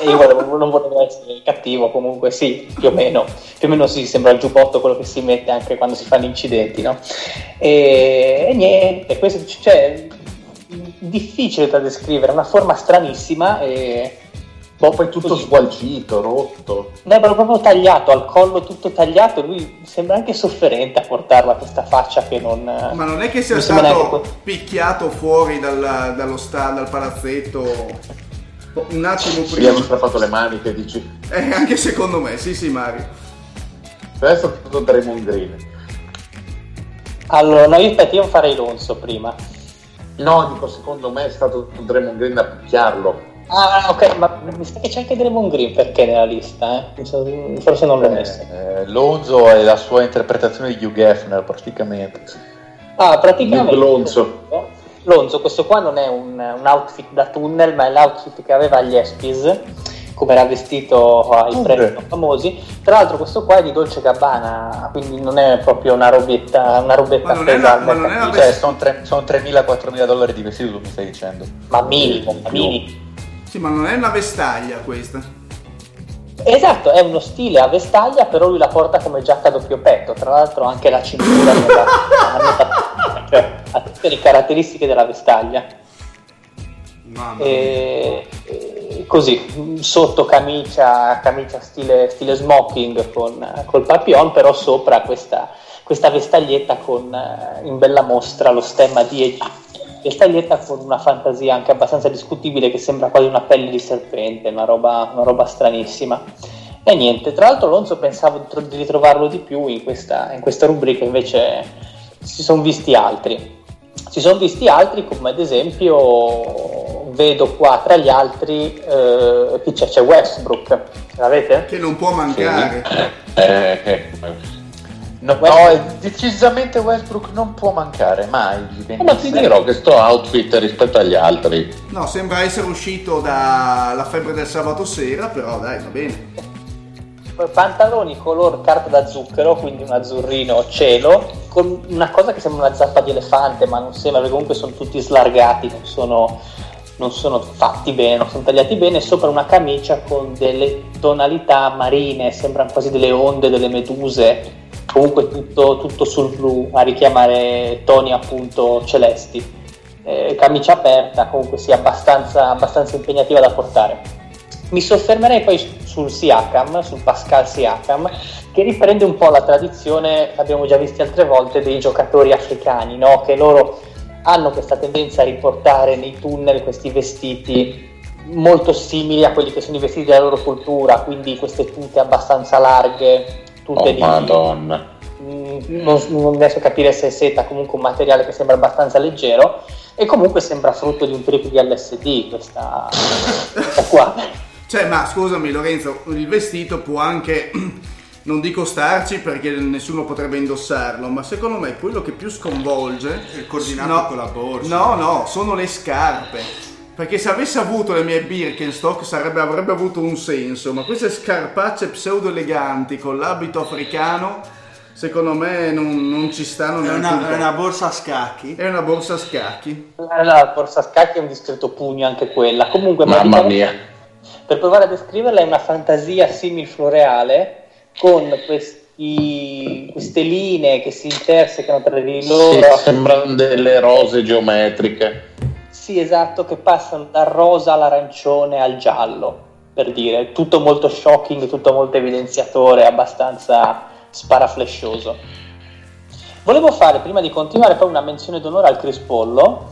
E io volevo, non volevo essere cattivo, comunque sì, più o meno, più o meno sì, sembra il giubbotto quello che si mette anche quando si fanno incidenti, no? E, e niente, questo, cioè, difficile da descrivere, una forma stranissima e boh, poi tutto sgualcito, rotto. No, proprio tagliato, al collo tutto tagliato, lui sembra anche sofferente a portarla questa faccia che non... Ma non è che sia stato neanche... picchiato fuori dal, dallo sta, dal palazzetto un attimo prima. Gli hanno strappato le maniche, dici? Eh, anche secondo me, sì sì Mario. Adesso è tutto Draymond Green. Allora, no, io aspetta, io farei Lonzo prima. No, dico, secondo me è stato Draymond Green a picchiarlo. Ah, ok, ma mi sa che c'è anche Draymond Green perché nella lista, eh? Forse non l'ho eh, messo. Eh, Lonzo è la sua interpretazione di Hugh Geffner, praticamente. Ah, praticamente. Lonzo. Lonzo, questo qua non è un, un, outfit da tunnel, ma è l'outfit che aveva agli Espies, come era vestito ai oh, premi famosi. Tra l'altro questo qua è di Dolce Gabbana, quindi non è proprio una robetta, una robetta al mercatino. Cioè, sono, sono 3.000-4.000 dollari di vestito, tu mi stai dicendo? Ma minimo, ma minimo. Sì, ma non è una vestaglia questa. Esatto, è uno stile a vestaglia, però lui la porta come giacca a doppio petto. Tra l'altro anche la cintura cioè, ha tutte le caratteristiche della vestaglia. E, e così, sotto camicia, camicia stile, stile smoking con, col papillon, però sopra questa, questa vestaglietta con in bella mostra lo stemma di Egitto vestaglietta con una fantasia anche abbastanza discutibile che sembra quasi una pelle di serpente, una roba, una roba stranissima. E niente, tra l'altro Alonso pensavo di ritrovarlo di più in questa, in questa rubrica, invece si sono visti altri. Si sono visti altri come ad esempio vedo qua tra gli altri eh, chi c'è? C'è Westbrook, l'avete? Che non può mancare. Sì. Eh, eh, No, no, decisamente Westbrook non può mancare mai. Ma ti dirò che sto outfit rispetto agli altri. No, sembra essere uscito dalla febbre del sabato sera, però dai, va bene. Pantaloni color carta da zucchero, quindi un azzurrino cielo, con una cosa che sembra una zappa di elefante, ma non sembra, perché comunque sono tutti slargati, non sono, non sono fatti bene, non sono tagliati bene, sopra una camicia con delle tonalità marine, sembrano quasi delle onde, delle meduse comunque tutto, tutto, sul blu a richiamare toni appunto celesti. Eh, camicia aperta, comunque sia abbastanza, abbastanza impegnativa da portare. Mi soffermerei poi sul Siakam, sul Pascal Siakam, che riprende un po' la tradizione, abbiamo già visto altre volte, dei giocatori africani, no? che loro hanno questa tendenza a riportare nei tunnel questi vestiti molto simili a quelli che sono i vestiti della loro cultura, quindi queste tute abbastanza larghe, tutte oh, di... Madonna. Mm, non, non, riesco a capire se è seta, comunque un materiale che sembra abbastanza leggero e comunque sembra frutto di un trip di LSD questa, questa qua. Cioè, ma scusami Lorenzo, il vestito può anche non dico starci perché nessuno potrebbe indossarlo, ma secondo me quello che più sconvolge è il coordinato no, con la borsa. No, no, sono le scarpe. Perché se avesse avuto le mie Birkenstock sarebbe, avrebbe avuto un senso, ma queste scarpacce pseudo eleganti con l'abito africano, secondo me non, non ci stanno è una, è una borsa a scacchi? È una borsa a scacchi. La, la borsa a scacchi è un discreto pugno anche quella. Comunque, mamma mia. Per provare a descriverla è una fantasia simil floreale con questi, queste linee che si intersecano tra di loro. Sì, sembrano delle rose geometriche. Sì, esatto, che passano dal rosa all'arancione al giallo, per dire, tutto molto shocking, tutto molto evidenziatore, abbastanza sparaflescioso. Volevo fare, prima di continuare, poi una menzione d'onore al Crispollo,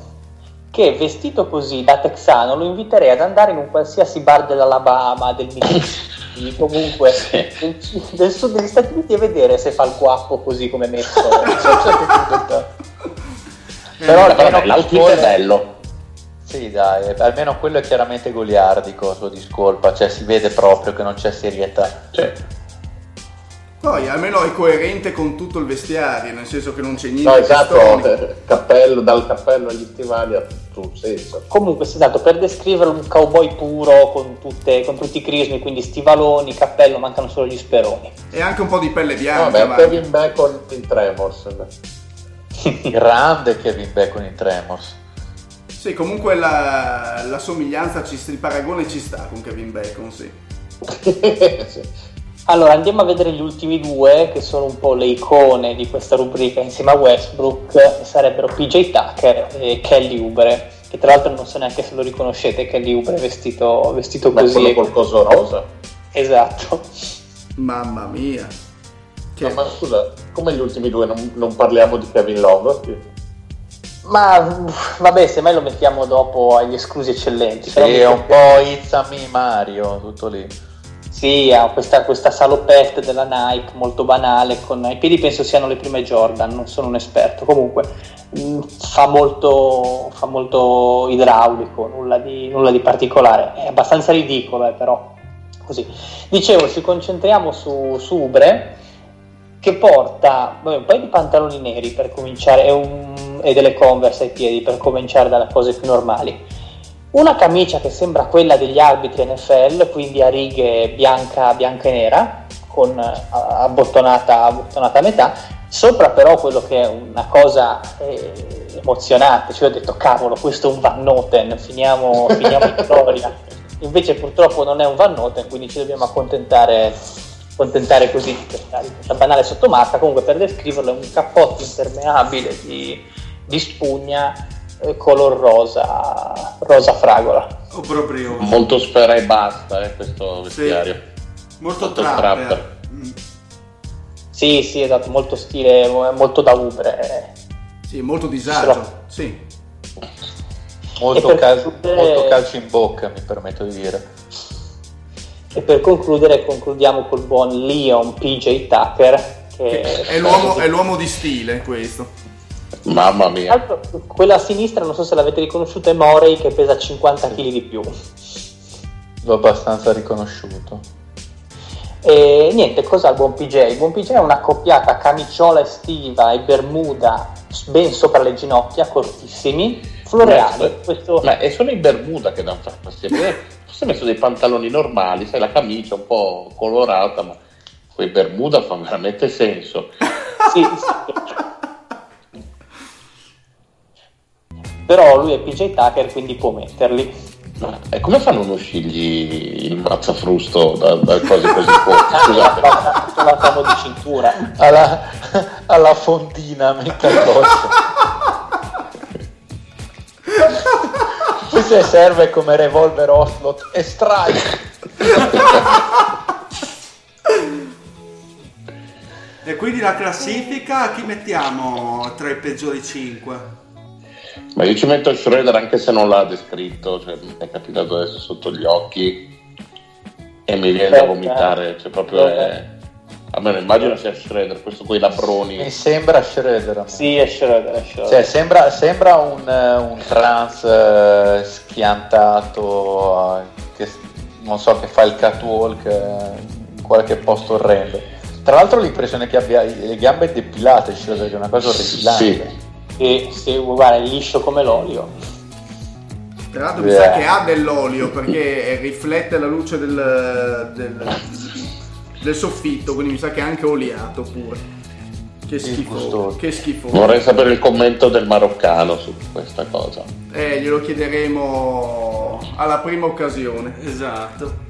che vestito così da texano lo inviterei ad andare in un qualsiasi bar dell'Alabama, del Mississippi, comunque *laughs* del, del, sud degli Stati Uniti e vedere se fa il guappo così come messo. *laughs* Però almeno l'outfit è bello. Sì, dai, almeno quello è chiaramente goliardico a sua discolpa, cioè si vede proprio che non c'è serietà. Cioè, Poi almeno è coerente con tutto il vestiario, nel senso che non c'è niente. No, esatto, cappello, dal cappello agli stivali ha tutto un senso. Comunque, esatto, per descriverlo un cowboy puro con, tutte, con tutti i crismi, quindi stivaloni, cappello, mancano solo gli speroni. E anche un po' di pelle bianca. Vabbè, Kevin Bacon in Tremors. *laughs* Grande Kevin Bacon in Tremors. Sì, comunque la, la somiglianza, ci, il paragone ci sta con Kevin Bacon, sì. *laughs* sì. Allora andiamo a vedere gli ultimi due che sono un po' le icone di questa rubrica insieme a Westbrook, sarebbero PJ Tucker e Kelly Ubre, che tra l'altro non so neanche se lo riconoscete, Kelly Ubre vestito, vestito Beh, così. col coso rosa. Esatto. Mamma mia. Che... No, ma scusa, come gli ultimi due non, non parliamo di Kevin Love? Ma vabbè, se mai lo mettiamo dopo agli esclusi eccellenti. Sì, è un po' It's me Mario, tutto lì. Sì, ha questa, questa salopette della Nike molto banale, con i piedi penso siano le prime Jordan, non sono un esperto, comunque mh, mm, fa, molto, fa molto idraulico, nulla di, nulla di, particolare, è abbastanza ridicolo eh, però, così. Dicevo, ci concentriamo su, su Ubre, che porta vabbè, un paio di pantaloni neri per cominciare e, un, e delle Converse ai piedi per cominciare dalle cose più normali una camicia che sembra quella degli arbitri NFL, quindi a righe bianca, bianca e nera, con abbottonata, abbottonata a metà, sopra però quello che è una cosa eh, emozionante, cioè ho detto cavolo questo è un Van Noten, finiamo, finiamo in storia, *laughs* invece purtroppo non è un Van Noten, quindi ci dobbiamo accontentare, accontentare così. Questa banale sottomarca, comunque per descriverlo è un cappotto impermeabile di, di spugna eh, color rosa, rosa fragola. Oh, proprio. Molto sfera e basta eh, questo vestiario. Sì. Molto, molto trapper. trapper. Mm. Sì, sì, esatto, molto stile, molto da ubre. Sì, molto disagio. Sì. Molto, cal- concludere... molto calcio in bocca, mi permetto di dire. E per concludere, concludiamo col buon Leon PJ Tucker. Che è, l'uomo, è l'uomo di stile questo. Mamma mia. Altro, quella a sinistra, non so se l'avete riconosciuta, è Morey che pesa 50 kg di più. L'ho abbastanza riconosciuto. E niente, cos'ha il buon PJ? Il buon PJ è una coppiata camiciola estiva e bermuda ben sopra le ginocchia, cortissimi, floreali. Beh, questo... Ma e sono i bermuda che danno fastidio. Forse messo dei pantaloni normali, sai, la camicia un po' colorata, ma quei bermuda fanno veramente senso. sì, sì. *laughs* però lui è PJ Tucker quindi può metterli. E come fanno a uscirgli il mazzafrusto da, da cose così corte? Scusate. la cavo di cintura. Alla, alla fondina mette addosso. Questo serve come revolver Oslot e strike. e quindi la classifica chi mettiamo tra i peggiori 5? Ma io ci metto Schroeder anche se non l'ha descritto, cioè, mi è capitato adesso sotto gli occhi e mi viene da vomitare, cioè proprio è... Almeno immagino sia Schroeder, questo con i labroni. Mi sembra Schroeder. Sì, è Schroeder. È Schroeder. Cioè, sembra, sembra un, un, trans uh, schiantato, uh, che non so, che fa il catwalk in qualche posto orrendo. Tra l'altro l'impressione che abbia le gambe depilate, Schroeder, che è una cosa orripilante. Sì e se guarda è liscio come l'olio. Tra l'altro yeah. mi sa che ha dell'olio perché *laughs* riflette la luce del, del, del, soffitto, quindi mi sa che è anche oliato pure. Che schifo, che schifo. Vorrei sapere il commento del maroccano su questa cosa. Eh, glielo chiederemo alla prima occasione. Esatto.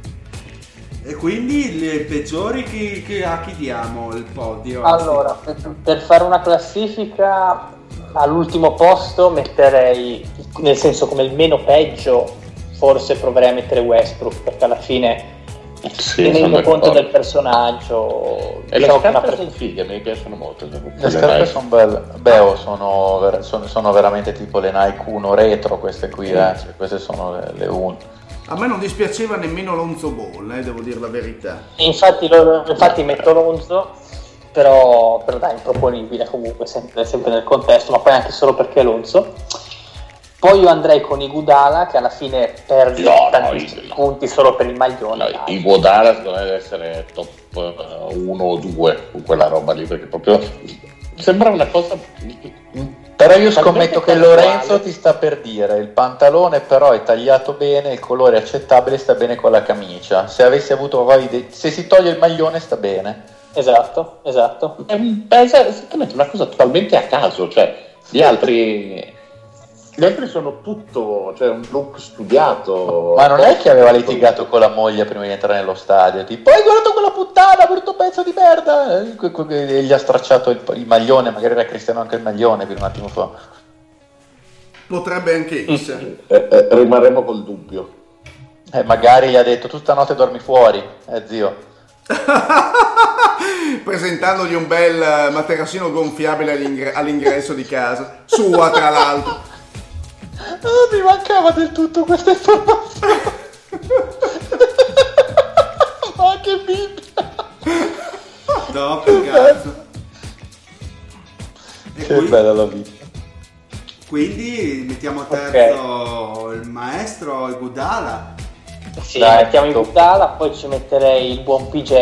E quindi le peggiori chi, chi, a chi diamo il podio? Allora, per, per fare una classifica all'ultimo posto metterei, nel senso come il meno peggio, forse proverei a mettere Westbrook perché alla fine sì, tenendo conto del personaggio. E le scarpe sono fighe mi piacciono molto le scarpe sono belle. Beh oh, sono, sono, sono, veramente tipo le Nike 1 retro queste qui sì. eh? cioè, queste sono le, le 1 a me non dispiaceva nemmeno Lonzo Ball eh, devo dire la verità. Infatti, lo, infatti metto Lonzo però, però dai, improponibile comunque, sempre, sempre, nel contesto, ma poi anche solo perché Alonso. Poi io andrei con Igudala che alla fine perde no, tantissimi no, punti solo per il maglione. No, Igudala secondo me deve essere top 1 o 2 con quella roba lì perché proprio sembra una cosa però io scommetto che Lorenzo ti sta per dire il pantalone però è tagliato bene, il colore è accettabile, sta bene con la camicia. Se avessi avuto se si toglie il maglione sta bene. Esatto, esatto. È, è esattamente una cosa totalmente a caso, cioè gli altri gli altri sono tutto, cioè un look studiato. Ma non è che aveva litigato con la moglie prima di entrare nello stadio, tipo, hai guardato quella puttana, brutto pezzo di merda! E gli ha stracciato il, il maglione, magari era Cristiano anche il maglione fino un attimo fa. Potrebbe anche essere. eh, eh, rimarremo col dubbio. Eh, magari gli ha detto tutta notte dormi fuori, eh zio. *laughs* Presentandogli un bel materassino gonfiabile all'ingre- all'ingresso di casa, sua tra l'altro. Oh, mi mancava del tutto questa informazione. *laughs* Ma che bibbia. No, cazzo. Che qui, bella la vita. Quindi mettiamo a terzo okay. il maestro Gudala. Sì, Dai, mettiamo il Gudala, poi ci metterei il buon PJ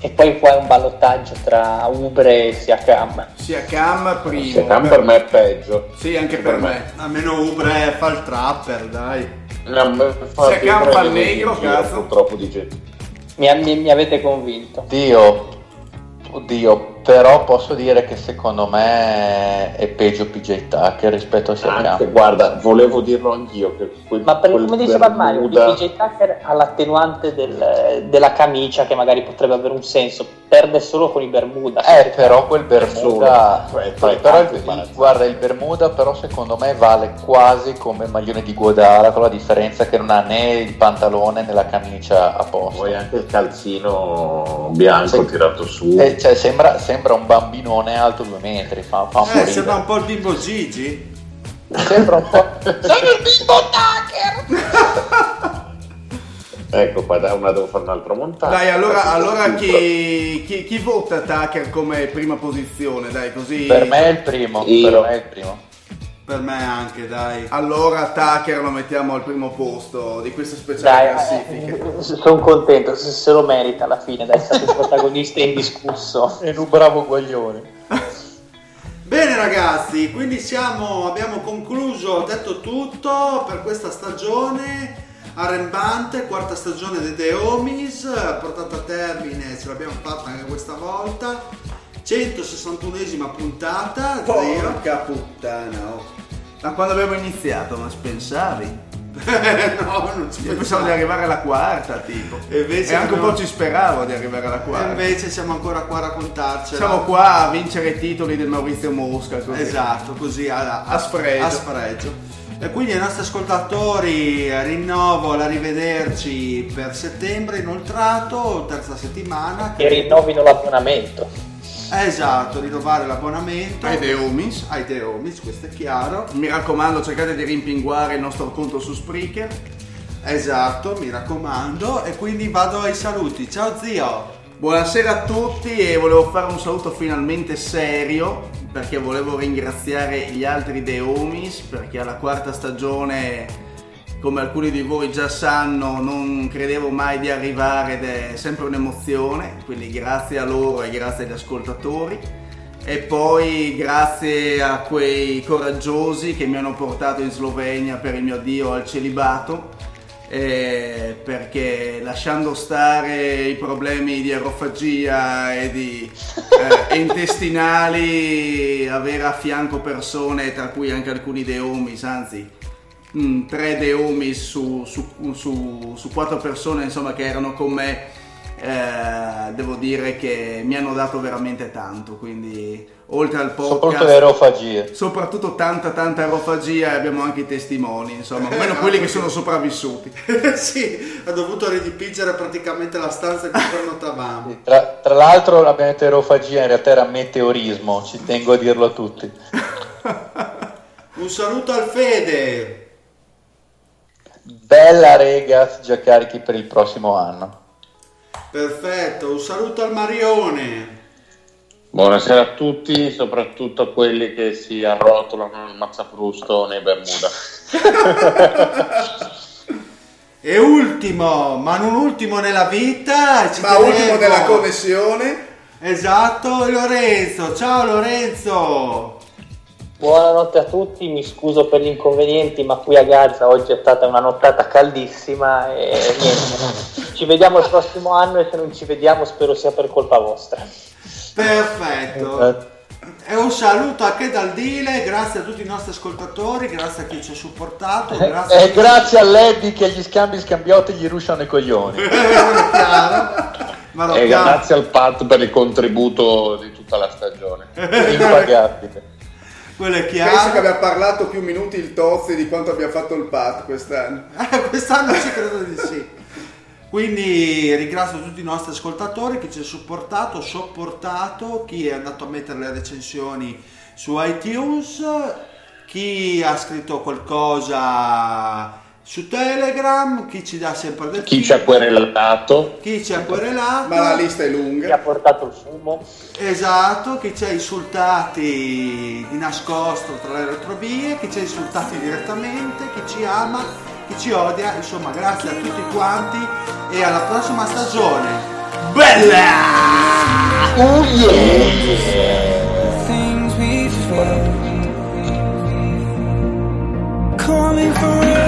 e poi qua è un ballottaggio tra Ubre e Siakam. Siakam primo. Siakam per me è peggio. Sì, anche per, per me. me. Almeno Ubre fa il trapper, dai. Siakam fa il negro, cazzo. Purtroppo dice. Mi, mi, mi avete convinto. Dio, oddio, però posso dire che secondo me è peggio PJ Tucker rispetto a Siakam. Anche, guarda, volevo dirlo anch'io. Che quel, Ma per, come diceva Mario, PJ Tucker ha l'attenuante del, della camicia che magari potrebbe avere un senso, perde solo con i Bermuda. Eh, però quel Bermuda... Cioè, però il, il, guarda, il Bermuda però secondo me vale quasi come il maglione di Guadara, con la differenza che non ha né il pantalone né la camicia a posto. Poi anche il calzino bianco sì. tirato su. Eh, cioè, sembra, sembra un bambinone alto due metri. Fa, fa un eh, sembra un po' il bimbo Gigi. Sembra un po'. *laughs* Sono il bimbo Tucker! *laughs* Ecco, qua una devo fare un altro montaggio. Dai, allora, allora chi, chi, chi, vota Tucker come prima posizione? Dai, così. Per me è il primo. Io. Per me è il primo. Per me anche, dai. Allora Tucker lo mettiamo al primo posto di questa speciale classifica. Eh, sono contento, se, se, lo merita alla fine, dai, è stato il protagonista indiscusso. È *laughs* un bravo guaglione. *laughs* Bene ragazzi, quindi siamo, abbiamo concluso, detto tutto per questa stagione arrembante, quarta stagione di The Homies, portata a termine, ce l'abbiamo fatta anche questa volta. 161esima puntata, Porca puttana, oh. Da quando abbiamo iniziato, ma pensavi? *laughs* no, non ci Io pensavo di arrivare alla quarta, tipo. E, invece e anche no. un po' ci speravo di arrivare alla quarta. E invece siamo ancora qua a raccontarci. Siamo qua a vincere i titoli del Maurizio Mosca. Così. Esatto, così a, a, a sfregio. A sfregio. E quindi ai nostri ascoltatori rinnovo l'arrivederci per settembre inoltrato, terza settimana. Che... E rinnovino l'abbonamento. Esatto, rinnovare l'abbonamento ai The Homies. Ai The Homies, questo è chiaro. Mi raccomando, cercate di rimpinguare il nostro conto su Spreaker. Esatto, mi raccomando. E quindi vado ai saluti. Ciao zio! Buonasera a tutti e volevo fare un saluto finalmente serio perché volevo ringraziare gli altri The Homies perché alla quarta stagione come alcuni di voi già sanno, non credevo mai di arrivare ed è sempre un'emozione, quindi grazie a loro e grazie agli ascoltatori. E poi grazie a quei coraggiosi che mi hanno portato in Slovenia per il mio addio al celibato, eh, perché lasciando stare i problemi di aerofagia e di eh, *laughs* intestinali, avere a fianco persone, tra cui anche alcuni deomis, anzi mh, mm, tre deomi su, su, su, su, quattro persone insomma, che erano con me. Eh, devo dire che mi hanno dato veramente tanto quindi oltre al podcast. soprattutto le aerofagie. Soprattutto tanta tanta aerofagia e abbiamo anche i testimoni insomma *laughs* almeno quelli che sono sopravvissuti. *laughs* Sì ha dovuto ridipingere praticamente la stanza in cui prenotavamo tra, tra l'altro abbiamo detto aerofagia in realtà era meteorismo ci tengo a dirlo a tutti. *laughs* Un saluto al Fede. Bella Regas, già carichi per il prossimo anno. Perfetto, un saluto al Marione. Buonasera a tutti, soprattutto a quelli che si arrotolano il mazzafrusto nei Bermuda. *laughs* e ultimo, ma non ultimo nella vita, ma ultimo nella connessione. Esatto, Lorenzo. Ciao Lorenzo. Buonanotte a tutti, mi scuso per gli inconvenienti, ma qui a Gaza oggi è stata una nottata caldissima e niente. Ci vediamo il prossimo anno e se non ci vediamo spero sia per colpa vostra. Perfetto. E un saluto anche dal Dile, grazie a tutti i nostri ascoltatori, grazie a chi ci ha supportato. Eh, grazie e a grazie a Leddy che gli scambi scambioti gli rusciano i coglioni. *laughs* Ma e grazie al Pat per il contributo di tutta la stagione. Impagabile. *laughs* Quello è chiaro. Penso che abbia parlato più minuti il Tozzi di quanto abbia fatto il Pat quest'anno. *laughs* quest'anno ci credo di sì. Quindi ringrazio tutti i nostri ascoltatori, chi ci ha supportato, sopportato, chi è andato a mettere le recensioni su iTunes, chi ha scritto qualcosa su Telegram, chi ci dà sempre del Chi ci ha querelato. Chi ci ha querelato. Ma la lista è lunga. Chi ha portato il fumo. Esatto, chi ci ha insultati di nascosto tra le retrovie, chi ci ha insultati direttamente, chi ci ama chi ci odia, insomma grazie a tutti quanti e alla prossima stagione. Bella! Oh yeah! Coming forever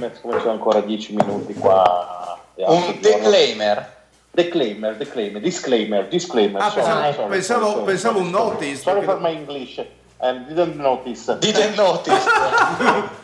declaimer, siccome c'è ancora 10 minuti qua. Un declaimer? Declaimer, declaimer, disclaimer, disclaimer. Ah, pensavo, sorry, pensavo, sorry, pensavo un notice. Sorry for my English. And didn't notice. Didn't notice. *laughs*